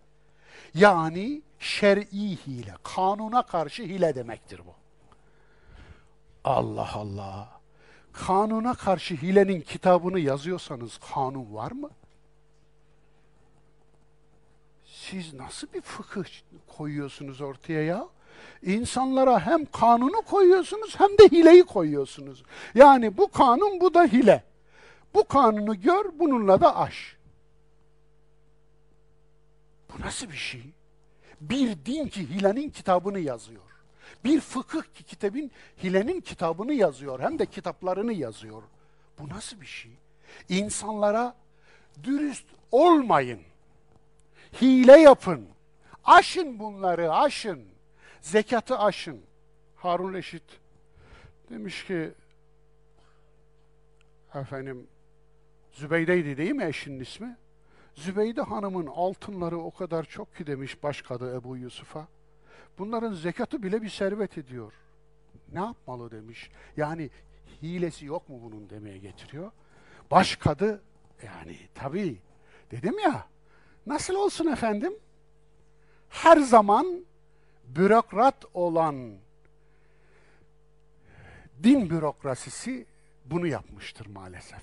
Yani şer'i hile, kanuna karşı hile demektir bu. Allah Allah. Kanuna karşı hilenin kitabını yazıyorsanız kanun var mı? Siz nasıl bir fıkıh koyuyorsunuz ortaya ya? İnsanlara hem kanunu koyuyorsunuz hem de hileyi koyuyorsunuz. Yani bu kanun bu da hile. Bu kanunu gör bununla da aş. Bu nasıl bir şey? Bir din ki hilenin kitabını yazıyor. Bir fıkıh ki kitabın hilenin kitabını yazıyor. Hem de kitaplarını yazıyor. Bu nasıl bir şey? İnsanlara dürüst olmayın. Hile yapın. Aşın bunları, aşın. Zekatı aşın. Harun Reşit demiş ki efendim Zübeyde'ydi değil mi eşinin ismi? Zübeyde hanımın altınları o kadar çok ki demiş başkadı Ebu Yusuf'a. Bunların zekatı bile bir servet ediyor. Ne yapmalı demiş. Yani hilesi yok mu bunun demeye getiriyor. Başkadı yani tabii dedim ya nasıl olsun efendim? Her zaman bürokrat olan din bürokrasisi bunu yapmıştır maalesef.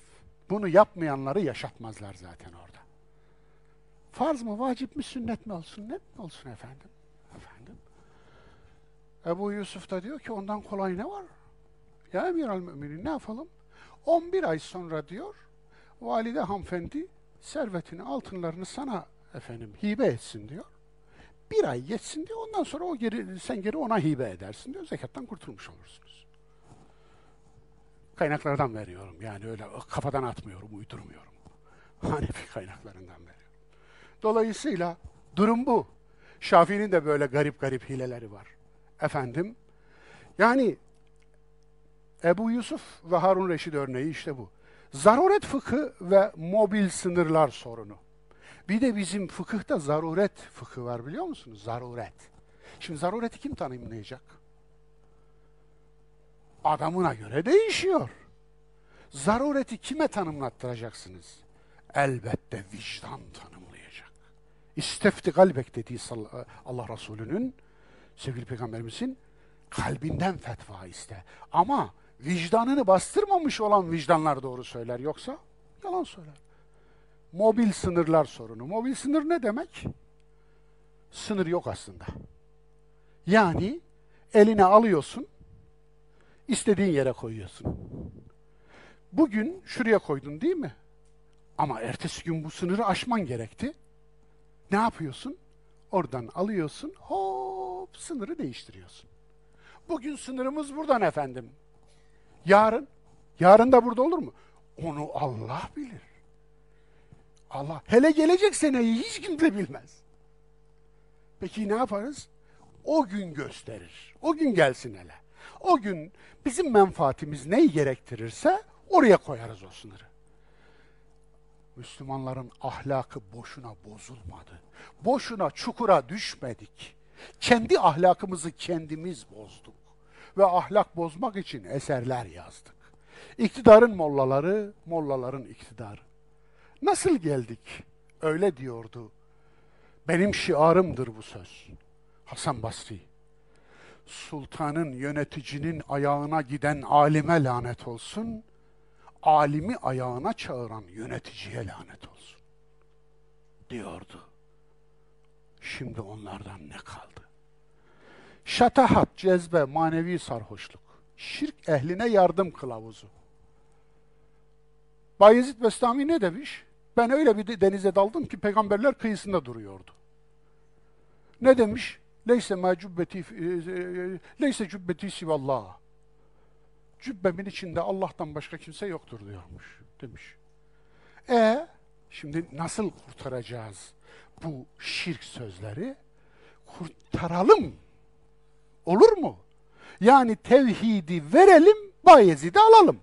Bunu yapmayanları yaşatmazlar zaten orada. Farz mı, vacip mi, sünnet mi olsun, ne mi olsun efendim? Efendim? Ebu Yusuf da diyor ki ondan kolay ne var? Ya emir al müminin ne yapalım? 11 ay sonra diyor, valide hanımefendi servetini, altınlarını sana efendim hibe etsin diyor. Bir ay geçsin diyor, ondan sonra o geri, sen geri ona hibe edersin diyor, zekattan kurtulmuş olursunuz. Kaynaklardan veriyorum, yani öyle kafadan atmıyorum, uydurmuyorum. Hanefi kaynaklarından veriyorum. Dolayısıyla durum bu. Şafii'nin de böyle garip garip hileleri var. Efendim, yani Ebu Yusuf ve Harun Reşid örneği işte bu. Zaruret fıkı ve mobil sınırlar sorunu. Bir de bizim fıkıhta zaruret fıkı var biliyor musunuz? Zaruret. Şimdi zarureti kim tanımlayacak? Adamına göre değişiyor. Zarureti kime tanımlattıracaksınız? Elbette vicdan tanımlayacak. İstefti kalbek dediği Allah Resulü'nün, sevgili peygamberimizin kalbinden fetva iste. Ama vicdanını bastırmamış olan vicdanlar doğru söyler. Yoksa yalan söyler. Mobil sınırlar sorunu. Mobil sınır ne demek? Sınır yok aslında. Yani eline alıyorsun, istediğin yere koyuyorsun. Bugün şuraya koydun değil mi? Ama ertesi gün bu sınırı aşman gerekti. Ne yapıyorsun? Oradan alıyorsun, hop sınırı değiştiriyorsun. Bugün sınırımız buradan efendim. Yarın, yarın da burada olur mu? Onu Allah bilir. Allah, hele gelecek seneyi hiç kimse bilmez. Peki ne yaparız? O gün gösterir. O gün gelsin hele. O gün bizim menfaatimiz neyi gerektirirse oraya koyarız o sınırı. Müslümanların ahlakı boşuna bozulmadı. Boşuna çukura düşmedik. Kendi ahlakımızı kendimiz bozduk. Ve ahlak bozmak için eserler yazdık. İktidarın mollaları, mollaların iktidarı. Nasıl geldik? Öyle diyordu. Benim şiarımdır bu söz. Hasan Basri. Sultanın, yöneticinin ayağına giden alime lanet olsun, alimi ayağına çağıran yöneticiye lanet olsun. Diyordu. Şimdi onlardan ne kaldı? Şatahat, cezbe, manevi sarhoşluk. Şirk ehline yardım kılavuzu. Bayezid Bestami ne demiş? Ben öyle bir denize daldım ki peygamberler kıyısında duruyordu. Ne demiş? Leyse ma cübbeti e, leyse cübbeti sivallah. Cübbemin içinde Allah'tan başka kimse yoktur diyormuş demiş. E şimdi nasıl kurtaracağız bu şirk sözleri? Kurtaralım. Olur mu? Yani tevhidi verelim, Bayezid'i alalım.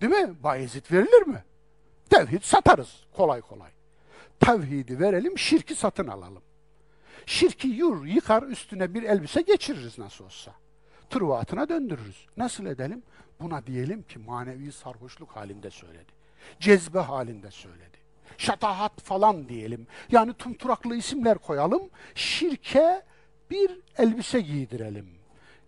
Değil mi? Bayezid verilir mi? Tevhid satarız kolay kolay. Tevhidi verelim, şirki satın alalım. Şirki yur, yıkar, üstüne bir elbise geçiririz nasıl olsa. Truvatına döndürürüz. Nasıl edelim? Buna diyelim ki manevi sarhoşluk halinde söyledi. Cezbe halinde söyledi. Şatahat falan diyelim. Yani tumturaklı isimler koyalım. Şirke bir elbise giydirelim.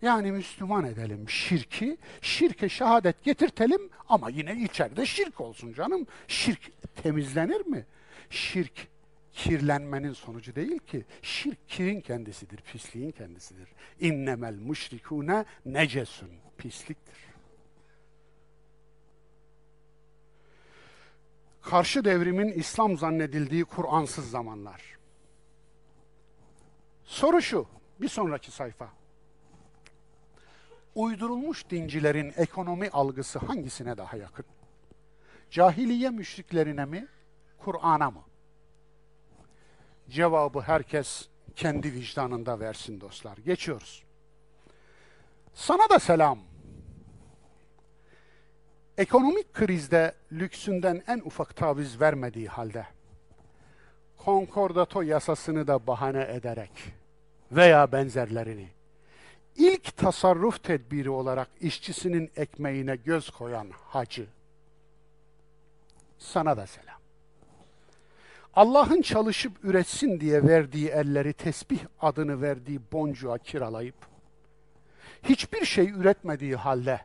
Yani Müslüman edelim şirki, şirke şehadet getirtelim ama yine içeride şirk olsun canım. Şirk temizlenir mi? Şirk kirlenmenin sonucu değil ki. Şirk kirin kendisidir, pisliğin kendisidir. İnnemel müşrikûne necesun, pisliktir. Karşı devrimin İslam zannedildiği Kur'ansız zamanlar. Soru şu, bir sonraki sayfa. Uydurulmuş dincilerin ekonomi algısı hangisine daha yakın? Cahiliye müşriklerine mi, Kur'an'a mı? Cevabı herkes kendi vicdanında versin dostlar. Geçiyoruz. Sana da selam. Ekonomik krizde lüksünden en ufak taviz vermediği halde, konkordato yasasını da bahane ederek veya benzerlerini, ilk tasarruf tedbiri olarak işçisinin ekmeğine göz koyan hacı, sana da selam. Allah'ın çalışıp üretsin diye verdiği elleri tesbih adını verdiği boncuğa kiralayıp, hiçbir şey üretmediği halde,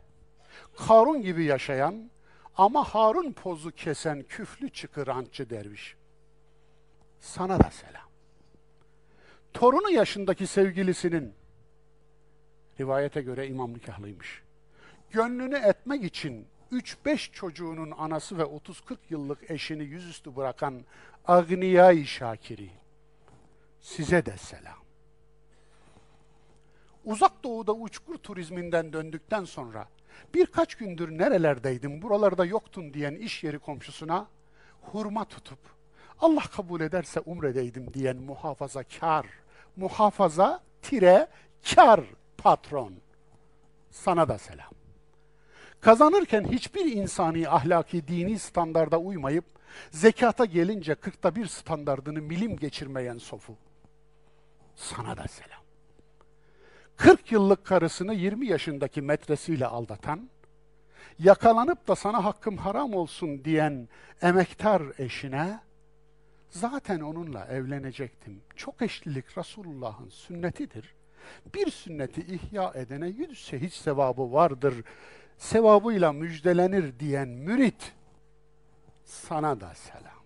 Karun gibi yaşayan ama Harun pozu kesen küflü çıkırancı derviş. Sana da selam. Torunu yaşındaki sevgilisinin, rivayete göre imam nikahlıymış, gönlünü etmek için 3-5 çocuğunun anası ve 30-40 yıllık eşini yüzüstü bırakan Agniyay Şakiri. Size de selam. Uzak doğuda uçkur turizminden döndükten sonra birkaç gündür nerelerdeydin, buralarda yoktun diyen iş yeri komşusuna hurma tutup Allah kabul ederse umredeydim diyen muhafazakar, muhafaza tire kar patron. Sana da selam. Kazanırken hiçbir insani ahlaki dini standarda uymayıp zekata gelince kırkta bir standardını milim geçirmeyen sofu. Sana da selam. 40 yıllık karısını 20 yaşındaki metresiyle aldatan, yakalanıp da sana hakkım haram olsun diyen emektar eşine, zaten onunla evlenecektim. Çok eşlilik Resulullah'ın sünnetidir. Bir sünneti ihya edene yüz şehit sevabı vardır sevabıyla müjdelenir diyen mürit sana da selam.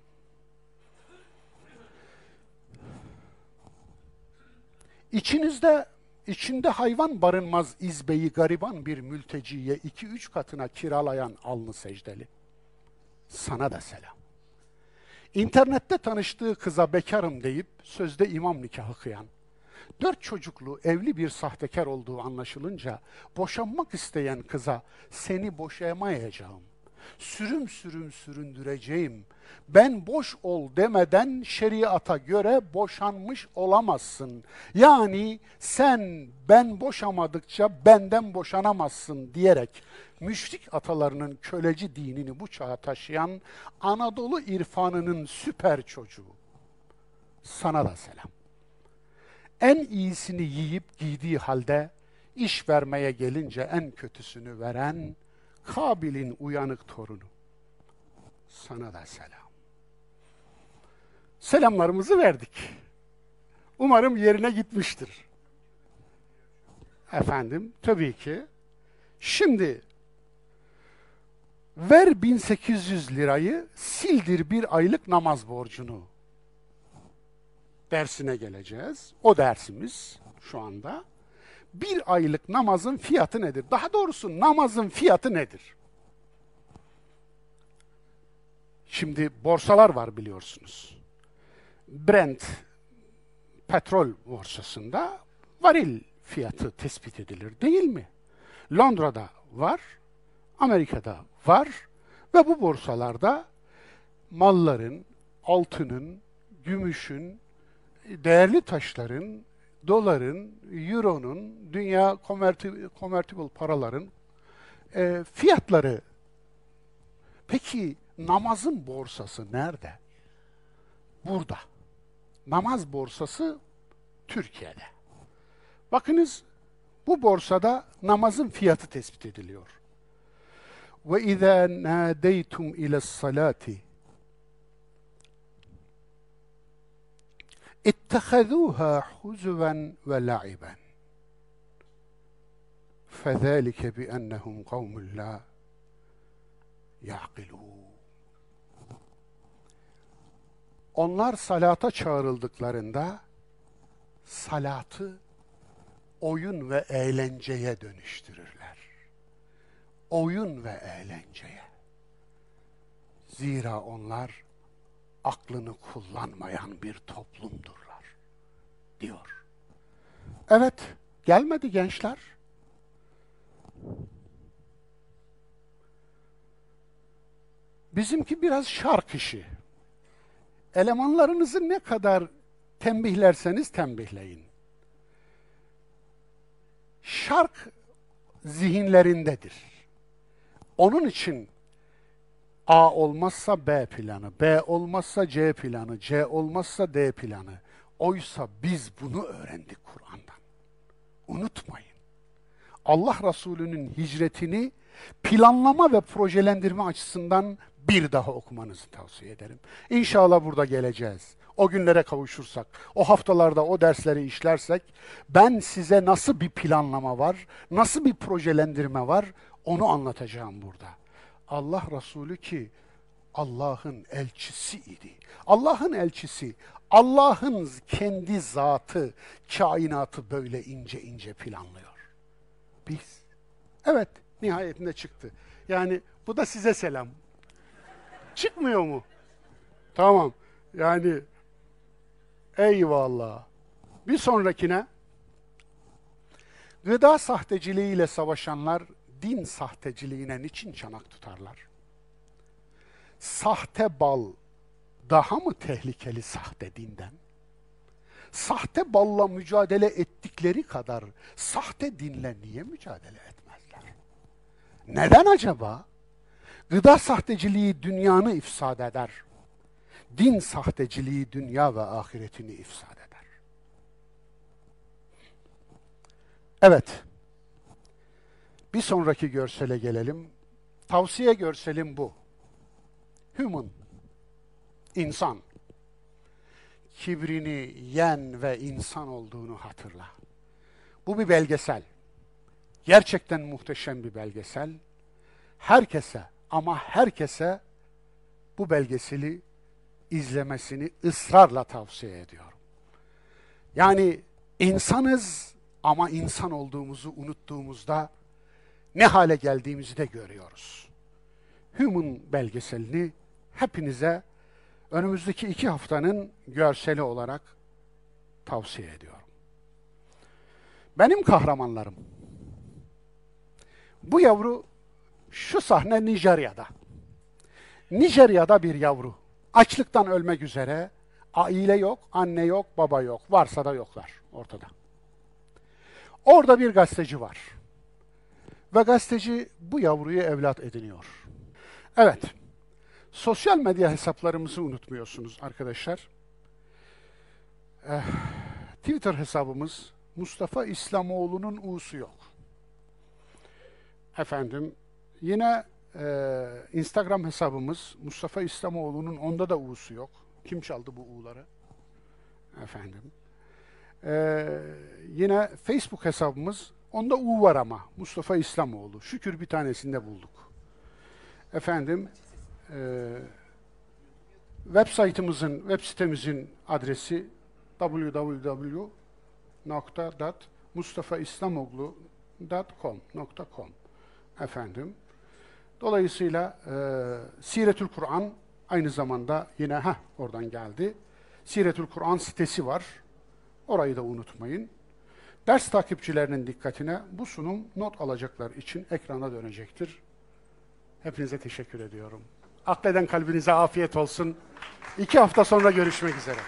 İçinizde içinde hayvan barınmaz izbeyi gariban bir mülteciye iki üç katına kiralayan alnı secdeli. Sana da selam. İnternette tanıştığı kıza bekarım deyip sözde imam nikahı kıyan, Dört çocuklu evli bir sahtekar olduğu anlaşılınca boşanmak isteyen kıza seni boşayamayacağım. Sürüm sürüm süründüreceğim. Ben boş ol demeden şeriata göre boşanmış olamazsın. Yani sen ben boşamadıkça benden boşanamazsın diyerek müşrik atalarının köleci dinini bu çağa taşıyan Anadolu irfanının süper çocuğu. Sana da selam en iyisini yiyip giydiği halde iş vermeye gelince en kötüsünü veren Kabil'in uyanık torunu. Sana da selam. Selamlarımızı verdik. Umarım yerine gitmiştir. Efendim, tabii ki. Şimdi ver 1800 lirayı, sildir bir aylık namaz borcunu dersine geleceğiz. O dersimiz şu anda. Bir aylık namazın fiyatı nedir? Daha doğrusu namazın fiyatı nedir? Şimdi borsalar var biliyorsunuz. Brent petrol borsasında varil fiyatı tespit edilir değil mi? Londra'da var, Amerika'da var ve bu borsalarda malların, altının, gümüşün, değerli taşların, doların, euronun, dünya convertible, paraların e, fiyatları. Peki namazın borsası nerede? Burada. Namaz borsası Türkiye'de. Bakınız bu borsada namazın fiyatı tespit ediliyor. Ve izâ nâdeytum ile's-salâti اتخذوها حزوا ولعبا فذلك بأنهم قوم لا يعقلون Onlar salata çağrıldıklarında salatı oyun ve eğlenceye dönüştürürler. Oyun ve eğlenceye. Zira onlar aklını kullanmayan bir toplumdurlar diyor. Evet, gelmedi gençler. Bizimki biraz şark işi. Elemanlarınızı ne kadar tembihlerseniz tembihleyin. Şark zihinlerindedir. Onun için A olmazsa B planı, B olmazsa C planı, C olmazsa D planı. Oysa biz bunu öğrendik Kur'an'dan. Unutmayın. Allah Resulü'nün hicretini planlama ve projelendirme açısından bir daha okumanızı tavsiye ederim. İnşallah burada geleceğiz. O günlere kavuşursak, o haftalarda o dersleri işlersek, ben size nasıl bir planlama var, nasıl bir projelendirme var, onu anlatacağım burada. Allah Resulü ki Allah'ın elçisi idi. Allah'ın elçisi, Allah'ın kendi zatı, kainatı böyle ince ince planlıyor. Biz. Evet, nihayetinde çıktı. Yani bu da size selam. Çıkmıyor mu? Tamam. Yani eyvallah. Bir sonrakine gıda sahteciliğiyle savaşanlar din sahteciliğine niçin çanak tutarlar? Sahte bal daha mı tehlikeli sahte dinden? Sahte balla mücadele ettikleri kadar sahte dinle niye mücadele etmezler? Neden acaba? Gıda sahteciliği dünyanı ifsad eder. Din sahteciliği dünya ve ahiretini ifsad eder. Evet. Bir sonraki görsele gelelim. Tavsiye görselim bu. Human. İnsan. Kibrini yen ve insan olduğunu hatırla. Bu bir belgesel. Gerçekten muhteşem bir belgesel. Herkese ama herkese bu belgeseli izlemesini ısrarla tavsiye ediyorum. Yani insanız ama insan olduğumuzu unuttuğumuzda ne hale geldiğimizi de görüyoruz. Human belgeselini hepinize önümüzdeki iki haftanın görseli olarak tavsiye ediyorum. Benim kahramanlarım. Bu yavru şu sahne Nijerya'da. Nijerya'da bir yavru. Açlıktan ölmek üzere. Aile yok, anne yok, baba yok. Varsa da yoklar ortada. Orada bir gazeteci var. Ve gazeteci bu yavruyu evlat ediniyor. Evet, sosyal medya hesaplarımızı unutmuyorsunuz arkadaşlar. Eh, Twitter hesabımız Mustafa İslamoğlu'nun U'su yok. Efendim, yine e, Instagram hesabımız Mustafa İslamoğlu'nun onda da U'su yok. Kim çaldı bu U'ları? Efendim. Ee, yine Facebook hesabımız, onda U var ama Mustafa İslamoğlu. Şükür bir tanesinde bulduk. Efendim, e, web saytımızın, web sitemizin adresi www.mustafaislamoğlu.com efendim. Dolayısıyla e, Siretül Kur'an aynı zamanda yine ha oradan geldi. Siretül Kur'an sitesi var Orayı da unutmayın. Ders takipçilerinin dikkatine bu sunum not alacaklar için ekrana dönecektir. Hepinize teşekkür ediyorum. Akleden kalbinize afiyet olsun. İki hafta sonra görüşmek üzere.